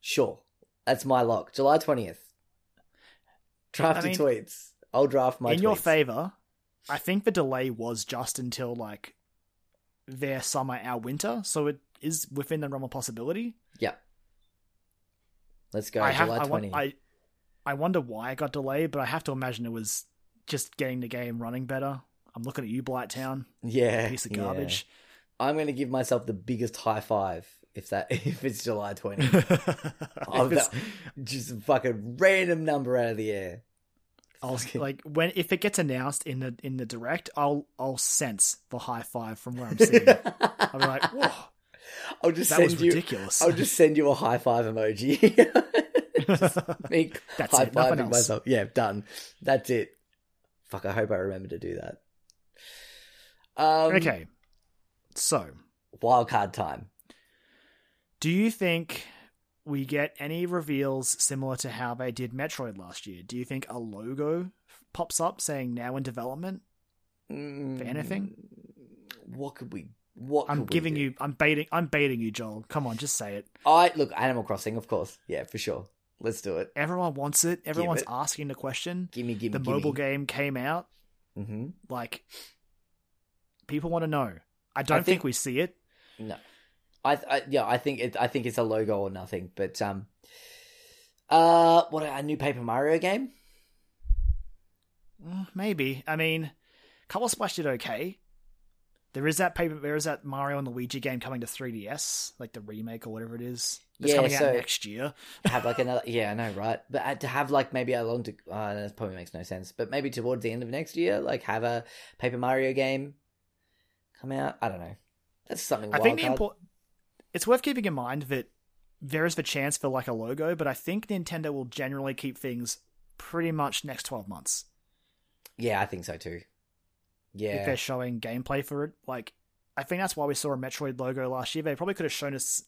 [SPEAKER 1] sure, that's my lock. July twentieth. Draft
[SPEAKER 2] I
[SPEAKER 1] your tweets. I'll draft my.
[SPEAKER 2] In your favor, I think the delay was just until like their summer, our winter, so it is within the realm of possibility.
[SPEAKER 1] Yeah. Let's go.
[SPEAKER 2] I have,
[SPEAKER 1] July
[SPEAKER 2] I, want, I, I wonder why it got delayed, but I have to imagine it was just getting the game running better. I'm looking at you, Blighttown,
[SPEAKER 1] yeah.
[SPEAKER 2] piece of
[SPEAKER 1] yeah.
[SPEAKER 2] garbage.
[SPEAKER 1] I'm going to give myself the biggest high five if that if it's July 20th.
[SPEAKER 2] If it's-
[SPEAKER 1] that, just a fucking random number out of the air.
[SPEAKER 2] I'll like when if it gets announced in the in the direct, I'll I'll sense the high five from where I'm sitting. I'll be like, whoa,
[SPEAKER 1] I'll just
[SPEAKER 2] that
[SPEAKER 1] send you.
[SPEAKER 2] ridiculous.
[SPEAKER 1] I'll just send you a high five emoji. Me
[SPEAKER 2] That's
[SPEAKER 1] high
[SPEAKER 2] it, nothing
[SPEAKER 1] fiving
[SPEAKER 2] else.
[SPEAKER 1] myself. Yeah, done. That's it. Fuck. I hope I remember to do that. Um,
[SPEAKER 2] okay, so
[SPEAKER 1] Wildcard time.
[SPEAKER 2] Do you think we get any reveals similar to how they did Metroid last year? Do you think a logo pops up saying now in development?
[SPEAKER 1] Mm,
[SPEAKER 2] anything?
[SPEAKER 1] What could we? What
[SPEAKER 2] I'm giving you I'm baiting I'm baiting you, Joel. Come on, just say it.
[SPEAKER 1] I look Animal Crossing, of course. Yeah, for sure. Let's do it.
[SPEAKER 2] Everyone wants it. Everyone's
[SPEAKER 1] it.
[SPEAKER 2] asking the question.
[SPEAKER 1] Gimme, gimme,
[SPEAKER 2] The mobile game came out.
[SPEAKER 1] hmm
[SPEAKER 2] Like people want to know. I don't
[SPEAKER 1] think-
[SPEAKER 2] think we see it.
[SPEAKER 1] No, I, I yeah, I think it. I think it's a logo or nothing. But um, uh, what a new Paper Mario game?
[SPEAKER 2] Mm, Maybe. I mean, Color Splash did okay. There is that paper. There is that Mario and Luigi game coming to 3DS, like the remake or whatever it is. It's
[SPEAKER 1] Yeah,
[SPEAKER 2] coming
[SPEAKER 1] so-
[SPEAKER 2] out next year.
[SPEAKER 1] have like another yeah i know right but uh, to have like maybe a long to uh, that probably makes no sense but maybe towards the end of next year like have a paper mario game come out i don't know that's something
[SPEAKER 2] I think the important. It's worth keeping in mind that there is the chance for like a logo, but I think Nintendo will generally keep things pretty much next 12 months.
[SPEAKER 1] yeah i think so too Yeah, if
[SPEAKER 2] they're showing gameplay for it. Like, I think that's why we saw a Metroid logo last year. They probably could have shown us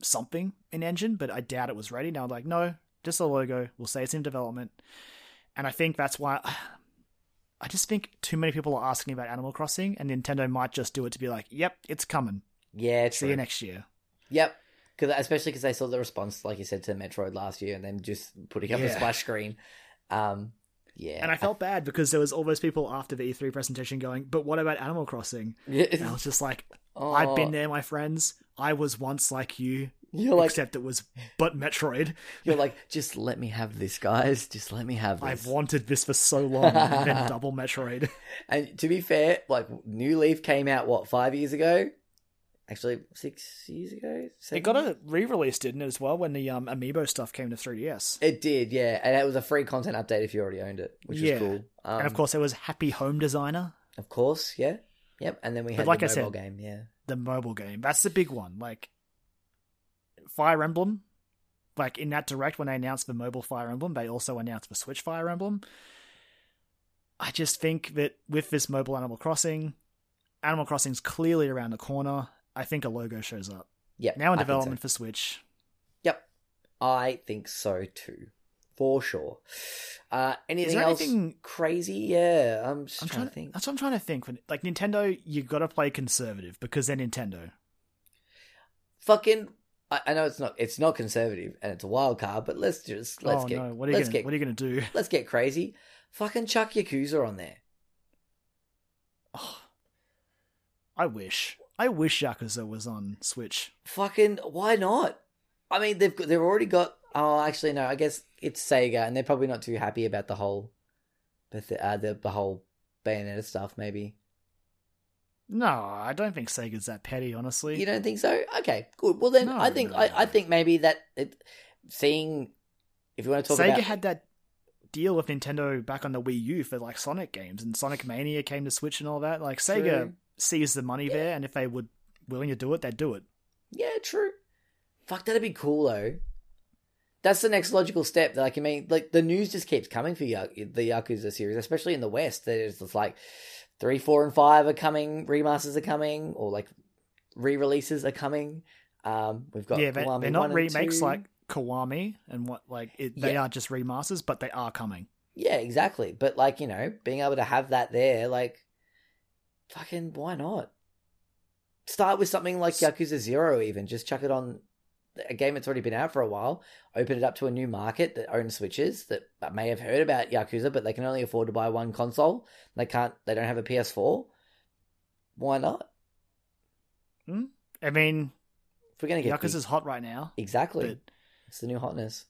[SPEAKER 2] something in engine, but I doubt it was ready. Now, like, no, just a logo. We'll say it's in development. And I think that's why. I just think too many people are asking about Animal Crossing, and Nintendo might just do it to be like, "Yep, it's coming.
[SPEAKER 1] yeah
[SPEAKER 2] See
[SPEAKER 1] true.
[SPEAKER 2] you next year."
[SPEAKER 1] yep because especially because they saw the response like you said to metroid last year and then just putting up a
[SPEAKER 2] Yeah.
[SPEAKER 1] splash screen um yeah
[SPEAKER 2] And I felt bad because there was all those people after the E3 presentation going, "But what about Animal Crossing?" And I was just like, "I've been
[SPEAKER 1] Oh,
[SPEAKER 2] there, my friends. I was once like you,
[SPEAKER 1] you're like
[SPEAKER 2] except it was but Metroid."
[SPEAKER 1] you're like just let me have this guys just let me have this
[SPEAKER 2] I've wanted this for so long, and then double Metroid.
[SPEAKER 1] And to be fair, like New Leaf came out what five years ago? Actually, six years ago.
[SPEAKER 2] It got a re-release, didn't it, as well, when the um, Amiibo stuff came to 3DS.
[SPEAKER 1] It did, yeah, and it was a free content update if you already owned it, which
[SPEAKER 2] Yeah.
[SPEAKER 1] was cool. Um,
[SPEAKER 2] and of course, there was Happy Home Designer,
[SPEAKER 1] of course, yeah, yep. And then we had
[SPEAKER 2] like
[SPEAKER 1] the
[SPEAKER 2] I
[SPEAKER 1] mobile
[SPEAKER 2] said-
[SPEAKER 1] game, yeah,
[SPEAKER 2] the mobile game. That's the big one. Like Fire Emblem, like in that direct when they announced the mobile Fire Emblem, they also announced the Switch Fire Emblem. I just think that with this mobile Animal Crossing, Animal Crossing's clearly around the corner. I think a logo shows up.
[SPEAKER 1] yep.
[SPEAKER 2] Now in
[SPEAKER 1] think so.
[SPEAKER 2] development for Switch.
[SPEAKER 1] Yep, I think so too, for sure. Uh, anything else
[SPEAKER 2] anything-
[SPEAKER 1] crazy? Yeah, I'm
[SPEAKER 2] I'm
[SPEAKER 1] trying,
[SPEAKER 2] trying
[SPEAKER 1] to think.
[SPEAKER 2] That's what I'm trying to think. Like Nintendo, you got to play conservative because they're Nintendo.
[SPEAKER 1] Fucking. I, I know it's not it's not conservative and it's a wild card, but let's just let's
[SPEAKER 2] oh
[SPEAKER 1] get
[SPEAKER 2] no! What are you
[SPEAKER 1] let's
[SPEAKER 2] gonna
[SPEAKER 1] get
[SPEAKER 2] What are you gonna do?
[SPEAKER 1] let's get crazy. Fucking chuck Yakuza on there.
[SPEAKER 2] Oh, I wish. I wish Yakuza was on Switch.
[SPEAKER 1] Fucking why not? I mean, they've got, they've already got. Oh, actually, no. I guess it's Sega, and they're probably not too happy about the whole, Beth- uh, the the whole Bayonetta stuff. Maybe
[SPEAKER 2] No, I don't think Sega's that petty. Honestly,
[SPEAKER 1] you don't think so? Okay, good. Well, then
[SPEAKER 2] No,
[SPEAKER 1] I think
[SPEAKER 2] no,
[SPEAKER 1] I. I think maybe that it, seeing if you want to talk about.
[SPEAKER 2] Sega
[SPEAKER 1] about
[SPEAKER 2] had that deal with Nintendo back on the Wii U for like Sonic games, and Sonic Mania came to Switch and all that. Like Sega
[SPEAKER 1] True.
[SPEAKER 2] sees the money
[SPEAKER 1] Yeah.
[SPEAKER 2] there, and if they would willing to do it, they'd do it.
[SPEAKER 1] Yeah, true. Fuck, that'd be cool though. That's the next logical step. Like, I mean, like the news just keeps coming for the Yakuza series, especially in the West. There's just like three, four, and five are coming. Remasters are coming, or like re-releases are coming. Um, we've got
[SPEAKER 2] yeah,
[SPEAKER 1] Kiwami
[SPEAKER 2] they're not remakes
[SPEAKER 1] 2.
[SPEAKER 2] like Kiwami and what like it, they
[SPEAKER 1] Yeah.
[SPEAKER 2] are just remasters, but they are coming.
[SPEAKER 1] Yeah, exactly. But like you know, being able to have that there, like, fucking, why not? Start with something like Yakuza Zero, even just chuck it on a game that's already been out for a while. Open it up to a new market that owns Switches that may have heard about Yakuza, but they can only afford to buy one console. They can't. They don't have a PS4. Why not?
[SPEAKER 2] I mean,
[SPEAKER 1] If we're gonna get
[SPEAKER 2] Yakuza's hot right now,
[SPEAKER 1] exactly, it's the new hotness.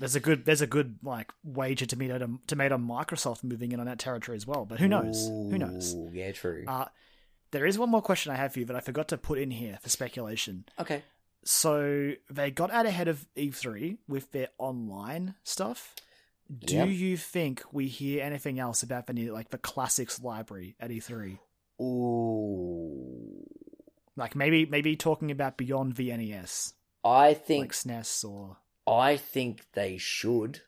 [SPEAKER 2] there's a good there's a good like wager tomato to, tomato Microsoft moving in on that territory as well. But who knows? Who knows?
[SPEAKER 1] Yeah, true.
[SPEAKER 2] Uh, there is one more question I have for you that I forgot to put in here for speculation.
[SPEAKER 1] okay.
[SPEAKER 2] So they got out ahead of E3 with their online stuff. Do
[SPEAKER 1] Yep.
[SPEAKER 2] you think we hear anything else about the new, like the classics library at E3?
[SPEAKER 1] Ooh.
[SPEAKER 2] Like maybe maybe talking about beyond the NES,
[SPEAKER 1] I think
[SPEAKER 2] like SNES or
[SPEAKER 1] I think they should.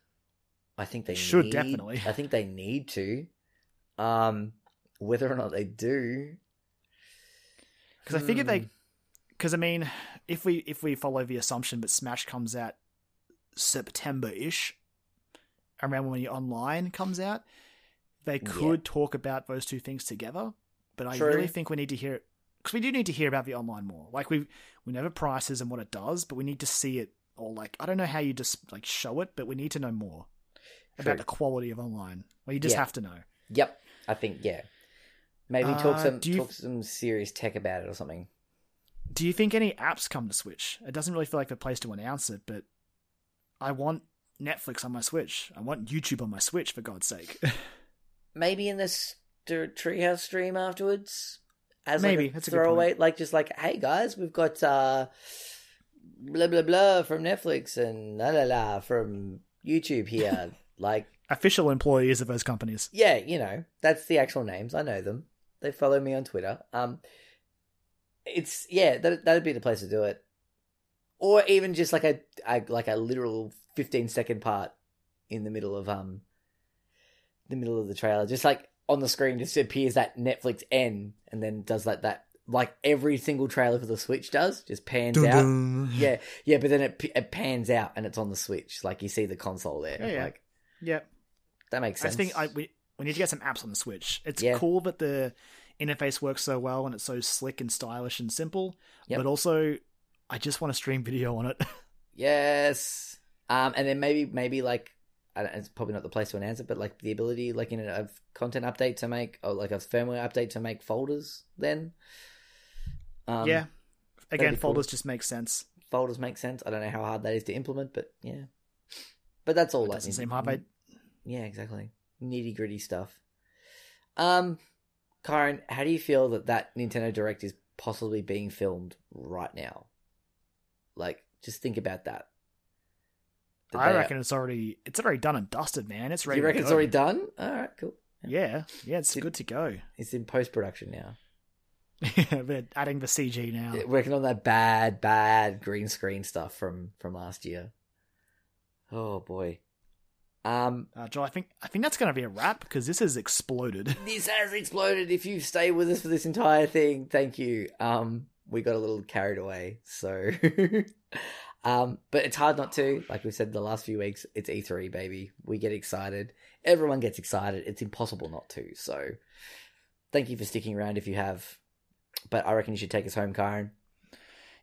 [SPEAKER 1] I think they
[SPEAKER 2] Should,
[SPEAKER 1] need-
[SPEAKER 2] definitely.
[SPEAKER 1] I think they need to. Um, whether or not they do,
[SPEAKER 2] because I figure they
[SPEAKER 1] Hmm.
[SPEAKER 2] Because I mean if we if we follow the assumption that Smash comes out September ish, around when the online comes out, they
[SPEAKER 1] Yeah.
[SPEAKER 2] could talk about those two things together. But I
[SPEAKER 1] True.
[SPEAKER 2] really think we need to hear because we do need to hear about the online more. Like we we know the prices and what it does, but we need to see it or like I don't know how you just like show it, but we need to know more
[SPEAKER 1] True.
[SPEAKER 2] about the quality of online. Well, you just
[SPEAKER 1] Yeah.
[SPEAKER 2] have to know.
[SPEAKER 1] Yep, I think yeah. Maybe talk
[SPEAKER 2] Uh,
[SPEAKER 1] some
[SPEAKER 2] do you-
[SPEAKER 1] talk some serious tech about it or something.
[SPEAKER 2] Do you think any apps come to Switch? It doesn't really feel like the place to announce it, but I want Netflix on my Switch. I want YouTube on my Switch for God's sake.
[SPEAKER 1] maybe in this st- treehouse stream afterwards as
[SPEAKER 2] Maybe.
[SPEAKER 1] like a
[SPEAKER 2] That's a good
[SPEAKER 1] throwaway, like just like, hey guys, we've got uh, blah blah blah from Netflix and la la la from YouTube here. like,
[SPEAKER 2] Official employees of those companies.
[SPEAKER 1] yeah, you know, that's the actual names. I know them. They follow me on Twitter. Um, it's yeah, that that'd be the place to do it, or even just like a, a like a literal fifteen second part in the middle of um, the middle of the trailer, just like on the screen, just appears that Netflix N, and then does like that, like every single trailer for the Switch does, just pans out. Yeah, yeah, but then it it pans out and it's on the Switch, like you see the console there.
[SPEAKER 2] Yeah, yeah.
[SPEAKER 1] Like
[SPEAKER 2] Yeah.
[SPEAKER 1] that makes sense.
[SPEAKER 2] I think I, we, we need to get some apps on the Switch. It's
[SPEAKER 1] Yeah.
[SPEAKER 2] cool that the interface works so well and it's so slick and stylish and simple,
[SPEAKER 1] Yep.
[SPEAKER 2] but also I just want to stream video on it.
[SPEAKER 1] Yes. Um, and then maybe maybe like it's probably not the place to announce it, but like the ability, like in a, content update to make, or like a firmware update to make folders. Then, um,
[SPEAKER 2] yeah. Again,
[SPEAKER 1] be cool.
[SPEAKER 2] folders just make sense.
[SPEAKER 1] folders make sense. I don't know how hard that is to implement, but yeah. But that's all.
[SPEAKER 2] It
[SPEAKER 1] that
[SPEAKER 2] doesn't seem hard, mate.
[SPEAKER 1] Yeah, exactly. Nitty gritty stuff. Um, Kyron, how do you feel that that Nintendo Direct is possibly being filmed right now? Like, just think about that. That
[SPEAKER 2] I
[SPEAKER 1] they are-
[SPEAKER 2] reckon it's already it's already done and dusted, man. It's ready.
[SPEAKER 1] you reckon it's already done? All right, cool.
[SPEAKER 2] Yeah, yeah, it's
[SPEAKER 1] Did-
[SPEAKER 2] good to go.
[SPEAKER 1] It's in post production now.
[SPEAKER 2] Yeah, we're adding the CG now.
[SPEAKER 1] Yeah, Working on that bad, bad green screen stuff from from last year. Oh boy. Um,
[SPEAKER 2] Uh, Joel, I think I think that's going to be a wrap because this has exploded.
[SPEAKER 1] this has exploded. If you stay with us for this entire thing, thank you. Um, we got a little carried away, so. um, but it's hard not to. Like we said the last few weeks, it's E3, baby. We get excited. Everyone gets excited. It's impossible not to. So, thank you for sticking around if you have. But I reckon you should take us home, Kyron.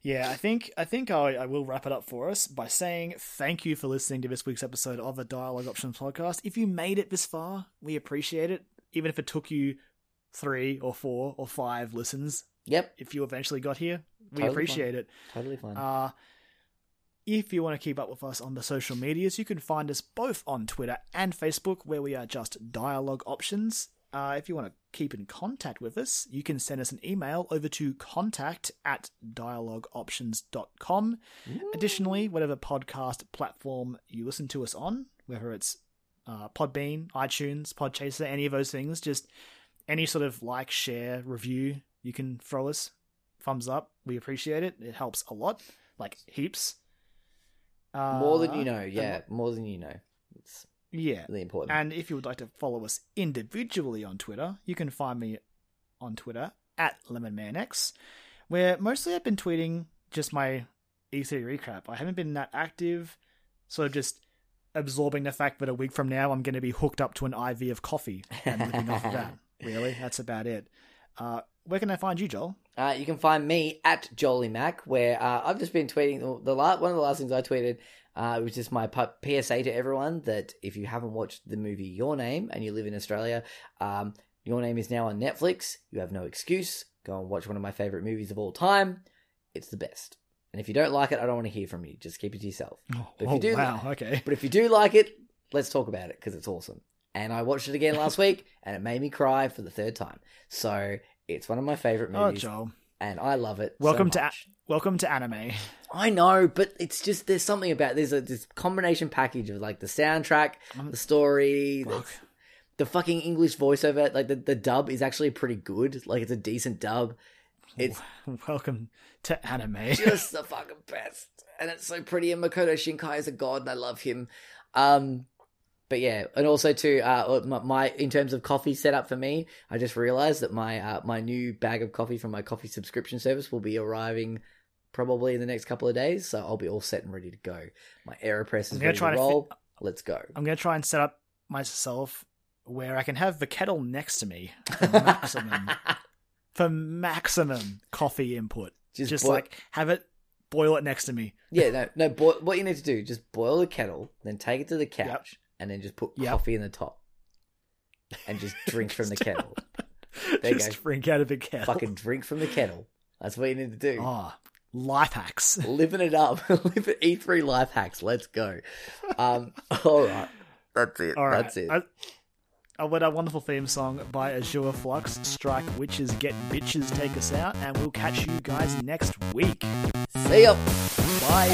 [SPEAKER 2] Yeah, I think I think I, I will wrap it up for us by saying thank you for listening to this week's episode of the Dialogue Options podcast. If you made it this far, we appreciate it. Even if it took you three or four or five listens,
[SPEAKER 1] Yep,
[SPEAKER 2] if you eventually got here, we
[SPEAKER 1] Totally
[SPEAKER 2] appreciate it.
[SPEAKER 1] totally fine.
[SPEAKER 2] Uh, if you want to keep up with us on the social medias, you can find us both on Twitter and Facebook, where we are just Dialogue Options. Uh, if you want to keep in contact with us, you can send us an email over to contact at dialogueoptions.com. Additionally, whatever podcast platform you listen to us on, whether it's uh, Podbean, iTunes, Podchaser, any of those things, just any sort of like, share, review you can throw us. Thumbs up. We appreciate it. It helps a lot, like heaps. Uh,
[SPEAKER 1] more than you know, yeah, more than you know. It's
[SPEAKER 2] yeah.
[SPEAKER 1] really important.
[SPEAKER 2] And if you would like to follow us individually on Twitter, you can find me on Twitter at LemonManX, where mostly I've been tweeting just my E3 recap. I haven't been that active, sort of just absorbing the fact that a week from now I'm going to be hooked up to an IV of coffee and living off of that. Really, that's about it. Uh, where can I find you, Joel?
[SPEAKER 1] Uh, you can find me at Jolly Mac, where uh, I've just been tweeting. The la- one of the last things I tweeted uh, it was just my PSA to everyone that if you haven't watched the movie Your Name and you live in Australia, um, Your Name is now on Netflix. You have no excuse. Go and watch one of my favorite movies of all time. It's the best. And if you don't like it, I don't want to hear from you. Just keep it to yourself. But if
[SPEAKER 2] oh,
[SPEAKER 1] you do-
[SPEAKER 2] wow, okay.
[SPEAKER 1] But if you do like it, let's talk about it because it's awesome. And I watched it again last week, and it made me cry for the third time. So it's one of my favorite movies.
[SPEAKER 2] Oh,
[SPEAKER 1] movies
[SPEAKER 2] Joel.
[SPEAKER 1] and I love it. so
[SPEAKER 2] Welcome to a- welcome to anime.
[SPEAKER 1] I know, but it's just there's something about there's a this combination package of like the soundtrack,
[SPEAKER 2] Um,
[SPEAKER 1] the story, the, the fucking English voiceover. Like the the dub is actually pretty good. Like it's a decent dub. It's
[SPEAKER 2] Welcome to anime.
[SPEAKER 1] just the fucking best, and it's so pretty. And Makoto Shinkai is a god, and I love him. Um, but yeah, and also too, uh, my, my in terms of coffee setup for me, I just realized that my uh, my new bag of coffee from my coffee subscription service will be arriving probably in the next couple of days, so I'll be all set and ready to go. My Aeropress is ready to roll. Let's go.
[SPEAKER 2] I'm going to try and set up myself where I can have the kettle next to me for maximum for maximum coffee input.
[SPEAKER 1] Just,
[SPEAKER 2] Just,
[SPEAKER 1] boi-
[SPEAKER 2] like have it boil it next to me.
[SPEAKER 1] yeah, no, no. What you need to do, just boil the kettle, then take it to the couch,
[SPEAKER 2] Yep.
[SPEAKER 1] and then just put
[SPEAKER 2] Yep.
[SPEAKER 1] coffee in the top, and just drink from the kettle. There you
[SPEAKER 2] Just
[SPEAKER 1] go.
[SPEAKER 2] drink out of the kettle.
[SPEAKER 1] Fucking drink from the kettle. That's what you need to do.
[SPEAKER 2] Oh, life hacks.
[SPEAKER 1] Living it up. E3 life hacks. Let's go. Um, all right. That's it.
[SPEAKER 2] All right.
[SPEAKER 1] That's it.
[SPEAKER 2] I- I went a wonderful theme song by Azure Flux, Strike Witches, Get Bitches, Take Us Out, and we'll catch you guys next week.
[SPEAKER 3] See ya.
[SPEAKER 2] Bye.